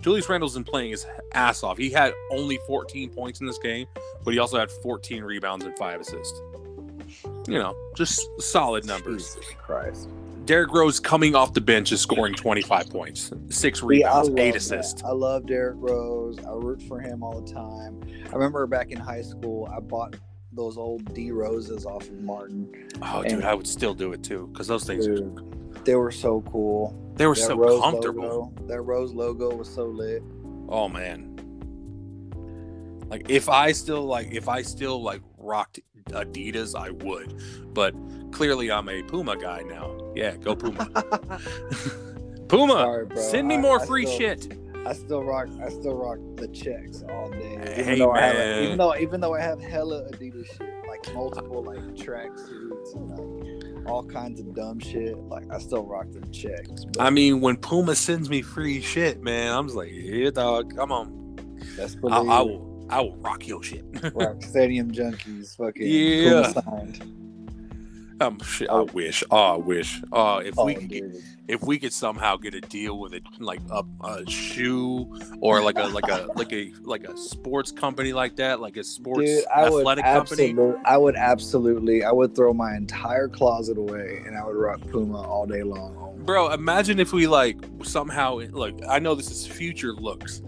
[SPEAKER 2] Julius Randle's been playing his ass off. He had only 14 points in this game, but he also had 14 rebounds and five assists. You know, just solid numbers.
[SPEAKER 1] Jesus Christ.
[SPEAKER 2] Derrick Rose coming off the bench is scoring 25 points, six rebounds,
[SPEAKER 1] love
[SPEAKER 2] eight
[SPEAKER 1] that.
[SPEAKER 2] assists.
[SPEAKER 1] I love Derrick Rose. I root for him all the time. I remember back in high school, I bought those old D roses off of Martin.
[SPEAKER 2] Oh, dude, I would still do it too because those things are,
[SPEAKER 1] Dude, they were so cool.
[SPEAKER 2] they were
[SPEAKER 1] That
[SPEAKER 2] so
[SPEAKER 1] Rose
[SPEAKER 2] comfortable.
[SPEAKER 1] Logo, that Rose logo was so lit.
[SPEAKER 2] Oh man, like if I still like if I still like rocked Adidas, I would. But clearly, I'm a Puma guy now. Yeah, go Puma. <laughs> <laughs> Puma,
[SPEAKER 1] Sorry,
[SPEAKER 2] send me
[SPEAKER 1] I-
[SPEAKER 2] more
[SPEAKER 1] I
[SPEAKER 2] free
[SPEAKER 1] still-
[SPEAKER 2] shit.
[SPEAKER 1] I still rock. I still rock the checks all day. Even
[SPEAKER 2] Hey,
[SPEAKER 1] though I have,
[SPEAKER 2] man.
[SPEAKER 1] even though even though I have hella Adidas shit, like multiple like track suits and like all kinds of dumb shit, like I still rock them checks. But
[SPEAKER 2] I mean, when Puma sends me free shit, man, I'm just like, yeah, dog, come on.
[SPEAKER 1] that's
[SPEAKER 2] I, I will, I will rock your shit. <laughs>
[SPEAKER 1] rock Stadium Junkies. Fucking
[SPEAKER 2] Yeah.
[SPEAKER 1] Signed.
[SPEAKER 2] um, shit, I wish. Oh, I wish. Oh, if
[SPEAKER 1] Oh,
[SPEAKER 2] we could get, if we could somehow get a deal with a like a, a shoe or like a like a like a like a sports company like that, like a sports
[SPEAKER 1] Dude, I would
[SPEAKER 2] athletic company.
[SPEAKER 1] absolutely, I would absolutely, I would throw my entire closet away and I would rock Puma all day long.
[SPEAKER 2] Bro, imagine if we like somehow like I know this is future looks.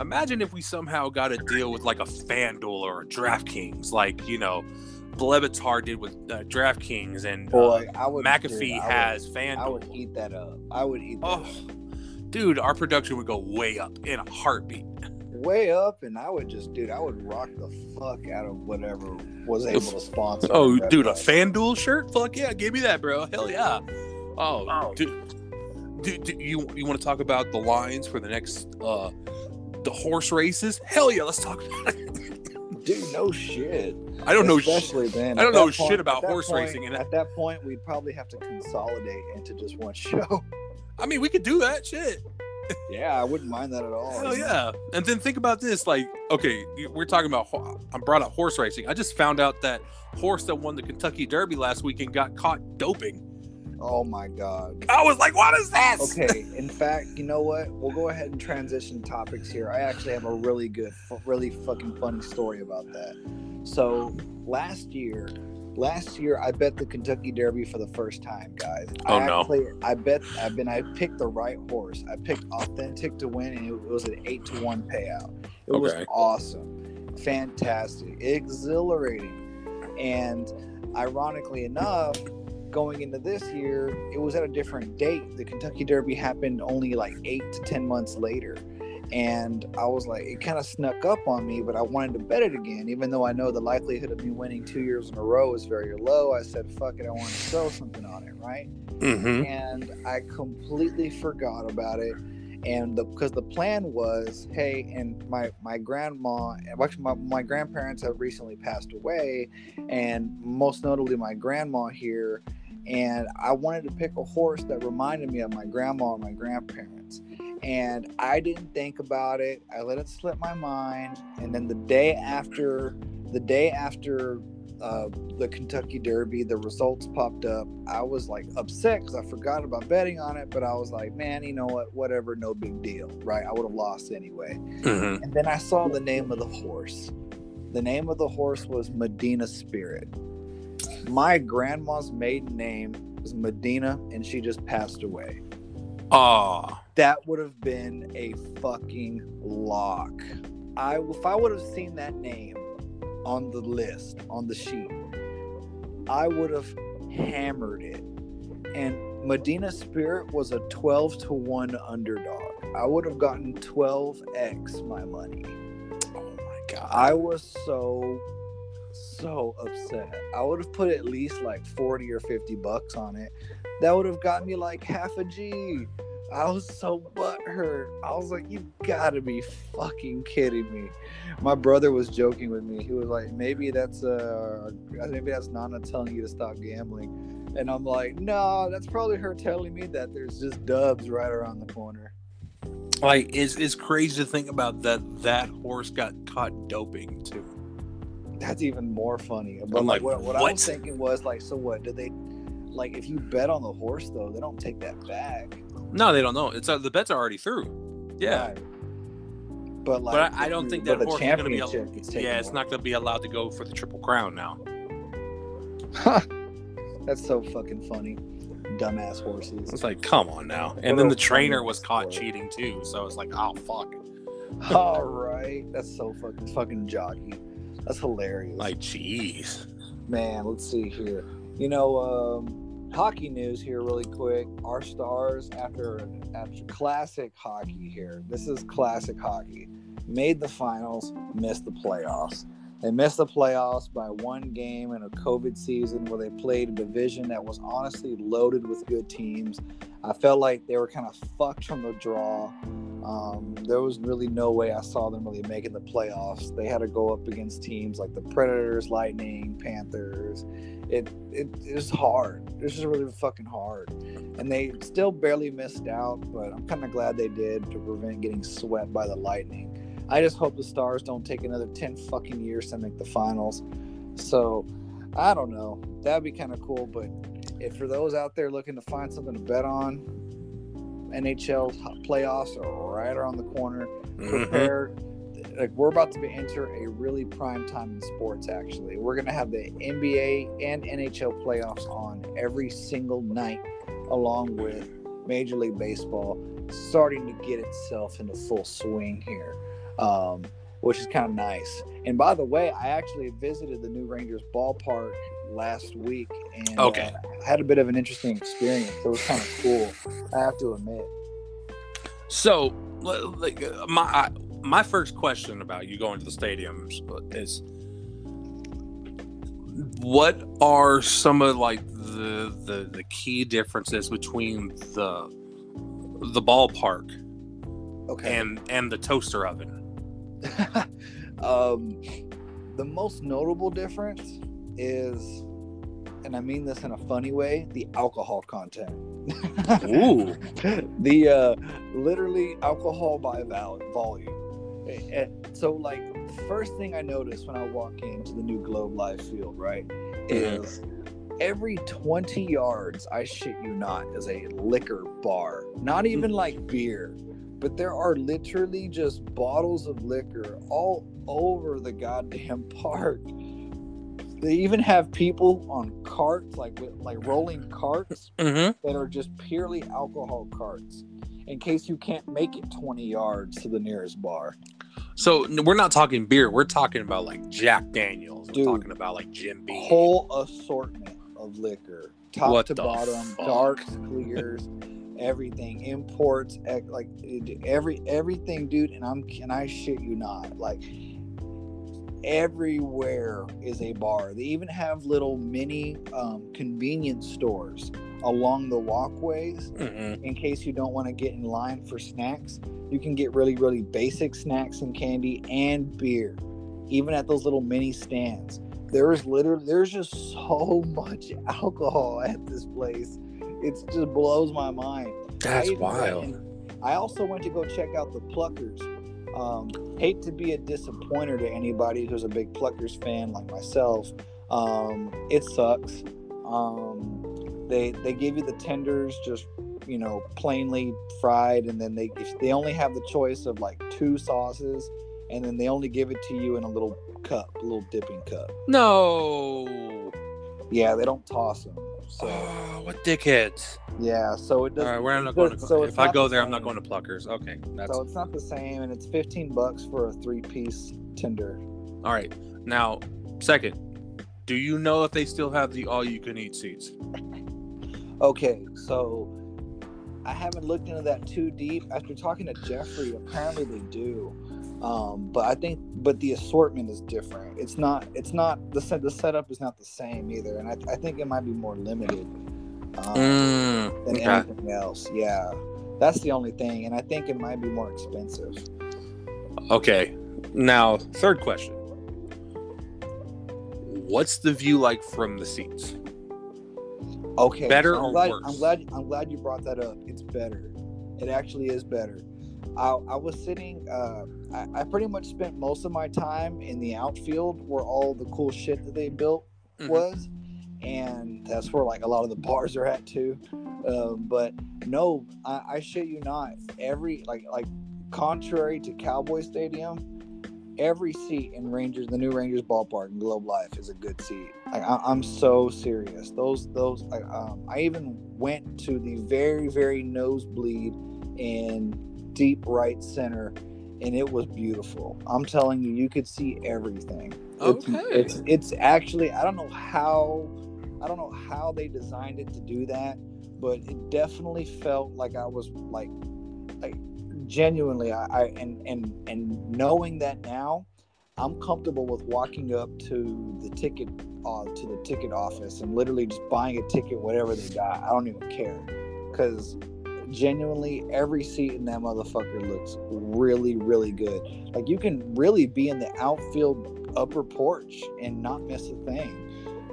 [SPEAKER 2] Imagine if we somehow got a deal with like a FanDuel or a DraftKings, like you know, Blebitar did with uh, DraftKings and
[SPEAKER 1] Boy,
[SPEAKER 2] uh,
[SPEAKER 1] I would.
[SPEAKER 2] McAfee
[SPEAKER 1] dude, I would-
[SPEAKER 2] has
[SPEAKER 1] I would eat that up. I would eat that
[SPEAKER 2] Oh,
[SPEAKER 1] up.
[SPEAKER 2] dude, our production would go way up in a heartbeat.
[SPEAKER 1] way up, and I would just, dude, I would rock the fuck out of whatever was able to sponsor.
[SPEAKER 2] Oh, dude, a. FanDuel shirt? Fuck yeah, give me that, bro. Hell yeah. Oh, dude, dude, dude, you you want to talk about the lines for the next uh the horse races? Hell yeah, let's talk about it.
[SPEAKER 1] dude, no shit.
[SPEAKER 2] I don't know shit.
[SPEAKER 1] Especially then.
[SPEAKER 2] I don't know
[SPEAKER 1] that
[SPEAKER 2] shit about horse
[SPEAKER 1] point-
[SPEAKER 2] racing, and-
[SPEAKER 1] at that point, we'd probably have to consolidate into just one show. <laughs>
[SPEAKER 2] I mean, we could do that shit.
[SPEAKER 1] yeah, I wouldn't mind that at all.
[SPEAKER 2] Hell yeah. And then think about this like, okay, we're talking about, I brought up horse racing. I just found out that horse that won the Kentucky Derby last weekend got caught doping.
[SPEAKER 1] Oh my god.
[SPEAKER 2] I was like, what is this?
[SPEAKER 1] Okay, in fact, you know what? We'll go ahead and transition topics here. I actually have a really good, really fucking funny story about that. So last year, last year I bet the Kentucky Derby for the first time, guys.
[SPEAKER 2] Oh,
[SPEAKER 1] I
[SPEAKER 2] no.
[SPEAKER 1] Actually, I bet I've been I picked the right horse. I picked authentic to win, and it was an eight to one payout. It was awesome, fantastic, exhilarating, and ironically enough going into this year, it was at a different date. The Kentucky Derby happened only like eight to 10 months later. And I was like, it kind of snuck up on me, but I wanted to bet it again, even though I know the likelihood of me winning two years in a row is very low. I said, fuck it, I want to throw something on it, right?
[SPEAKER 2] Mm-hmm.
[SPEAKER 1] and I completely forgot about it. And because the plan was, hey, and my my grandma, and actually my, my grandparents have recently passed away, and most notably my grandma here. And I wanted to pick a horse that reminded me of my grandma and my grandparents. And I didn't think about it. I let it slip my mind. And then the day after, the day after uh, the Kentucky Derby, the results popped up. I was like upset because I forgot about betting on it, but I was like, man, you know what? Whatever, no big deal, right? I would have lost anyway.
[SPEAKER 2] Mm-hmm.
[SPEAKER 1] And then I saw the name of the horse. The name of the horse was Medina Spirit. My grandma's maiden name was Medina, and she just passed away.
[SPEAKER 2] Oh,
[SPEAKER 1] That would have been a fucking lock. I if I would have seen that name on the list on the sheet, I would have hammered it. And Medina Spirit was a 12 to 1 underdog. I would have gotten 12x my money.
[SPEAKER 2] oh my god.
[SPEAKER 1] I was so so upset. I would have put at least like 40 or 50 bucks on it. That would have got me like half a G. I was so butthurt. I was like, you gotta be fucking kidding me. My brother was joking with me. He was like, maybe that's uh maybe that's Nana telling you to stop gambling. And I'm like, no, that's probably her telling me that there's just dubs right around the corner.
[SPEAKER 2] like, it's, it's crazy to think about that that horse got caught doping too.
[SPEAKER 1] That's even more funny. But
[SPEAKER 2] I'm
[SPEAKER 1] like,
[SPEAKER 2] like,
[SPEAKER 1] what, what I was thinking was like, so what? Did they like if you bet on the horse though, they don't take that back.
[SPEAKER 2] No, they don't know. It's uh, the bets are already through. Yeah.
[SPEAKER 1] Right. But like,
[SPEAKER 2] but I, I don't think that horse is going to be. Al- yeah, it's
[SPEAKER 1] away.
[SPEAKER 2] not going to be allowed to go for the triple crown now. <laughs>
[SPEAKER 1] That's so fucking funny. Dumbass horses.
[SPEAKER 2] It's like, come on now.
[SPEAKER 1] What
[SPEAKER 2] And then the trainer was caught
[SPEAKER 1] sport.
[SPEAKER 2] cheating too. So it's like, oh fuck.
[SPEAKER 1] All right, that's so fucking fucking jockey. That's hilarious.
[SPEAKER 2] Like, jeez.
[SPEAKER 1] Man, let's see here. You know, um, hockey news here, really quick. Our stars, after after classic hockey here, this is classic hockey. Made the finals, missed the playoffs. They missed the playoffs by one game in a COVID season where they played a division that was honestly loaded with good teams. I felt like they were kind of fucked from the draw. Um, there was really no way I saw them really making the playoffs. They had to go up against teams like the Predators, Lightning, Panthers. It it, it hard. It was just really fucking hard, and they still barely missed out. But I'm kind of glad they did to prevent getting swept by the Lightning. I just hope the Stars don't take another ten fucking years to make the finals. So I don't know. That'd be kind of cool, but if for those out there looking to find something to bet on, NHL playoffs are right around the corner. Mm-hmm. Prepare. Like we're about to enter a really prime time in sports. Actually, we're gonna have the NBA and NHL playoffs on every single night, along with Major League Baseball starting to get itself into full swing here, um, which is kind of nice. And by the way, I actually visited the new Rangers ballpark last week and
[SPEAKER 2] Okay.
[SPEAKER 1] uh, had a bit of an interesting experience. It was kind of cool, I have to admit.
[SPEAKER 2] So, like uh, my my first question about you going to the stadiums is, what are some of like the the, the key differences between the the ballpark
[SPEAKER 1] Okay.
[SPEAKER 2] and and the toaster oven? <laughs>
[SPEAKER 1] um, the most notable difference is, and I mean this in a funny way, the alcohol content.
[SPEAKER 2] Ooh, <laughs>
[SPEAKER 1] the uh, literally alcohol by vol- volume. Eh, So, like, the first thing I notice when I walk into the new Globe Life field, right, is every 20 yards, I shit you not, is a liquor bar. Not even like beer, but there are literally just bottles of liquor all over the goddamn <laughs> park. They even have people on carts, like with, like rolling carts <laughs>
[SPEAKER 2] mm-hmm.
[SPEAKER 1] that are just purely alcohol carts in case you can't make it 20 yards to the nearest bar.
[SPEAKER 2] So we're not talking beer. We're talking about like Jack Daniels. We're talking about like Jim Beam.
[SPEAKER 1] Whole assortment of liquor, top
[SPEAKER 2] What
[SPEAKER 1] to bottom,
[SPEAKER 2] fuck?
[SPEAKER 1] darks, clears, <laughs> everything, imports, like every everything, dude. And I'm can I shit you not, like everywhere is a bar. They even have little mini um, convenience stores along the walkways
[SPEAKER 2] Mhm.
[SPEAKER 1] in case you don't want to get in line for snacks. You can get really, really basic snacks and candy and beer, even at those little mini stands. There's literally there's just so <laughs> much alcohol at this place. It just blows my mind.
[SPEAKER 2] That's
[SPEAKER 1] went
[SPEAKER 2] wild.
[SPEAKER 1] I also went to go check out the Pluckers. Um, hate to be a disappointer to anybody who's a big Pluckers fan like myself. Um, it sucks. Um, they they give you the tenders just you know plainly fried, and then they they only have the choice of like two sauces, and then they only give it to you in a little cup, a little dipping cup.
[SPEAKER 2] No.
[SPEAKER 1] Yeah, they don't toss them. So
[SPEAKER 2] Oh, what dickheads!
[SPEAKER 1] yeah, so it doesn't.
[SPEAKER 2] right, we're not going to.
[SPEAKER 1] So
[SPEAKER 2] if I go
[SPEAKER 1] the
[SPEAKER 2] there, I'm not going to Pluckers. Okay, that's
[SPEAKER 1] So it's not the same, and it's fifteen bucks for a three-piece tender.
[SPEAKER 2] all right. Now, second, do you know if they still have the all-you-can-eat seats? <laughs>
[SPEAKER 1] Okay, so I haven't looked into that too deep. After talking to Jeffrey, apparently they do, um, but I think but the assortment is different. It's not. It's not the set. The setup is not the same either, and I, I think it might be more limited um,
[SPEAKER 2] Mm,
[SPEAKER 1] than
[SPEAKER 2] okay.
[SPEAKER 1] anything else. Yeah, that's the only thing, and I think it might be more expensive.
[SPEAKER 2] Okay. Now, third question. What's the view like from the seats?
[SPEAKER 1] Okay,
[SPEAKER 2] Better
[SPEAKER 1] so I'm
[SPEAKER 2] or
[SPEAKER 1] glad,
[SPEAKER 2] worse?
[SPEAKER 1] I'm glad. I'm glad you brought that up. It's better. It actually is better. I, I was sitting. Uh, I, I pretty much spent most of my time in the outfield where all the cool shit that they built
[SPEAKER 2] Mhm.
[SPEAKER 1] was, and that's where like a lot of the <laughs> bars are at too. Um, but no, I, I shit you not. Every like like contrary to Cowboy Stadium, every seat in Rangers, the new Rangers ballpark in Globe Life is a good seat. Like I, I'm so serious. Those those I, um, I even went to the very very nosebleed in deep right center, and it was beautiful. I'm telling you, you could see everything. It's,
[SPEAKER 2] Okay.
[SPEAKER 1] it's it's actually I don't know how I don't know how they designed it to do that, but it definitely felt like I was like like genuinely I, I and and and knowing that now I'm comfortable with walking up to the ticket uh, to the ticket office and literally just buying a ticket, whatever they got. I don't even care because genuinely every seat in that motherfucker looks really, really good. Like you can really be in the outfield upper porch and not miss a thing.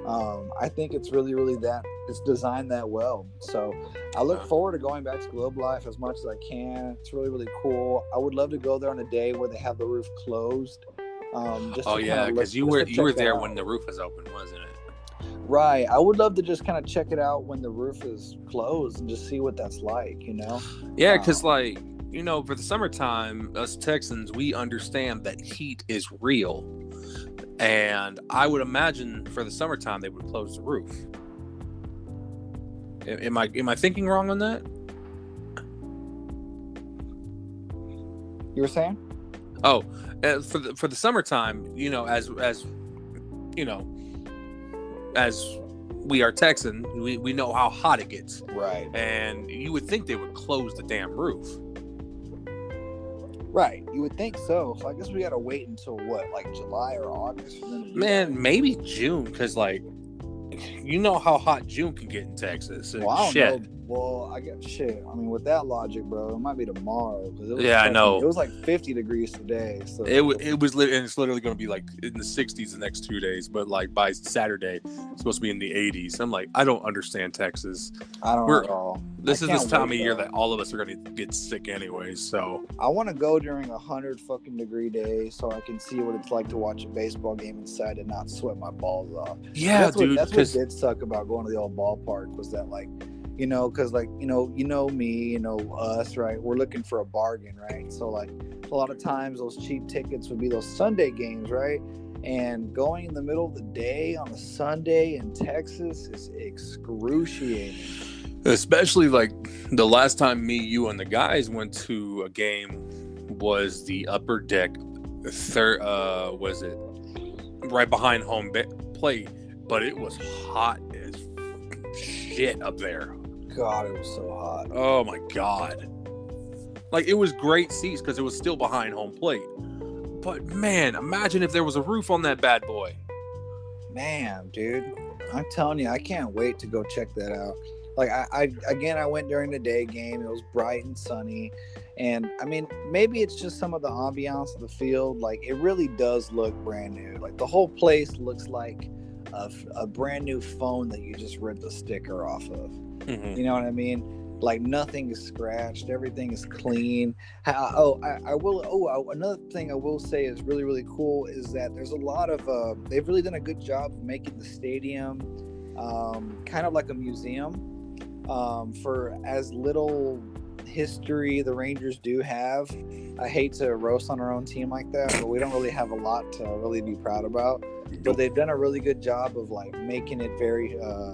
[SPEAKER 1] Um, I think it's really, really that it's designed that well. So I look forward to going back to Globe Life as much as I can. It's really, really cool. I would love to go there on a day where they have the roof closed. Um, just
[SPEAKER 2] Oh yeah, because you were you were there
[SPEAKER 1] out.
[SPEAKER 2] when the roof was open, wasn't it?
[SPEAKER 1] Right. I would love to just kind of check it out when the roof is closed and just see what that's like, you know?
[SPEAKER 2] Yeah, because
[SPEAKER 1] Wow.
[SPEAKER 2] like you know, for the summertime, us Texans, we understand that heat is real, and I would imagine for the summertime they would close the roof. Am I am I thinking wrong on that?
[SPEAKER 1] You were saying?
[SPEAKER 2] Oh, uh, for the for the summertime, you know, as as you know, as we are Texan, we, we know how hot it gets,
[SPEAKER 1] Right.
[SPEAKER 2] and you would think they would close the damn roof.
[SPEAKER 1] Right. You would think so. So I guess we got to wait until what, like July or August
[SPEAKER 2] Man, maybe June, because like, you know how hot June can get in Texas.
[SPEAKER 1] Well, I don't
[SPEAKER 2] shit.
[SPEAKER 1] know. Well, I get shit. I mean, with that logic, bro, it might be tomorrow. 'cause it was
[SPEAKER 2] Yeah, I know.
[SPEAKER 1] It was like 50 degrees today. So
[SPEAKER 2] It, wa- it was lit- and it's literally going to be like in the 60s the next two days, but like by Saturday, it's supposed to be in the 80s. I'm like, I don't understand Texas.
[SPEAKER 1] I don't
[SPEAKER 2] we're-
[SPEAKER 1] know. at all.
[SPEAKER 2] This
[SPEAKER 1] I
[SPEAKER 2] is this time of year that all of us are going to get sick anyway. So
[SPEAKER 1] I want to go during a hundred fucking degree day so I can see what it's like to watch a baseball game inside and not sweat my balls off.
[SPEAKER 2] yeah,
[SPEAKER 1] that's
[SPEAKER 2] dude.
[SPEAKER 1] What, that's what did suck about going to the old ballpark was that like, you know, because like you know, you know me, you know us, right? We're looking for a bargain, right? So like a lot of times those cheap tickets would be those Sunday games, right? And going in the middle of the day on a Sunday in Texas is excruciating.
[SPEAKER 2] especially like the last time me, you, and the guys went to a game was the upper deck, third. Uh, was it right behind home plate? But it was hot as shit up there.
[SPEAKER 1] God, it was so hot.
[SPEAKER 2] Oh my god! Like it was great seats because it was still behind home plate. But man, imagine if there was a roof on that bad boy.
[SPEAKER 1] Man, dude, I'm telling you, I can't wait to go check that out. Like I, I again, I went during the day game. It was bright and sunny, and I mean, maybe it's just some of the ambiance of the field. Like it really does look brand new. Like the whole place looks like a, a brand new phone that you just ripped the sticker off of.
[SPEAKER 2] Mhm.
[SPEAKER 1] You know what I mean? Like nothing is scratched, everything is clean. How, oh, I, I will. Oh, I- another thing I will say is really, really cool is that there's a lot of. Uh, they've really done a good job of making the stadium um, kind of like a museum. Um, for as little history the Rangers do have, I hate to roast on our own team like that, but we don't really have a lot to really be proud about but they've done a really good job of like making it very uh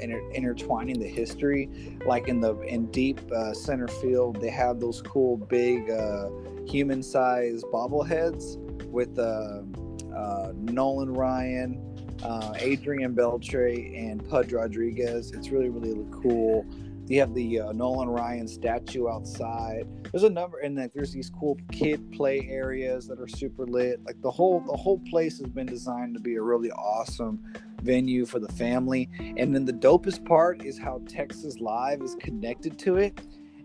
[SPEAKER 1] inter- intertwining the history like in the in deep uh, center field they have those cool big uh human sized bobbleheads with uh, uh nolan ryan uh adrian beltre and pudge rodriguez it's really really cool you have the uh, Nolan Ryan statue outside. There's a number, and then there's these cool kid play areas that are super lit. Like the whole the whole place has been designed to be a really awesome venue for the family. And then the dopest part is how Texas Live is connected to it.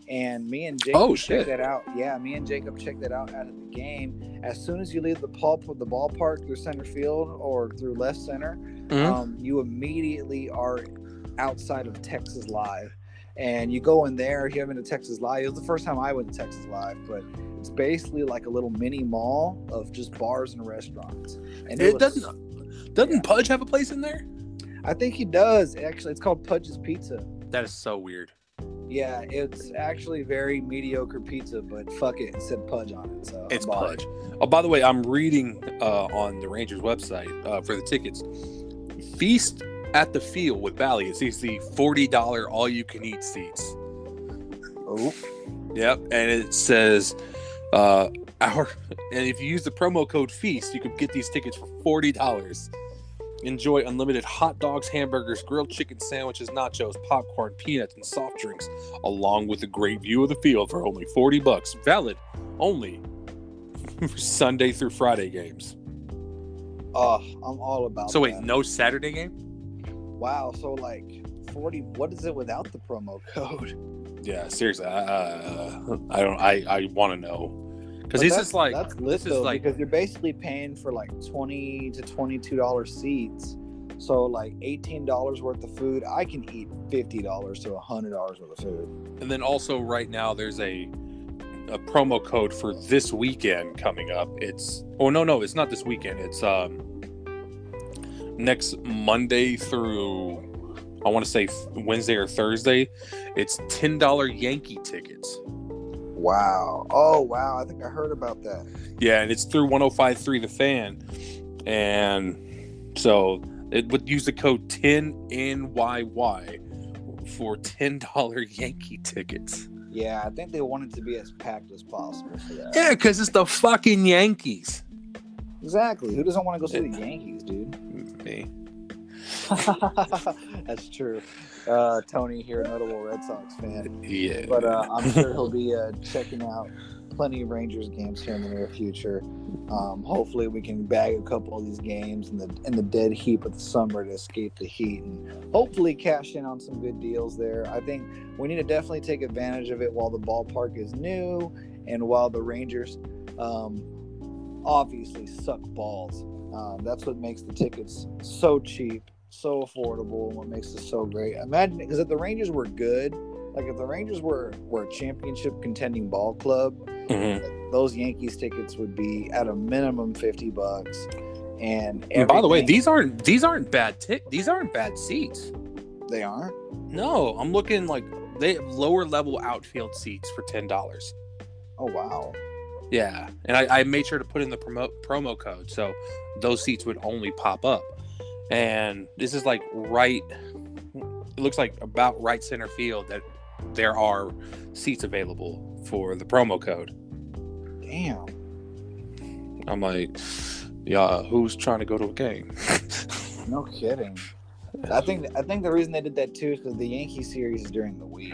[SPEAKER 1] And me and Jacob
[SPEAKER 2] Oh, shit.
[SPEAKER 1] that out. Yeah, me and Jacob check that out out of the game. As soon as you leave the pulp of the ballpark through center field or through left center,
[SPEAKER 2] Mhm.
[SPEAKER 1] um, you immediately are outside of Texas Live. And you go in there, If you haven't been to Texas Live. It was the first time I went to Texas Live, but it's basically like a little mini mall of just bars and restaurants. And
[SPEAKER 2] it
[SPEAKER 1] was-
[SPEAKER 2] doesn't doesn't
[SPEAKER 1] yeah.
[SPEAKER 2] Pudge have a place in there?
[SPEAKER 1] I think he does. Actually, it's called Pudge's Pizza.
[SPEAKER 2] That is so weird.
[SPEAKER 1] Yeah, it's actually very mediocre pizza, but fuck it, it said Pudge on it. So
[SPEAKER 2] It's
[SPEAKER 1] bought
[SPEAKER 2] Pudge. Oh, by the way, I'm reading uh, on the Rangers website uh, for the tickets. Feast at the Field with Bally. It's these the forty dollar all you can eat seats.
[SPEAKER 1] Oh,
[SPEAKER 2] Yep, and it says uh, our and if you use the promo code Feast, you can get these tickets for forty dollars. Enjoy unlimited hot dogs, hamburgers, grilled chicken sandwiches, nachos, popcorn, peanuts, and soft drinks, along with a great view of the field for only forty bucks. Valid only <laughs> for Sunday through Friday games.
[SPEAKER 1] Oh, I'm all about.
[SPEAKER 2] So wait,
[SPEAKER 1] that.
[SPEAKER 2] no Saturday game?
[SPEAKER 1] Wow. So like forty. What is it without the promo code?
[SPEAKER 2] Yeah, seriously. Uh, I don't. I I want to know because this is like
[SPEAKER 1] that's lit
[SPEAKER 2] this is
[SPEAKER 1] though,
[SPEAKER 2] like
[SPEAKER 1] because you're basically paying for like twenty to twenty two dollars seats. So like eighteen dollars worth of food, I can eat fifty dollars to hundred dollars worth of food.
[SPEAKER 2] And then also right now there's a a promo code for this weekend coming up. It's oh no no it's not this weekend. It's um next Monday through I want to say Wednesday or Thursday. It's ten dollar Yankee tickets.
[SPEAKER 1] Wow. Oh wow. I think I heard about that.
[SPEAKER 2] Yeah, and it's through 1053 The Fan, and so it would use the code 10NYY for ten dollar <laughs> Yankee tickets.
[SPEAKER 1] Yeah, I think they want it to be as packed as possible for that.
[SPEAKER 2] Yeah, because it's the fucking Yankees.
[SPEAKER 1] Exactly. Who doesn't want to go see the Yankees, dude?
[SPEAKER 2] Me. <laughs>
[SPEAKER 1] That's true. Uh, Tony here, notable Red Sox fan.
[SPEAKER 2] Yeah.
[SPEAKER 1] But uh, I'm sure he'll be uh, checking out plenty of Rangers games here in the near future. Um, hopefully, we can bag a couple of these games in the in the dead heat of the summer to escape the heat, and hopefully cash in on some good deals there. I think we need to definitely take advantage of it while the ballpark is new and while the Rangers um, obviously suck balls. Um, that's what makes the tickets so cheap, so affordable, and what makes it so great. Imagine because if the Rangers were good, like if the Rangers were were a championship contending ball club,
[SPEAKER 2] Mhm.
[SPEAKER 1] those Yankees tickets would be at a minimum fifty bucks. And,
[SPEAKER 2] And by the way, these aren't these aren't bad tick. These aren't bad seats.
[SPEAKER 1] they aren't.
[SPEAKER 2] No, I'm looking like they have lower level outfield seats for ten dollars.
[SPEAKER 1] Oh wow.
[SPEAKER 2] Yeah, and I, I made sure to put in the promo promo code so those seats would only pop up. And this is like right. It looks like about right center field that there are seats available for the promo code.
[SPEAKER 1] Damn.
[SPEAKER 2] I'm like, yeah, who's trying to go to a game?
[SPEAKER 1] No kidding. I think I think the reason they did that too is because the Yankee series is during the week.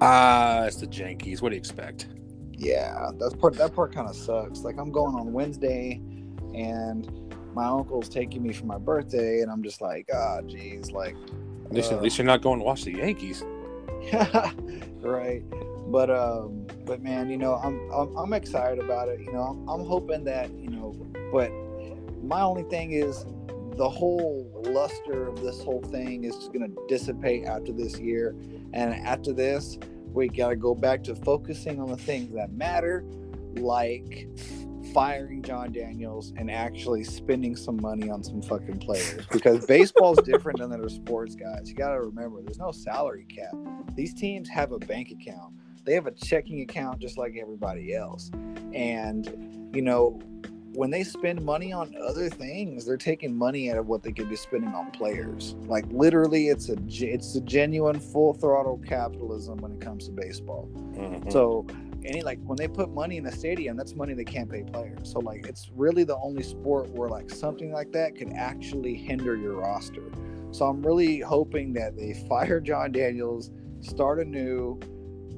[SPEAKER 2] Ah, it's the Yankees. What do you expect?
[SPEAKER 1] Yeah, that's part. That part kind of sucks. Like I'm going on Wednesday, and my uncle's taking me for my birthday, and I'm just like, ah, geez, like,
[SPEAKER 2] At least,
[SPEAKER 1] uh,
[SPEAKER 2] at least you're not going to watch the Yankees. <laughs>
[SPEAKER 1] right. But um, but man, you know, I'm I'm, I'm excited about it. You know, I'm, I'm hoping that you know, but my only thing is the whole luster of this whole thing is just gonna dissipate after this year, and after this, we gotta go back to focusing on the things that matter, like firing Jon Daniels and actually spending some money on some fucking players because baseball's <laughs> different than other sports guys. You got to remember there's no salary cap. These teams have a bank account. They have a checking account just like everybody else. And you know, when they spend money on other things, they're taking money out of what they could be spending on players. Like literally it's a it's a genuine full throttle capitalism when it comes to baseball.
[SPEAKER 2] Mhm.
[SPEAKER 1] So any like when they put money in the stadium, that's money they can't pay players. So like it's really the only sport where like something like that could actually hinder your roster. So I'm really hoping that they <laughs> fire Jon Daniels, start anew,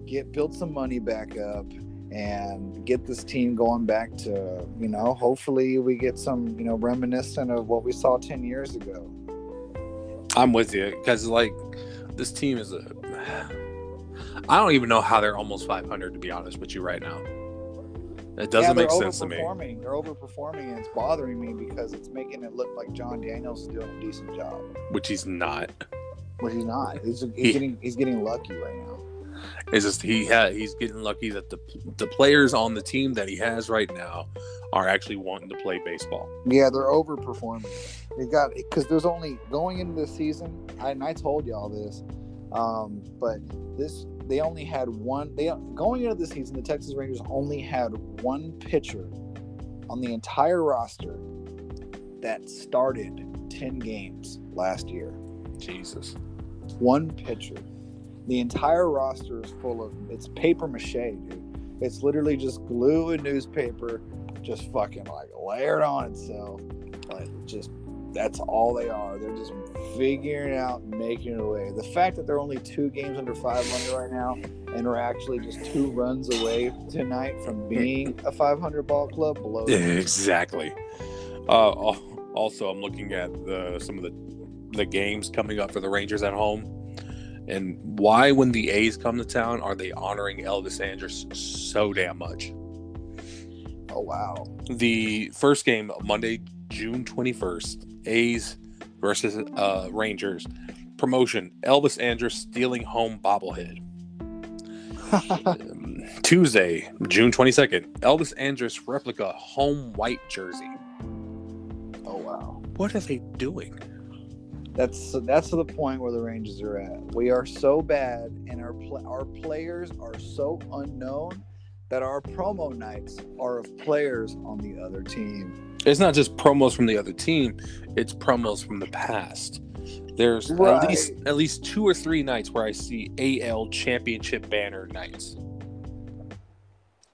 [SPEAKER 1] get build some money back up and get this team going back to, you know, hopefully we get some, you know, reminiscent of what we saw 10 years ago.
[SPEAKER 2] I'm with you because like this team is a. I don't even know how they're almost 500 to be honest with you right now. It doesn't
[SPEAKER 1] yeah,
[SPEAKER 2] make sense to me.
[SPEAKER 1] They're overperforming, and it's bothering me because it's making it look like Jon Daniels is doing a decent job,
[SPEAKER 2] Which he's not.
[SPEAKER 1] but he's not. He's, he's
[SPEAKER 2] He-
[SPEAKER 1] getting he's getting lucky right now.
[SPEAKER 2] It's just he had he's getting lucky that the the players on the team that he has right now are actually wanting to play baseball.
[SPEAKER 1] Yeah, they're overperforming. They got because there's only going into the season. I, and I told y'all this, um, but this they only had one. They going into the season, the Texas Rangers only had one pitcher on the entire roster that started ten games last year.
[SPEAKER 2] Jesus.
[SPEAKER 1] one pitcher. The entire roster is full of it's paper mache, dude. It's literally just glue and newspaper, just fucking like layered on itself. Like just that's all they are. They're just figuring it out, and making it away. The fact that they're only two games under 500 right now, and we're actually just two runs away tonight from being a 500 ball club blows.
[SPEAKER 2] Exactly. Uh, also, I'm looking at the some of the the games coming up for the Rangers at home, and why when the A's come to town are they honoring Elvis Andrus so damn much?
[SPEAKER 1] Oh wow.
[SPEAKER 2] The first game Monday, June 21st, A's versus uh, Rangers. Promotion: Elvis Andrus stealing home bobblehead. <laughs> Um, Tuesday, June 22nd, Elvis Andrus replica home white jersey.
[SPEAKER 1] oh wow.
[SPEAKER 2] What are they doing?
[SPEAKER 1] That's that's the point where the Rangers are at. We are so bad, and our pl- our players are so unknown that our promo nights are of players on the other team.
[SPEAKER 2] It's not just promos from the other team; it's promos from the past. There's
[SPEAKER 1] Right.
[SPEAKER 2] at least at least two or three nights where I see AL championship banner nights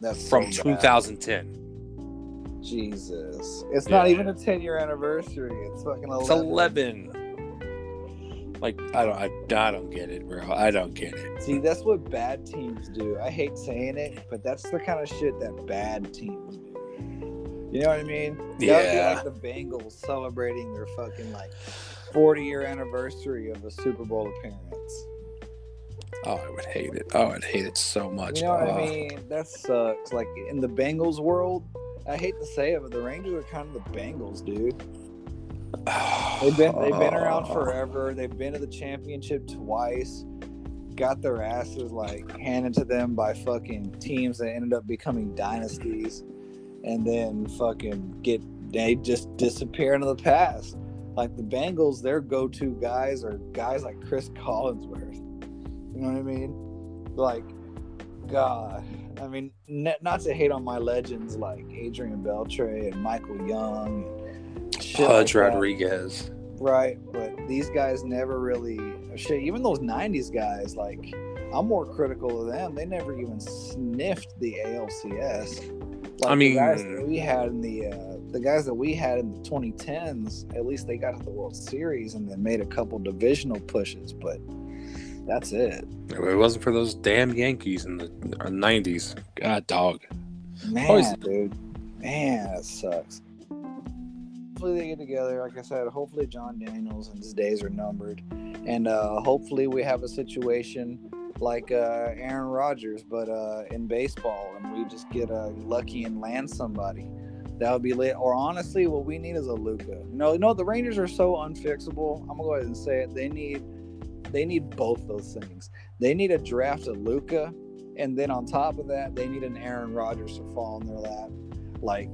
[SPEAKER 1] That's
[SPEAKER 2] from
[SPEAKER 1] so
[SPEAKER 2] 2010.
[SPEAKER 1] Jesus, it's not even a ten year anniversary. It's fucking eleven.
[SPEAKER 2] It's 11. Like I don't, I, I don't get it, bro. I don't get it.
[SPEAKER 1] See, that's what bad teams do. I hate saying it, but that's the kind of shit that bad teams do. You know what I mean? That would be
[SPEAKER 2] Yeah.
[SPEAKER 1] like the Bengals celebrating their fucking like 40 year anniversary of a Super Bowl appearance.
[SPEAKER 2] Oh, I would hate it. Oh, I'd hate it so much.
[SPEAKER 1] You know what
[SPEAKER 2] Oh.
[SPEAKER 1] I mean? That sucks. Like in the Bengals world, I hate to say it, but the Rangers are kind of the Bengals, dude. They've been they've been around forever. They've been to the championship twice. Got their asses like handed to them by fucking teams that ended up becoming dynasties, and then fucking get they just disappear into the past. Like the Bengals, their go-to guys are guys like Cris Collinsworth. You know what I mean? Like, God. I mean, not to hate on my legends like Adrian Beltre and Michael Young and shit like
[SPEAKER 2] Pudge
[SPEAKER 1] that.
[SPEAKER 2] Rodriguez.
[SPEAKER 1] Right, but these guys never really shit. Even those '90s guys, like I'm more critical of them. They never even sniffed the ALCS. Like
[SPEAKER 2] I
[SPEAKER 1] the guys
[SPEAKER 2] mean-
[SPEAKER 1] that we had in the uh, the guys that we had in the 2010s, at least they got to the World Series and then made a couple divisional pushes, but that's it.
[SPEAKER 2] If it wasn't for those damn Yankees in the uh, 90s, God, dog.
[SPEAKER 1] Man,
[SPEAKER 2] Always-
[SPEAKER 1] dude, man, that sucks. Hopefully they get together. Like I said, hopefully Jon Daniels and his days are numbered, and uh, hopefully we have a situation like uh, Aaron Rodgers, but uh, in baseball, and we just get uh, lucky and land somebody. That would be lit. Or honestly, what we need is a Luka. No, no, the Rangers are so unfixable. I'm gonna go ahead and say it. They need, they need both those things. They need a draft of Luka, and then on top of that, they need an Aaron Rodgers to fall in their lap, like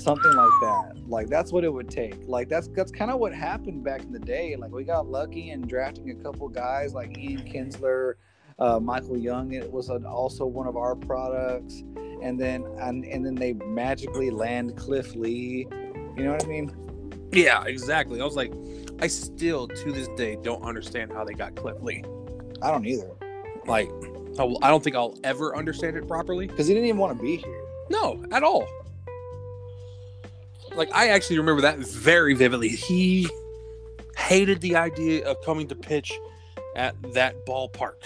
[SPEAKER 1] something like that. Like that's what it would take. Like that's that's kind of what happened back in the day. Like we got lucky in drafting a couple guys like Ian Kinsler, uh, Michael Young. It was an, also one of our products, and then and, and then they magically land Cliff Lee. You know what I mean?
[SPEAKER 2] Yeah, exactly. I was like, I still to this day don't understand how they got Cliff Lee.
[SPEAKER 1] I don't either
[SPEAKER 2] Like, I don't think I'll ever understand it properly.
[SPEAKER 1] because he didn't even want to be here.
[SPEAKER 2] No, at all. Like, I actually remember that very vividly. He hated the idea of coming to pitch at that ballpark.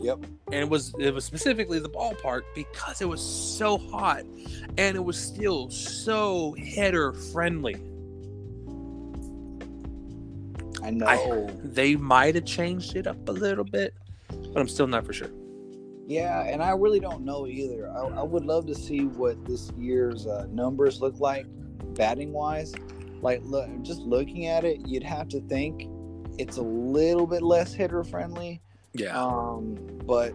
[SPEAKER 1] Yep.
[SPEAKER 2] and it was it was specifically the ballpark because it was so hot and it was still so hitter friendly.
[SPEAKER 1] I know.
[SPEAKER 2] I- They might have changed it up a little bit, but I'm still not for sure.
[SPEAKER 1] Yeah, and I really don't know either. I, I would love to see what this year's uh, numbers look like, batting wise. Like, look, just looking at it, you'd have to think it's a little bit less hitter friendly.
[SPEAKER 2] Yeah.
[SPEAKER 1] Um, but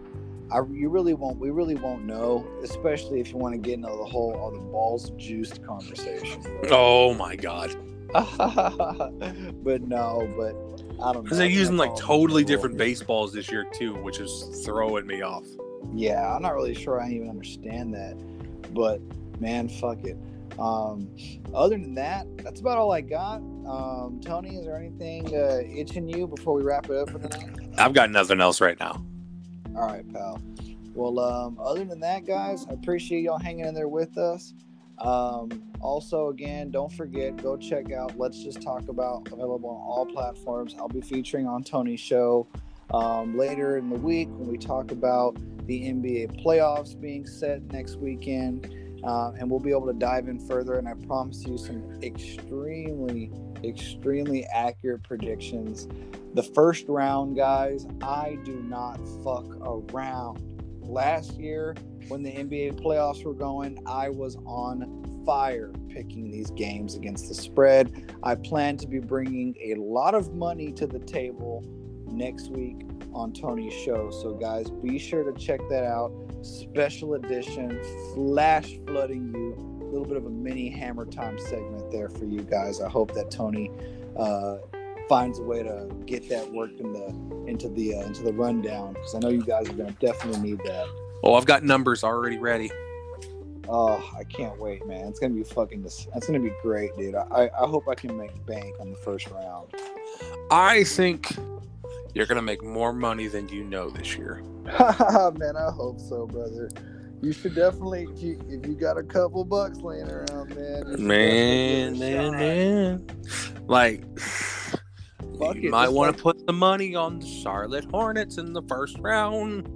[SPEAKER 1] I, you really won't. We really won't know, especially if you want to get into the whole "all the balls juiced" conversation.
[SPEAKER 2] oh my god. <laughs>
[SPEAKER 1] but no, but I don't know.
[SPEAKER 2] Because they're using like totally different baseballs this year too, which is throwing me off.
[SPEAKER 1] Yeah, I'm not really sure I even understand that, but man, fuck it. Um, other than that, that's about all I got. Um, Tony, is there anything uh, itching you before we wrap it up for the night?
[SPEAKER 2] I've got nothing else right now.
[SPEAKER 1] All right, pal. Well, um, other than that, guys, I appreciate y'all hanging in there with us. Um, also, again, don't forget, go check out Let's Just Talk About, available on all platforms. I'll be featuring on Tony's show um, later in the week when we talk about the NBA playoffs being set next weekend. uh, and we'll be able to dive in further. And I promise you some extremely, extremely accurate predictions. The first round, guys, I do not fuck around. Last year, when the NBA playoffs were going, I was on fire picking these games against the spread. I plan to be bringing a lot of money to the table next week on Tony's show. So, guys, be sure to check that out. Special edition, flash flooding you. A little bit of a mini hammer time segment there for you guys. I hope that Tony uh, finds a way to get that worked in the into the uh, into the rundown because I know you guys are going to definitely need that.
[SPEAKER 2] Oh, I've got numbers already ready.
[SPEAKER 1] Oh, I can't wait, man! It's gonna be fucking. It's gonna be great, dude. I I hope I can make bank on the first round.
[SPEAKER 2] I think you're gonna make more money than you know this year. <laughs>
[SPEAKER 1] man, I hope so, brother. You should definitely, if you, if you got a couple bucks laying around, man.
[SPEAKER 2] Man, man, man. Like, Fuck you it, might want to like, put the money on the Charlotte Hornets in the first round.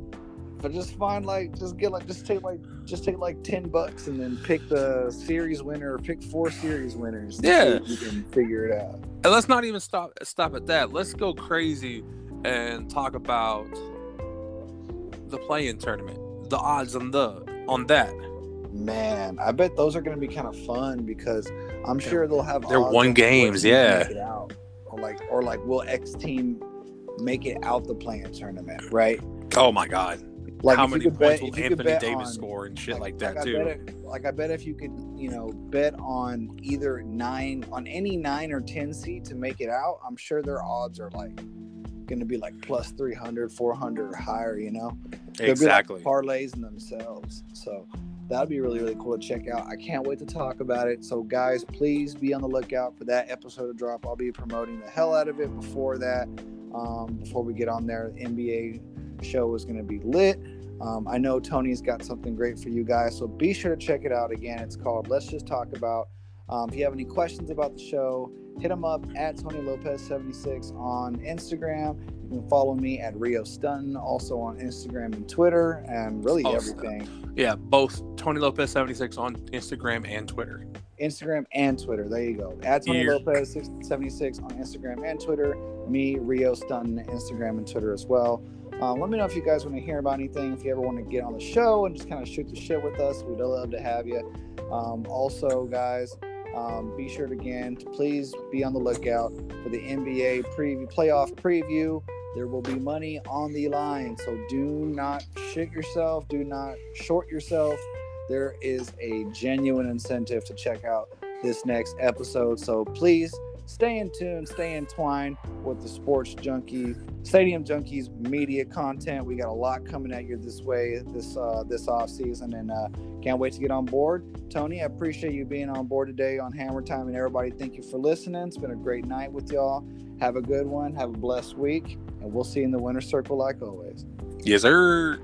[SPEAKER 1] But just find like, just get like, just take like, just take like ten bucks and then pick the series winner or pick four series winners.
[SPEAKER 2] Yeah,
[SPEAKER 1] you can figure it out.
[SPEAKER 2] And let's not even stop stop at that. Let's go crazy and talk about the play-in tournament, the odds on the on that.
[SPEAKER 1] Man, I bet those are going to be kind of fun because I'm sure they'll have.
[SPEAKER 2] They're one games, yeah.
[SPEAKER 1] Or like, or like, will X team make it out the play-in tournament? Right.
[SPEAKER 2] Oh my god. Like how many points bet, will Anthony Davis on, score and shit like, like that like too?
[SPEAKER 1] If, like I bet if you could, you know, bet on either nine on any nine or ten seed to make it out, I'm sure their odds are like going to be like plus 300, 400 or higher, you know?
[SPEAKER 2] exactly.
[SPEAKER 1] Like parlays in themselves. So that'd be really, really cool to check out. I can't wait to talk about it. So, guys, please be on the lookout for that episode of drop. I'll be promoting the hell out of it before that. Um, before we get on there, the NBA show is going to be lit. Um, I know Tony's got something great for you guys, so be sure to check it out again. It's called Let's Just Talk About. Um, if you have any questions about the show, hit him up at Tony Lopez 76 on Instagram. You can follow me at Rio Stun, also on Instagram and Twitter, and really oh, everything.
[SPEAKER 2] Yeah, both Tony Lopez 76 on Instagram and Twitter.
[SPEAKER 1] Instagram and Twitter. There you go. At Tony Here. Lopez 76 on Instagram and Twitter. Me, Rio Stun, Instagram and Twitter as well. Um, let me know if you guys want to hear about anything. If you ever want to get on the show and just kind of shoot the shit with us, we'd love to have you. Um, also, guys, um, be sure to again to please be on the lookout for the NBA preview playoff preview. There will be money on the line, so do not shit yourself. Do not short yourself. There is a genuine incentive to check out this next episode. So please stay in tune, stay entwined with the Sports Junkie, Stadium Junkies media content. We got a lot coming at you this way this uh, this off season, and uh, can't wait to get on board. Tony, I appreciate you being on board today on Hammer Time, and everybody, thank you for listening. It's been a great night with y'all. Have a good one. Have a blessed week, and we'll see you in the winter circle like always.
[SPEAKER 2] Yes, sir.